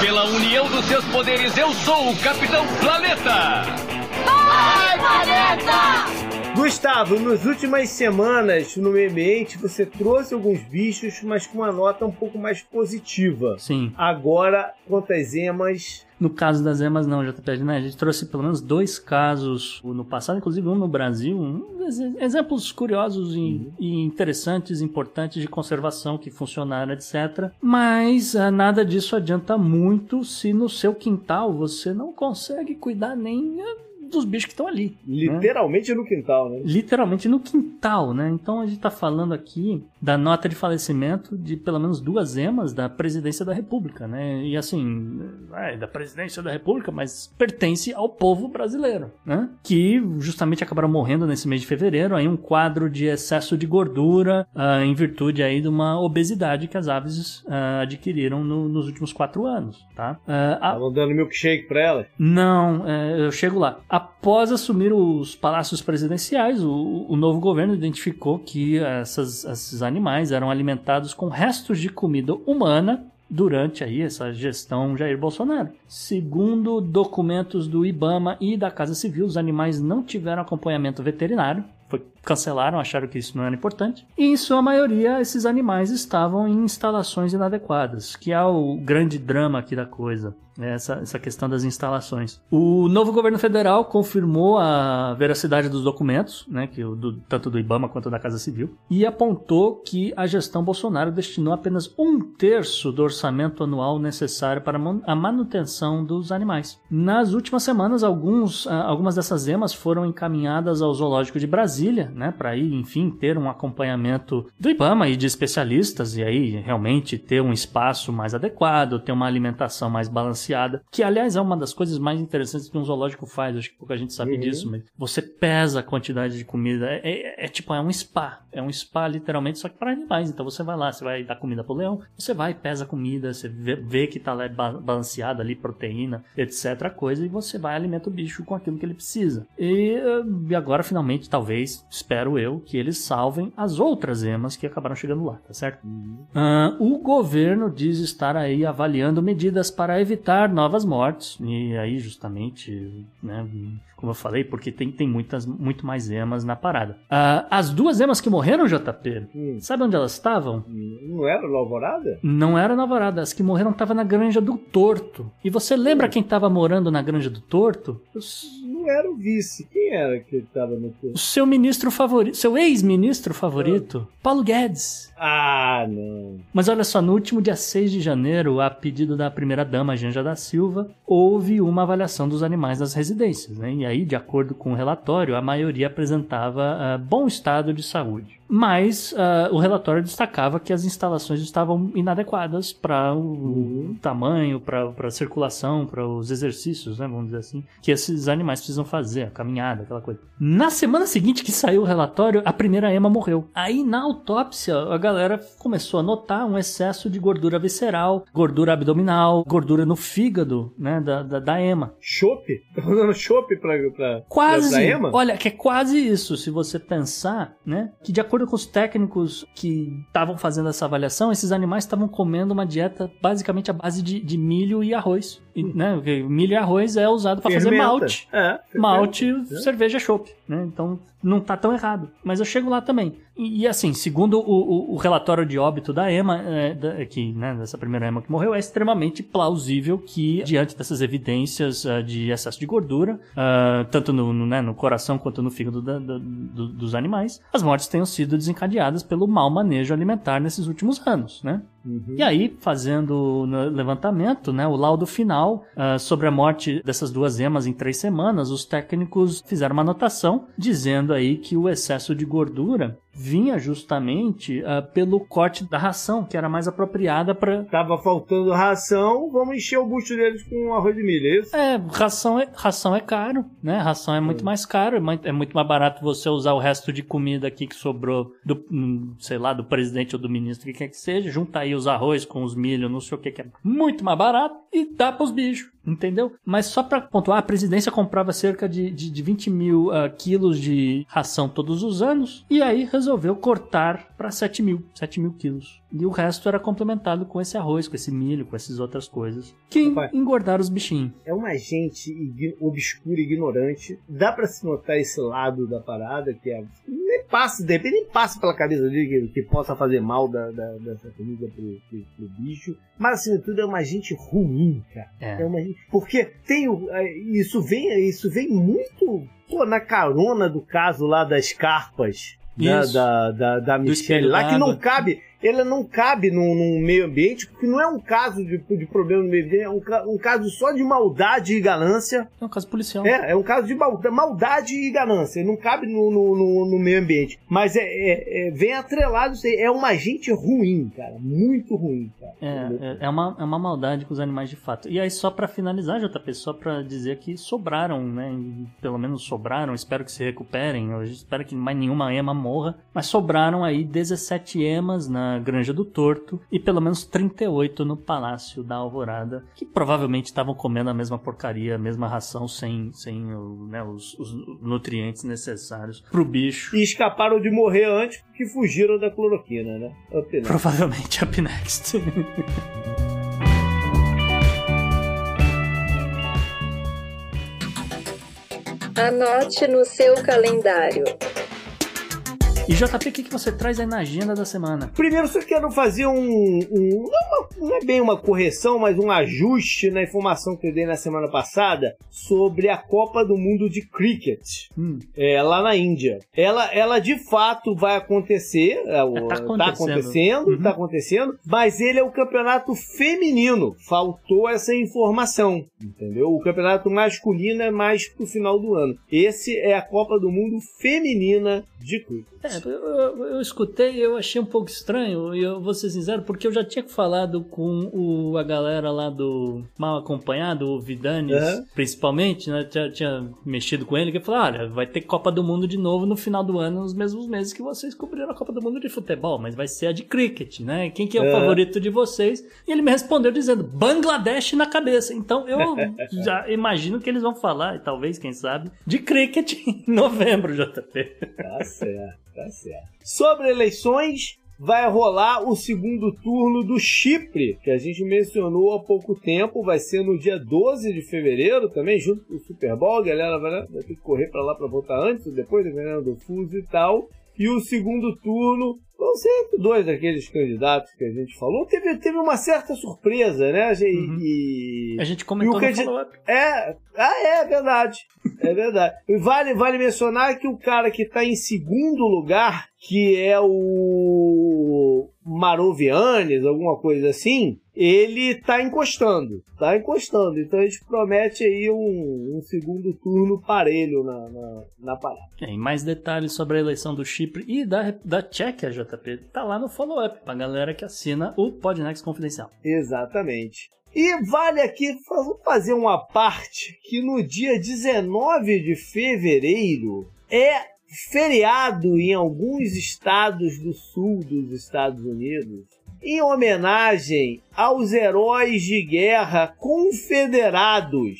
Speaker 7: Pela união dos seus poderes, eu sou o Capitão Planeta!
Speaker 8: Vai, Planeta!
Speaker 2: Gustavo, nas últimas semanas no meio ambiente você trouxe alguns bichos, mas com uma nota um pouco mais positiva.
Speaker 3: Sim.
Speaker 2: Agora, quanto às emas,
Speaker 3: No caso das emas, não, JPG, né? A gente trouxe pelo menos dois casos no passado, inclusive um no Brasil, um, ex- exemplos curiosos e, e interessantes, importantes de conservação que funcionaram, etc. Mas ah, nada disso adianta muito se no seu quintal você não consegue cuidar nem ah, dos bichos que estão ali. né?
Speaker 2: literalmente no quintal, né?
Speaker 3: literalmente no quintal, né? Então a gente está falando aqui da nota de falecimento de pelo menos duas emas da presidência da República, né? E assim, é da presidência da República, mas pertence ao povo brasileiro, né? Que justamente acabaram morrendo nesse mês de fevereiro, aí um quadro de excesso de gordura ah, em virtude aí de uma obesidade que as aves ah, adquiriram no- nos últimos quatro anos, tá? Ah, a-
Speaker 2: Estavam dando milkshake pra ela.
Speaker 3: não, é, eu chego lá. Após assumir os palácios presidenciais, o, o novo governo identificou que essas- esses animais eram alimentados com restos de comida humana durante aí essa gestão Jair Bolsonaro. Segundo documentos do IBAMA e da Casa Civil, os animais não tiveram acompanhamento veterinário, foi, cancelaram, acharam que isso não era importante. E em sua maioria, esses animais estavam em instalações inadequadas, que é o grande drama aqui da coisa. Né, essa, essa questão das instalações. O novo governo federal confirmou a veracidade dos documentos, né, que do, tanto do IBAMA quanto da Casa Civil, e apontou que a gestão Bolsonaro destinou apenas um terço do orçamento anual necessário para a manutenção dos animais. Nas últimas semanas, alguns, ah, algumas dessas emas foram encaminhadas ao Zoológico de Brasília, né, para aí, enfim, ter um acompanhamento do IBAMA e de especialistas, e aí realmente ter um espaço mais adequado, ter uma alimentação mais balanceada balanceada, que aliás é uma das coisas mais interessantes que um zoológico faz, acho que pouca gente sabe uhum. disso, mas você pesa a quantidade de comida, é, é, é, tipo, é um spa, é um spa literalmente, só que para animais, então você vai lá, você vai dar comida pro leão, você vai, pesa a comida, você vê, vê que tá lá balanceada ali, proteína, etc, coisa, e você vai alimenta o bicho com aquilo que ele precisa. E, e agora, finalmente, talvez, espero eu, que eles salvem as outras emas que acabaram chegando lá, tá certo? Uhum. Uh, o governo diz estar aí avaliando medidas para evitar evitar novas mortes. E aí, justamente, né, como eu falei, porque tem, tem muitas, muito mais emas na parada. Uh, as duas emas que morreram, JP, hum. sabe onde elas estavam?
Speaker 2: Não era na Alvorada?
Speaker 3: Não era na Alvorada. As que morreram estavam na Granja do Torto. E você lembra hum. quem estava morando na Granja do Torto?
Speaker 2: Não era o vice. Quem era que estava no
Speaker 3: O seu ministro favorito, seu ex-ministro favorito, ah. Paulo Guedes.
Speaker 2: Ah, não.
Speaker 3: Mas olha só, no último dia 6 de janeiro, a pedido da primeira-dama Janja da Silva, houve uma avaliação dos animais nas residências. Né? E aí, de acordo com o relatório, a maioria apresentava uh, bom estado de saúde mas uh, o relatório destacava que as instalações estavam inadequadas para o uhum. tamanho, para a circulação, para os exercícios, né, vamos dizer assim, que esses animais precisam fazer, a caminhada, aquela coisa. Na semana seguinte que saiu o relatório, a primeira ema morreu. Aí na autópsia, a galera começou a notar um excesso de gordura visceral, gordura abdominal, gordura no fígado, né, da, da, da ema.
Speaker 2: Chope? Usando chope para pra,
Speaker 3: quase,
Speaker 2: pra ema?
Speaker 3: Olha, que é quase isso, se você pensar, né, que de acordo acordo com os técnicos que estavam fazendo essa avaliação, esses animais estavam comendo uma dieta basicamente à base de, de milho e arroz. Né, milho e arroz é usado para fazer malte. É, malte, é. cerveja, chopp. Né? Então não tá tão errado. Mas eu chego lá também. E, e assim, segundo o, o, o, relatório de óbito da EMA, é, da, que, né, dessa primeira EMA que morreu, é extremamente plausível que, diante dessas evidências uh, de excesso de gordura, uh, tanto no, no, né, no, coração quanto no fígado da, da, do, dos animais, as mortes tenham sido desencadeadas pelo mau manejo alimentar nesses últimos anos, né? Uhum. E aí, fazendo levantamento, né, o laudo final uh, sobre a morte dessas duas emas em três semanas, os técnicos fizeram uma anotação dizendo aí que o excesso de gordura vinha justamente uh, pelo corte da ração, que era mais apropriada para.
Speaker 2: Tava faltando ração, vamos encher o bucho deles com arroz de milho, é isso?
Speaker 3: É, ração é, ração é caro, né? Ração é muito é. mais caro, é muito, é muito mais barato você usar o resto de comida aqui que sobrou do, hum, sei lá, do presidente ou do ministro, que quer que seja, juntar aí os arroz com os milho, não sei o que, que é muito mais barato e dá pros bichos. Entendeu? Mas só para pontuar, a presidência comprava cerca de, de, de 20 mil uh, quilos de ração todos os anos e aí resolveu cortar para 7 mil, 7 mil quilos. E o resto era complementado com esse arroz, com esse milho, com essas outras coisas. Que engordaram os bichinhos.
Speaker 2: É uma gente obscura e ignorante. Dá para se notar esse lado da parada, que é. Nem passa, de repente nem passa pela cabeça dele que, que possa fazer mal da, da, dessa comida pro, pro, pro, bicho. Mas acima de tudo é uma gente ruim, cara. É, é uma gente. Porque tem o. É, isso vem, isso vem muito pô, na carona do caso lá das carpas. Da, da, da, da Michelle lá, que não cabe ela não cabe num, num, meio ambiente, porque não é um caso de, de problema no meio ambiente, é um, um, caso só de maldade e ganância.
Speaker 3: É um caso policial.
Speaker 2: É, é um caso de maldade e ganância. Não cabe no, no, no, no meio ambiente. Mas é, é, é, vem atrelado, é uma gente ruim, cara. Muito ruim, cara.
Speaker 3: É, é, é, uma, é uma maldade com os animais de fato. E aí, só para finalizar, JP, só para dizer que sobraram, né? Pelo menos sobraram, espero que se recuperem. Eu espero que mais nenhuma ema morra. Mas sobraram aí 17 emas na na Granja do Torto e pelo menos 38 no Palácio da Alvorada, que provavelmente estavam comendo a mesma porcaria, a mesma ração, sem, sem né, os, os, nutrientes necessários pro bicho.
Speaker 2: E escaparam de morrer antes que fugiram da cloroquina, né?
Speaker 3: Up provavelmente up next.
Speaker 9: Anote no seu calendário.
Speaker 3: E JP, o que, que você traz aí na agenda da semana?
Speaker 2: Primeiro, só quero fazer um. um não, é não é bem uma correção, mas um ajuste na informação que eu dei na semana passada sobre a Copa do Mundo de Cricket.
Speaker 3: Hum.
Speaker 2: é, lá na Índia. Ela, ela de fato vai acontecer. É,
Speaker 3: tá
Speaker 2: tá
Speaker 3: acontecendo.
Speaker 2: acontecendo,
Speaker 3: Uhum.
Speaker 2: tá acontecendo, mas ele é o campeonato feminino. Faltou essa informação, entendeu? O campeonato masculino é mais pro final do ano. Esse é a Copa do Mundo feminina de cricket.
Speaker 3: É, eu, eu- eu escutei eu achei um pouco estranho, e eu vou ser sincero, porque eu já tinha falado com o, a galera lá do Mal Acompanhado, o Vidanes,
Speaker 2: Aham.
Speaker 3: principalmente, né? Tinha, tinha mexido com ele, que falou: olha, vai ter Copa do Mundo de novo no final do ano, nos mesmos meses que vocês cobriram a Copa do Mundo de futebol, mas vai ser a de cricket, né? Quem que é o
Speaker 2: Aham.
Speaker 3: favorito de vocês? E ele me respondeu dizendo: Bangladesh na cabeça. Então eu já imagino que eles vão falar, e talvez, quem sabe, de cricket em novembro, JP.
Speaker 2: Tá certo, tá certo. Sobre eleições, vai rolar o segundo turno do Chipre, que a gente mencionou há pouco tempo. Vai ser no dia 12 de fevereiro também, junto com o Super Bowl. A galera vai, vai ter que correr pra lá pra votar antes ou depois, dependendo do fuso e tal. E o segundo turno ser entre dois daqueles candidatos que a gente falou. Teve, teve uma certa surpresa, né? E,
Speaker 3: Uhum.
Speaker 2: e-
Speaker 3: A gente comentou no
Speaker 2: candi-
Speaker 3: follow-up.
Speaker 2: é, ah, é verdade. É verdade. E Vale, vale mencionar que o cara que tá em segundo lugar, que é o Marovianes, alguma coisa assim, ele tá encostando. Tá encostando. Então a gente promete aí um, um segundo turno parelho na, na, na parada.
Speaker 3: É, e mais detalhes sobre a eleição do Chipre e da, da Tchequia, JP, tá lá no follow-up, pra galera que assina o Podnext Confidencial.
Speaker 2: Exatamente. E vale aqui fa- fazer uma parte que no dia 19 de fevereiro é feriado em alguns estados do sul dos Estados Unidos em homenagem aos heróis de guerra confederados.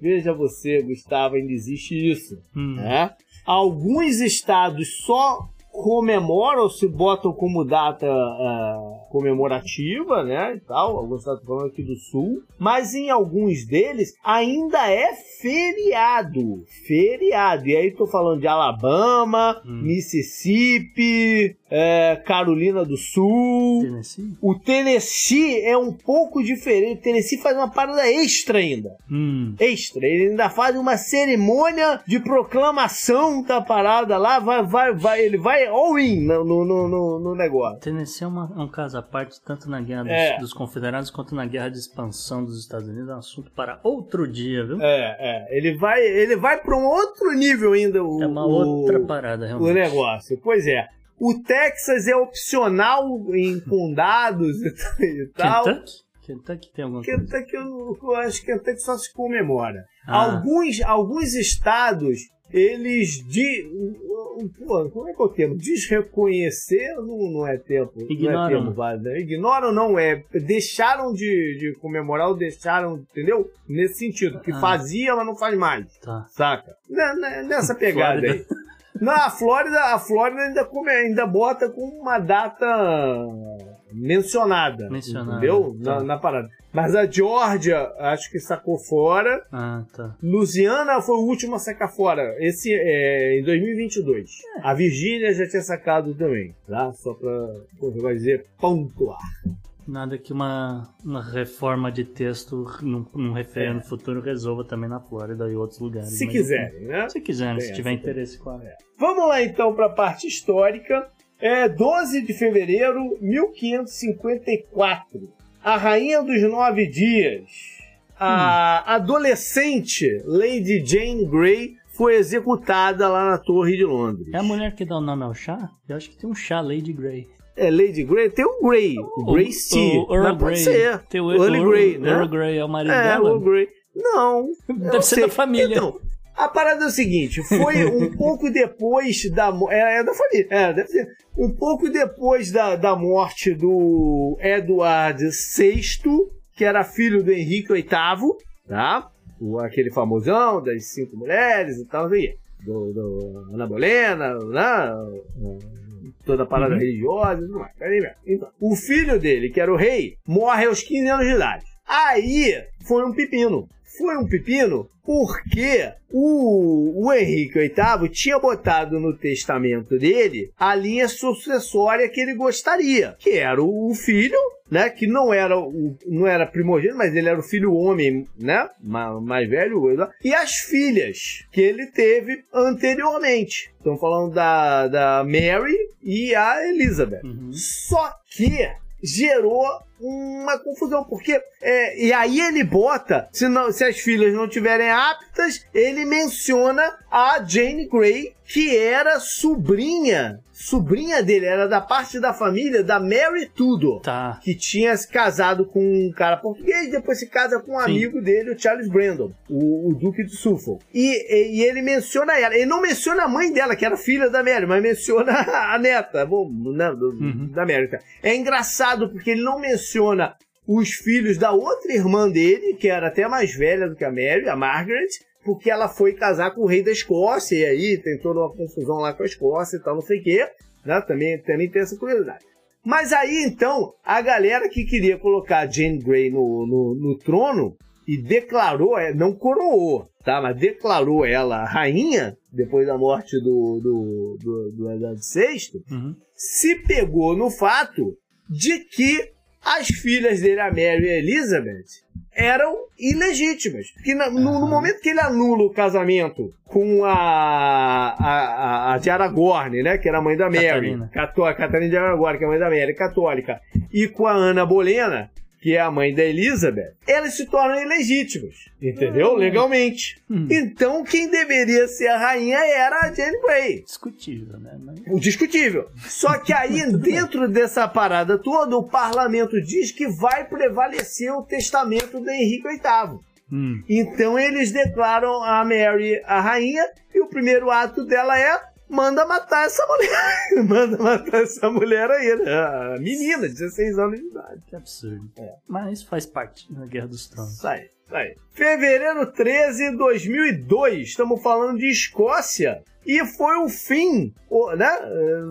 Speaker 2: Veja você, Gustavo, ainda existe isso
Speaker 3: Hum.
Speaker 2: né? Alguns estados só comemoram, se botam como data ah, comemorativa, né, e tal, alguns estados falando aqui do sul, mas em alguns deles ainda é feriado, feriado, e aí tô falando de Alabama,
Speaker 3: Hum.
Speaker 2: Mississippi, é, Carolina do Sul,
Speaker 3: Tennessee?
Speaker 2: o Tennessee é um pouco diferente, o Tennessee faz uma parada extra ainda,
Speaker 3: Hum.
Speaker 2: extra. Ele ainda faz uma cerimônia de proclamação da parada lá. Vai, vai, vai. Ele vai all-in no, no, no, no- negócio.
Speaker 3: Tennessee é uma- um caso à parte, tanto na guerra dos,
Speaker 2: É.
Speaker 3: dos confederados quanto na guerra de expansão dos Estados Unidos. É um assunto para outro dia, viu?
Speaker 2: É, é. Ele vai, ele vai para um outro nível ainda. O,
Speaker 3: É uma
Speaker 2: o-
Speaker 3: outra parada,
Speaker 2: o
Speaker 3: realmente.
Speaker 2: negócio. Pois é. O Texas é opcional em condados e, e tal.
Speaker 3: Kentucky? Kentucky tem alguma coisa?
Speaker 2: Kentucky, eu, eu acho que Kentucky só se comemora.
Speaker 3: Ah.
Speaker 2: Alguns, alguns estados, eles de. Pô, como é que é o termo? Desreconhecer não, não é tempo. Não é
Speaker 3: Ignoram.
Speaker 2: termo válido. né? Ignoram não é. Deixaram de, de comemorar ou deixaram, entendeu? Nesse sentido. Que
Speaker 3: Ah.
Speaker 2: fazia, mas não faz mais.
Speaker 3: Tá.
Speaker 2: Saca? Né- né- Nessa pegada aí. Na Flórida, a Flórida ainda, come, ainda bota com uma data mencionada.
Speaker 3: Mencionada,
Speaker 2: Entendeu?
Speaker 3: tá.
Speaker 2: Na, na parada. Mas a Georgia, acho que sacou fora.
Speaker 3: Ah, tá.
Speaker 2: Louisiana foi o último a sacar fora. Esse é em 2022. A Virgínia já tinha sacado também. Tá? Só pra, como você vai dizer, pontuar.
Speaker 3: Nada que uma, uma reforma de texto num, num referendo futuro resolva também na Flórida e outros lugares.
Speaker 2: É. Se quiserem, né?
Speaker 3: Se quiserem,
Speaker 2: Tem
Speaker 3: se tiver interesse, claro.
Speaker 2: Vamos lá então para a parte histórica. É 12 de fevereiro de 1554. A Rainha dos Nove Dias, a adolescente Lady Jane Grey, foi executada lá na Torre de Londres.
Speaker 3: É a mulher que dá o nome ao chá? Eu acho que tem um chá Lady Grey.
Speaker 2: É Lady Grey? Tem o Grey, o Grey Sea.
Speaker 3: O Earl Grey.
Speaker 2: ser.
Speaker 3: Tem o
Speaker 2: Earl
Speaker 3: Earl-
Speaker 2: Grey, né?
Speaker 3: Earl Grey é o marido
Speaker 2: É,
Speaker 3: dela?
Speaker 2: o Grey. Não.
Speaker 3: Deve ser
Speaker 2: sei.
Speaker 3: da família.
Speaker 2: Então, a parada é o seguinte, foi um pouco depois da... É, é da família, é, deve ser. Um pouco depois da, da morte do Edward VI, que era filho do Henrique VIII, tá? O, aquele famosão das cinco mulheres e tal, quê. do, do Ana Bolena, né? toda a parada
Speaker 3: Uhum.
Speaker 2: religiosa e tudo mais. Então, o filho dele, que era o rei, morre aos 15 anos de idade. Aí foi um pepino. Foi um pepino porque o, o Henrique VIII tinha botado no testamento dele a linha sucessória que ele gostaria, que era o filho, né, que não era o não era primogênito, mas ele era o filho homem, né, mais, mais velho, e as filhas que ele teve anteriormente. Estamos falando da, da Mary e a Elizabeth. Uhum. Só que gerou uma confusão, porque é, e aí ele bota, se, não, se as filhas não tiverem aptas, ele menciona a Jane Grey, que era sobrinha, sobrinha dele, era da parte da família da Mary Tudor,
Speaker 3: tá.
Speaker 2: que tinha se casado com um cara português, depois se casa com um Sim. amigo dele, o Charles Brandon, o, o Duque de Suffolk. E, e, e, ele menciona ela, ele não menciona a mãe dela, que era filha da Mary, mas menciona a neta, bom, uhum. da Mary. É engraçado porque ele não menciona os filhos da outra irmã dele, que era até mais velha do que a Mary, a Margaret, porque ela foi casar com o rei da Escócia, e aí tem toda uma confusão lá com a Escócia e tal, não sei o quê. Né? Também, também tem essa curiosidade. Mas aí, então, a galera que queria colocar Jane Grey no, no, no trono e declarou, é, não coroou, tá? Mas declarou ela rainha, depois da morte do, do, do, do Eduardo VI, uhum. se pegou no fato de que as filhas dele, a Mary e a Elizabeth, eram ilegítimas. Porque no, no, momento que ele anula o casamento com a, a, a, de Aragorn, né, que era a mãe da Mary, Catarina. Catarina de Aragorn, que é a mãe da Mary, católica, e com a Ana Bolena, que é a mãe da Elizabeth, elas se tornam ilegítimas, entendeu? Hum. Legalmente. Hum. Então, quem deveria ser a rainha era a Jane Grey.
Speaker 3: Discutível, né? Mas...
Speaker 2: O discutível. Só que aí, dentro dessa parada toda, o parlamento diz que vai prevalecer o testamento do Henrique VIII. Hum. Então eles declaram a Mary a rainha e o primeiro ato dela é manda matar essa mulher. manda matar essa mulher aí, né? A menina, 16 anos de idade.
Speaker 3: Que absurdo. É. Mas faz parte da Guerra dos Tronos.
Speaker 2: Sai, sai. Fevereiro 13 de 2002. Estamos falando de Escócia. E foi o fim, né?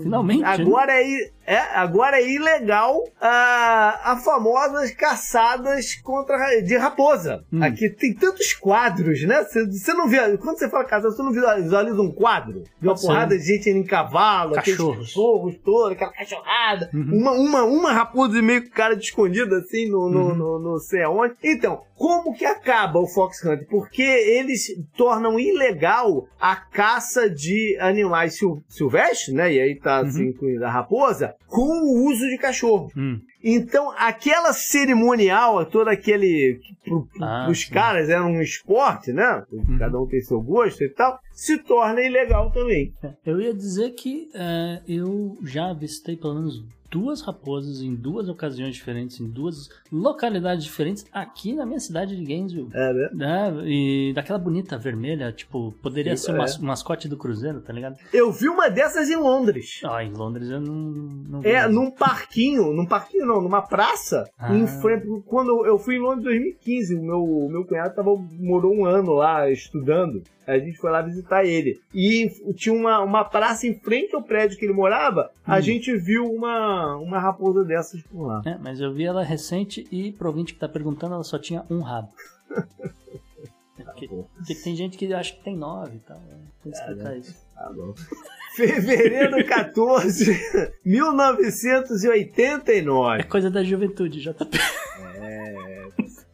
Speaker 3: Finalmente.
Speaker 2: Agora né? é é, agora é ilegal a, a famosas caçadas contra de raposa. Hum. Aqui tem tantos quadros, né? Você não vê. Quando você fala caçada, você não visualiza um quadro de uma Pode porrada ser. de gente indo em cavalo,
Speaker 3: cachorros,
Speaker 2: cachorros todos, aquela cachorrada, uhum. uma, uma, uma raposa meio com cara de escondida assim no, no, uhum. no, no, sei aonde. Então, como que acaba o Fox Hunt? Porque eles tornam ilegal a caça de animais silvestres, né? E aí tá assim, uhum. a raposa, com o uso de cachorro. Hum. Então, aquela cerimonial, todo aquele. Pro, ah, os caras era um esporte, né? Uhum. Cada um tem seu gosto e tal, se torna ilegal também.
Speaker 3: É, eu ia dizer que é, eu já visitei pelo menos duas raposas em duas ocasiões diferentes, em duas localidades diferentes, aqui na minha cidade de Gainesville.
Speaker 2: É, né?
Speaker 3: É, e daquela bonita vermelha, tipo, poderia Sim, ser o é. mascote do Cruzeiro, tá ligado?
Speaker 2: Eu vi uma dessas em Londres.
Speaker 3: Ah, em Londres eu não, não
Speaker 2: vi. É, mesmo. num parquinho, num parquinho não, numa praça, ah. em frente, quando eu fui em Londres em 2015, o meu, meu cunhado tava, morou um ano lá estudando, a gente foi lá visitar ele. E tinha uma, uma praça em frente ao prédio que ele morava, hum. a gente viu uma, uma raposa dessas por lá.
Speaker 3: É, mas eu vi ela recente e pro ouvinte que tá perguntando, ela só tinha um rabo. porque, porque, tem gente que acha que tem nove e tal. Né? Tem que explicar isso.
Speaker 2: Tá bom. Fevereiro 14, 1989. É
Speaker 3: coisa da juventude, JP.
Speaker 2: É.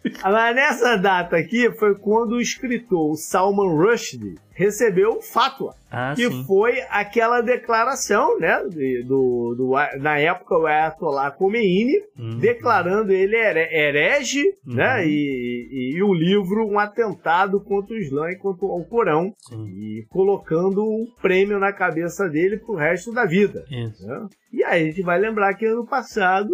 Speaker 2: Mas nessa data aqui foi quando o escritor Salman Rushdie recebeu o fatwa,
Speaker 3: ah,
Speaker 2: que
Speaker 3: sim.
Speaker 2: foi aquela declaração, né, do, do, na época o Ayatollah Khomeini, uhum. declarando ele herege, uhum. né, e, e, e, o livro um atentado contra o Islã e contra o Corão,
Speaker 3: sim.
Speaker 2: e colocando um prêmio na cabeça dele pro resto da vida.
Speaker 3: Né?
Speaker 2: E aí a gente vai lembrar que ano passado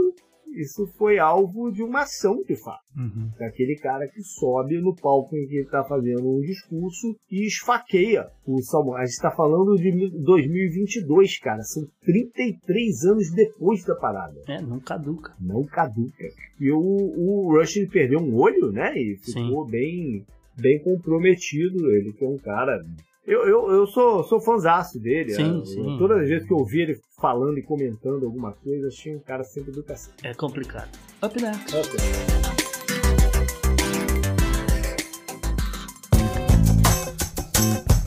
Speaker 2: isso foi alvo de uma ação, de fato.
Speaker 3: Uhum.
Speaker 2: Daquele cara que sobe no palco em que ele está fazendo um discurso e esfaqueia o Salmão. A gente está falando de 2022, cara. São 33 anos depois da parada.
Speaker 3: É, não caduca.
Speaker 2: Não caduca. E o, o Rush perdeu um olho, né? E ficou
Speaker 3: Sim.
Speaker 2: bem bem comprometido. Ele que é um cara eu, eu, eu sou, sou fãzaço dele.
Speaker 3: Sim,
Speaker 2: é,
Speaker 3: sim.
Speaker 2: Todas as vezes que eu ouvi ele falando e comentando alguma coisa, achei um cara sempre do cacete.
Speaker 3: É complicado. Up next.
Speaker 2: Up next.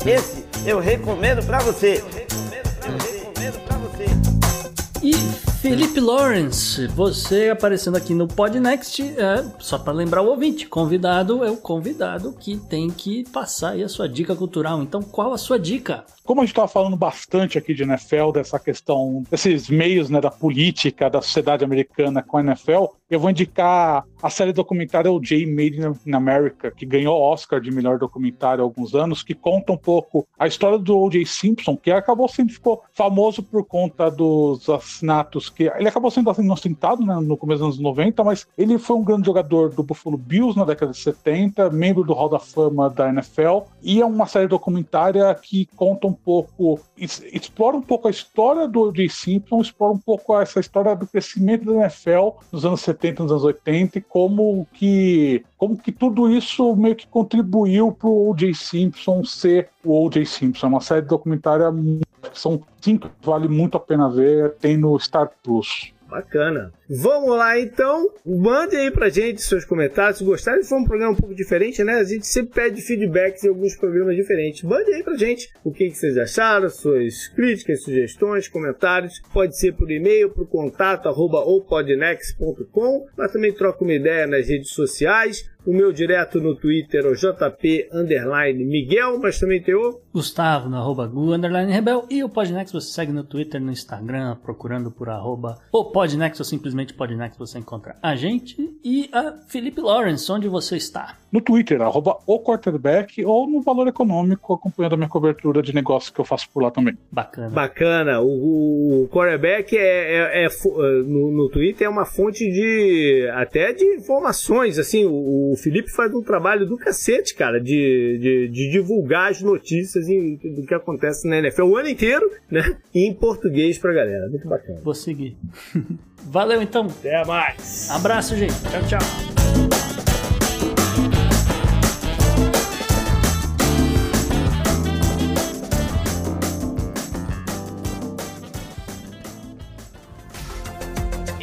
Speaker 2: Esse eu recomendo para você. Eu recomendo pra
Speaker 3: você. você. E Felipe Lawrence, você aparecendo aqui no Podnext, é, só para lembrar o ouvinte, convidado é o convidado que tem que passar aí a sua dica cultural. Então, qual a sua dica?
Speaker 4: Como a gente estava falando bastante aqui de NFL, dessa questão, desses meios né, da política, da sociedade americana com a NFL, eu vou indicar a série documentária O.J. Made in America, que ganhou Oscar de melhor documentário há alguns anos, que conta um pouco a história do O.J. Simpson, que acabou sendo ficou famoso por conta dos assassinatos que ele acabou sendo inocentado né, no começo dos anos 90, mas ele foi um grande jogador do Buffalo Bills na década de 70, membro do Hall da Fama da NFL, e é uma série documentária que conta um pouco, explora um pouco a história do O.J. Simpson, explora um pouco essa história do crescimento da NFL nos anos 70, nos anos 80, e como que, como que tudo isso meio que contribuiu para o O.J. Simpson ser o O.J. Simpson. É uma série documentária, são cinco, vale muito a pena ver, tem no Star Plus.
Speaker 2: Bacana. Vamos lá então. Mande aí pra gente seus comentários. Se gostaram, foi um programa um pouco diferente, né? A gente sempre pede feedbacks em alguns programas diferentes. Mande aí pra gente o que, vocês acharam, suas críticas, sugestões, comentários. Pode ser por e-mail, por contato, arroba opodnex.com. Mas também troca uma ideia nas redes sociais. O meu direto no Twitter é o JP Miguel, mas também tem o
Speaker 3: Gustavo arroba Gu Rebel e o Podnext você segue no Twitter no Instagram procurando por arroba o Podnext ou simplesmente Podnext você encontra a gente e a Felipe Lawrence, onde você está?
Speaker 4: No Twitter, arroba o quarterback ou no Valor Econômico, acompanhando a minha cobertura de negócios que eu faço por lá também.
Speaker 3: Bacana.
Speaker 2: Bacana. O, o quarterback é, é, é, é no, no Twitter é uma fonte de até de informações, assim, o o Felipe faz um trabalho do cacete, cara, de, de, de divulgar as notícias em, do que acontece na NFL o ano inteiro, né? E em português pra galera. Muito bacana.
Speaker 3: Vou seguir. Valeu então.
Speaker 2: Até mais.
Speaker 3: Abraço, gente. Tchau, tchau.